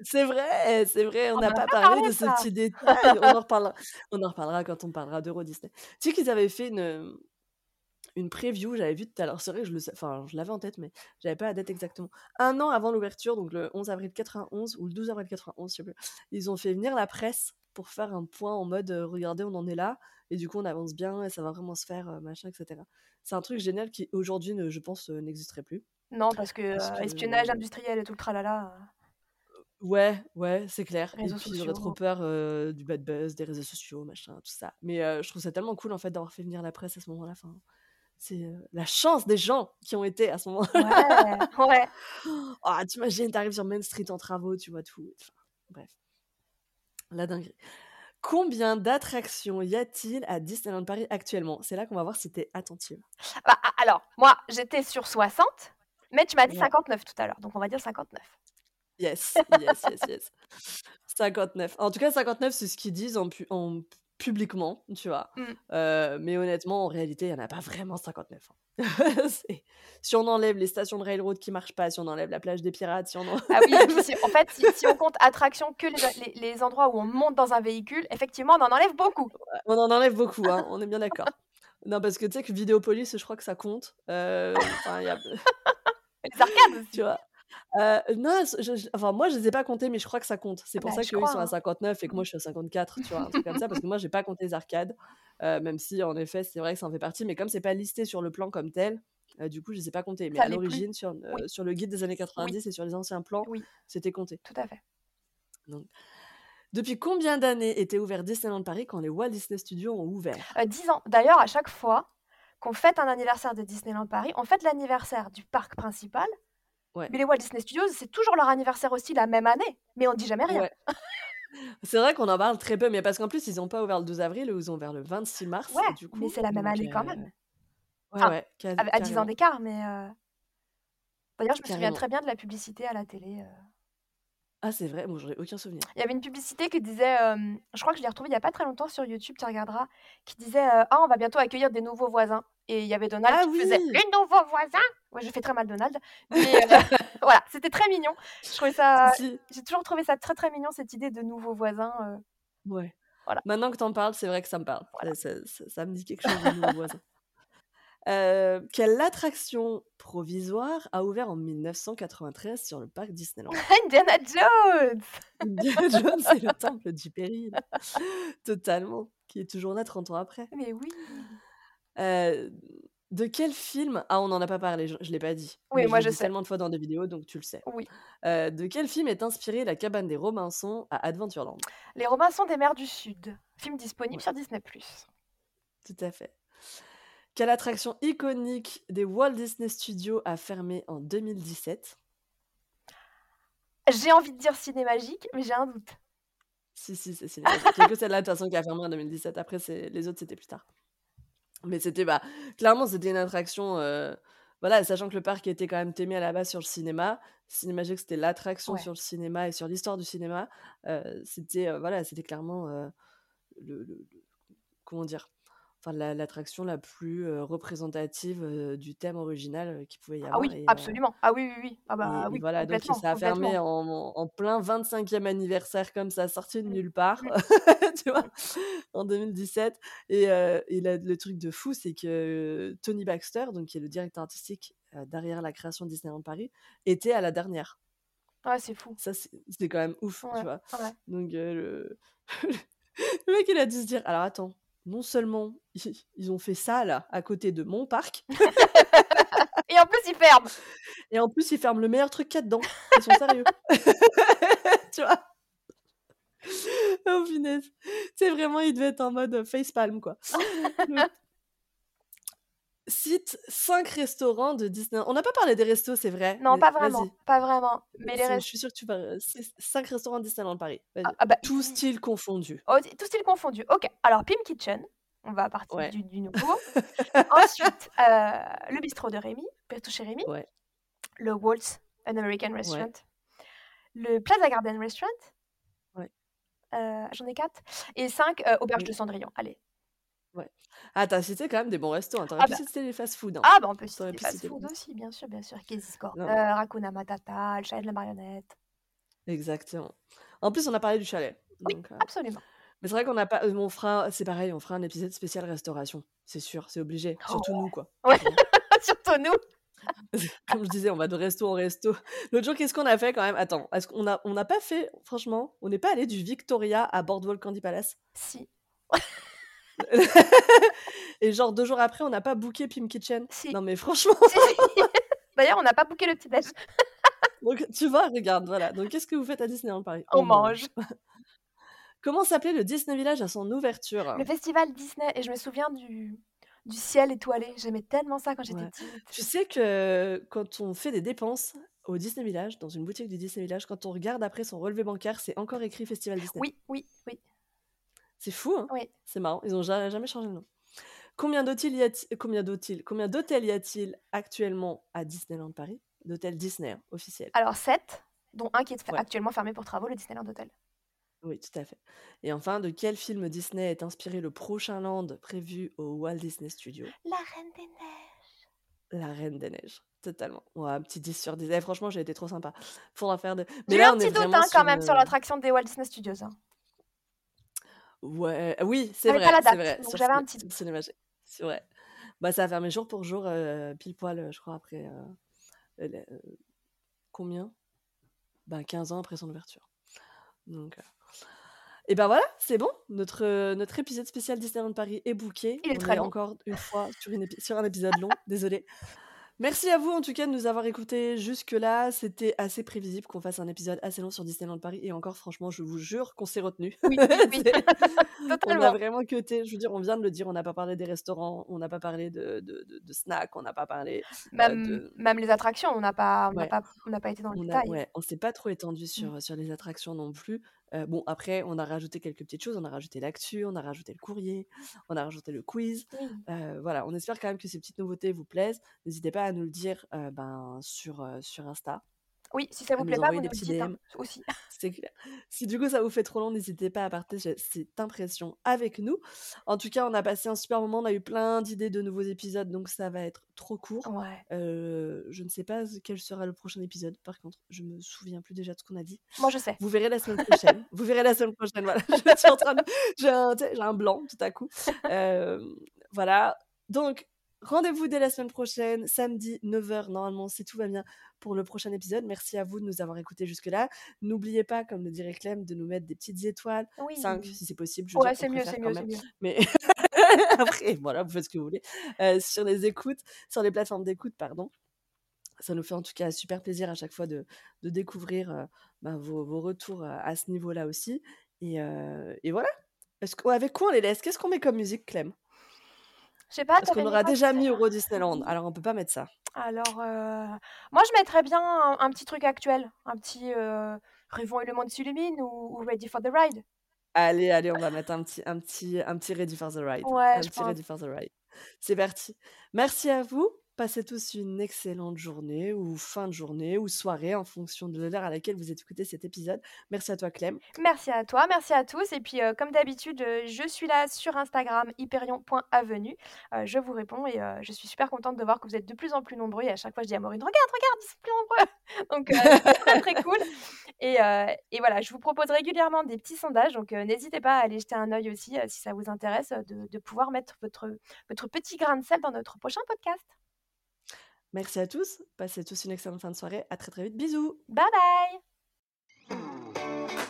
C'est vrai, c'est vrai, on n'a pas pas parlé de ce petit détail. On en reparlera, on en reparlera quand on parlera d'Euro Disney. Tu sais qu'ils avaient fait une, une preview, j'avais vu tout à l'heure, c'est vrai que je le enfin, je l'avais en tête, mais j'avais pas la date exactement. Un an avant l'ouverture, donc le 11 avril 91 ou le 12 avril 91, je sais plus, ils ont fait venir la presse pour faire un point en mode euh, regardez, on en est là, et du coup on avance bien et ça va vraiment se faire, euh, machin, etc. C'est un truc génial qui aujourd'hui, je pense, euh, n'existerait plus. Non, parce que Parce que- espionnage industriel et tout le tralala. Ouais, ouais, c'est clair. Et puis j'aurais trop sociaux. peur euh, du bad buzz, des réseaux sociaux, machin, tout ça. Mais euh, je trouve ça tellement cool en fait d'avoir fait venir la presse à ce moment-là. Enfin, c'est euh, la chance des gens qui ont été à ce moment-là. Ouais, ouais. Ah, t'imagines, t'arrives sur Main Street en travaux, tu vois tout. Enfin, bref, la dinguerie. Combien d'attractions y a-t-il à Disneyland Paris actuellement? C'est là qu'on va voir si t'es attentive. Bah, alors, moi, j'étais sur 60, mais tu m'as dit Ouais. 59 tout à l'heure, donc on va dire 59. Yes, yes, yes, yes. 59. En tout cas, 59, c'est ce qu'ils disent en, pu- en publiquement, tu vois? Mm. Euh, mais honnêtement, en réalité, il n'y en a pas vraiment 59. hein. Si on enlève les stations de railroad qui marchent pas, si on enlève la plage des pirates, si on en- Ah oui, si- en fait, si, si on compte attraction que les, les- les endroits où on monte dans un véhicule, effectivement, on en enlève beaucoup. on en enlève beaucoup, hein, on est bien d'accord. Non, parce que tu sais que Vidéopolis, je crois que ça compte. Euh, y a- Les arcades tu vois? Euh, non, je- je- enfin, moi, je les ai pas comptés, mais je crois que ça compte. C'est pour Bah, ça je qu'eux, ils crois, sont à hein. 59 et que moi, je suis à 54, tu vois, un truc comme ça, parce que moi, j'ai pas compté les arcades, euh, même si, en effet, c'est vrai que ça en fait partie, mais comme c'est pas listé sur le plan comme tel, euh, du coup, je les ai pas comptés. Mais Ça à l'est plus. l'origine, sur, euh, Oui. sur le guide des années 90 et sur les anciens plans, Oui. c'était compté. Tout à fait. Depuis combien d'années était ouvert Disneyland Paris quand les Walt Disney Studios ont ouvert? Euh, 10 ans. D'ailleurs, à chaque fois qu'on fête un anniversaire de Disneyland Paris, on fête l'anniversaire du parc principal. Ouais. Mais les Walt Disney Studios, c'est toujours leur anniversaire aussi la même année. Mais on dit jamais rien. Ouais. C'est vrai qu'on en parle très peu, mais parce qu'en plus, ils ont pas ouvert le 12 avril, ils ont ouvert le 26 mars. Ouais, du coup, mais c'est la même année quand euh, même. Ouais, Enfin, ouais, ca- À, à 10 ans d'écart, mais. euh, D'ailleurs, je me souviens très bien de la publicité à la télé. euh. Ah, c'est vrai, bon, j'en ai aucun souvenir. Il y avait une publicité qui disait, euh, je crois que je l'ai retrouvée il n'y a pas très longtemps sur YouTube, tu regarderas, qui disait euh, Ah, on va bientôt accueillir des nouveaux voisins. Et il y avait Donald Ah qui faisait Les nouveaux voisins? Ouais, je fais très mal Donald. Mais euh, voilà, c'était très mignon. Je trouvais ça. Si, si. J'ai toujours trouvé ça très très mignon, cette idée de nouveaux voisins. euh. Ouais. Voilà. Maintenant que t'en parles, c'est vrai que ça me parle. Voilà. Ça, ça- ça- ça me dit quelque chose de nouveau voisin. Euh, quelle attraction provisoire a ouvert en 1993 sur le parc Disneyland? Indiana Jones Indiana Jones, c'est le temple du péril. Totalement. Qui est toujours là 30 ans après. Mais oui. Euh, de quel film Ah, on n'en a pas parlé, je, je l'ai pas dit. Oui, mais moi je sais. tellement de fois dans des vidéos, donc tu le sais. Oui. Euh, de quel film est inspirée la cabane des Robinson à Adventureland? Les Robinson des mers du Sud. Film disponible Ouais. sur Disney+. Tout à fait. Quelle attraction iconique des Walt Disney Studios a fermé en 2017 J'ai envie de dire Cinémagique, mais j'ai un doute. Si, si, c'est cinématique. Il que celle-là, de toute façon, qui a fermé en 2017. Après, les autres, c'était plus tard. Mais c'était, bah, clairement, c'était une attraction. euh, Voilà, sachant que le parc était quand même aimé à la base sur le cinéma. Cinémagique, c'était l'attraction Ouais. sur le cinéma et sur l'histoire du cinéma. euh, c'était, euh, voilà, c'était clairement euh, le, le- le- Comment dire Enfin, la- l'attraction la plus euh, représentative euh, du thème original qu'il pouvait y Ah avoir. oui, et, euh, absolument. Ah oui, oui, oui. Ah bah et oui, voilà, donc ça a fermé en, en plein 25e anniversaire comme ça, sorti de Mm, nulle part, mm. tu vois, en 2017. Et, et la- le truc de fou, c'est que Tony Baxter, donc qui est le directeur artistique derrière la création de Disneyland Paris, était à la dernière. Ouais, c'est fou. Ça, c'est c'est quand même ouf, tu vois. ouais. Donc le... le mec, il a dû se dire, alors attends, non seulement ils, ils ont fait ça là, à côté de mon parc, Et en plus, il ferme. Et en plus, ils ferment le meilleur truc qu'il y a dedans. Ils sont sérieux. tu vois? Oh punaise. C'est vraiment, il devait être en mode facepalm, quoi. Cite 5 restaurants de Disney. On n'a pas parlé des restos, c'est vrai. Non, pas vraiment. Pas vraiment. Mais les C'est- Je suis sûre que tu vas. 5 restaurants de Disneyland Paris. Ah, ah bah, Tout style confondu. oh, tout style confondu. Ok. Alors, Pim Kitchen. On va partir Ouais. du, du nouveau. Ensuite, euh, le bistrot de Rémi. Pertou chez Rémi. Ouais. Le Waltz, an American Restaurant. Le Plaza Garden Restaurant. Ouais. Euh, J'en ai quatre. Et cinq, euh, Auberge de Cendrillon. Allez. Ah, t'as cité quand même des bons restos. hein. T'aurais Ah pu bah. citer les fast-food. hein. Ah, bah on peut T'aurais citer pu les- aussi, bien sûr, bien sûr. Casey's Non. Corner, Hakuna Matata, le chalet de la marionnette. Exactement. En plus, on a parlé du chalet. Oui, donc, euh, absolument. Mais c'est vrai qu'on n'a pas. euh, On fera. C'est pareil, on fera un épisode spécial restauration. C'est sûr, c'est obligé. Surtout Oh. nous, quoi. Ouais. Tu vois. Surtout nous. Comme je disais, on va de resto en resto. L'autre jour, qu'est-ce qu'on a fait quand même? Attends, est-ce qu'on a, on n'a pas fait, franchement, on n'est pas allé du Victoria à Boardwalk Candy Palace? Si, Et genre deux jours après, on n'a pas booké Pim Kitchen si. Non mais franchement, si, si. D'ailleurs, on n'a pas booké le petit déj. donc, tu vois, regarde, voilà. Donc qu'est-ce que vous faites à Disneyland Paris? On mange. Comment s'appelait le Disney Village à son ouverture? Le festival Disney, et je me souviens du, du ciel étoilé. J'aimais tellement ça quand j'étais Ouais. petite. Tu sais que quand on fait des dépenses au Disney Village, dans une boutique du Disney Village, quand on regarde après son relevé bancaire, c'est encore écrit Festival Disney. Oui, oui, oui. C'est fou, hein Oui. C'est marrant, ils ont ja- jamais changé de nom. Combien d'hôtels y a-t-il combien d'hôtels combien d'hôtels y a-t-il actuellement à Disneyland Paris? D'hôtels Disney hein, officiels. Alors, 7, dont un qui est Ouais. actuellement fermé pour travaux, le Disneyland Hotel. Oui, tout à fait. Et enfin, de quel film Disney est inspiré le prochain land prévu au Walt Disney Studios? La Reine des Neiges. La Reine des Neiges. Totalement. Ouais, un petit 10 sur 10. Eh, franchement, j'ai été trop sympa. Faudra faire de. Là, un on petit doute hein, quand même sur l'attraction des Walt Disney Studios. hein. Ouais, oui, c'est vrai. c'est vrai. donc j'avais un petit doute. C'est vrai. Bah, ça a fermé jour pour jour, euh, pile poil, euh, je crois, après. euh, euh, euh, combien? Ben 15 ans après son ouverture. Donc. euh, Et ben voilà, c'est bon. Notre, euh, notre épisode spécial Disneyland Paris est booké. Il est On très est long. encore une fois sur, une épi- sur un épisode long. Désolé. Merci à vous en tout cas de nous avoir écoutés jusque-là. C'était assez prévisible qu'on fasse un épisode assez long sur Disneyland Paris. Et encore, franchement, je vous jure qu'on s'est retenu. Oui, oui, oui. on a vraiment cuté. Je veux dire, on vient de le dire, on n'a pas parlé des restaurants, on n'a pas parlé de, de, de- de snacks, on n'a pas parlé euh, Même, les attractions, on n'a pas, on Ouais. pas, on n'a pas été dans le On a, détail. ouais, on s'est pas trop étendu Mm. sur, sur les attractions non plus. Euh, bon, après, on a rajouté quelques petites choses. On a rajouté l'actu, on a rajouté le courrier, on a rajouté le quiz. Oui. Euh, voilà, on espère quand même que ces petites nouveautés vous plaisent. N'hésitez pas à nous le dire euh, ben, sur, sur Insta. Oui, si ça vous nous plaît pas, vous des nous petits dites hein, aussi. C'est clair. Si du coup ça vous fait trop long, n'hésitez pas à partager cette impression avec nous. En tout cas, on a passé un super moment, on a eu plein d'idées de nouveaux épisodes, donc ça va être trop court. Ouais. Euh, je ne sais pas quel sera le prochain épisode, par contre, je me souviens plus déjà de ce qu'on a dit. Moi, je sais. Vous verrez la semaine prochaine. vous verrez la semaine prochaine, voilà. Je suis en train de... J'ai un, blanc tout à coup. Euh, voilà. Donc, rendez-vous dès la semaine prochaine, samedi 9h normalement, si tout va bien, pour le prochain épisode. Merci à vous de nous avoir écoutés jusque-là. N'oubliez pas, comme le dirait Clem, de nous mettre des petites étoiles, Oui. 5 si c'est possible. Je Ouais, c'est mieux, c'est mieux, c'est mieux. Mais après, voilà, vous faites ce que vous voulez. Euh, sur les écoutes, sur les plateformes d'écoute, pardon. Ça nous fait en tout cas super plaisir à chaque fois de, de découvrir euh, bah, vos, vos retours euh, à ce niveau-là aussi. Et, euh, et voilà. Avec quoi on les laisse? Qu'est-ce qu'on met comme musique, Clem? Je sais pas, Parce qu'on aura déjà mis Euro Disneyland, alors on peut pas mettre ça. Alors, euh, moi, je mettrais bien un, un petit truc actuel, un petit euh, Rêvons et le monde s'illumine ou, ou Ready for the Ride. Allez, allez, on va mettre un petit, un petit, un petit Ready for the Ride. Ouais, Un je petit pense. Ready for the Ride. C'est parti. Merci à vous. Passez tous une excellente journée ou fin de journée ou soirée en fonction de l'heure à laquelle vous écoutez cet épisode. Merci à toi, Clem. Merci à toi, merci à tous. Et puis, euh, comme d'habitude, euh, je suis là sur Instagram, hyperion.avenue. Euh, je vous réponds et euh, je suis super contente de voir que vous êtes de plus en plus nombreux. Et à chaque fois, je dis à Maureen, regarde, regarde, ils sont plus nombreux. Donc, c'est très, très cool. Et, voilà, je vous propose régulièrement des petits sondages. Donc, n'hésitez pas à aller jeter un œil aussi si ça vous intéresse de, de pouvoir mettre votre, votre petit grain de sel dans notre prochain podcast. Merci à tous. Passez tous une excellente fin de soirée. À très très vite. Bisous. Bye bye.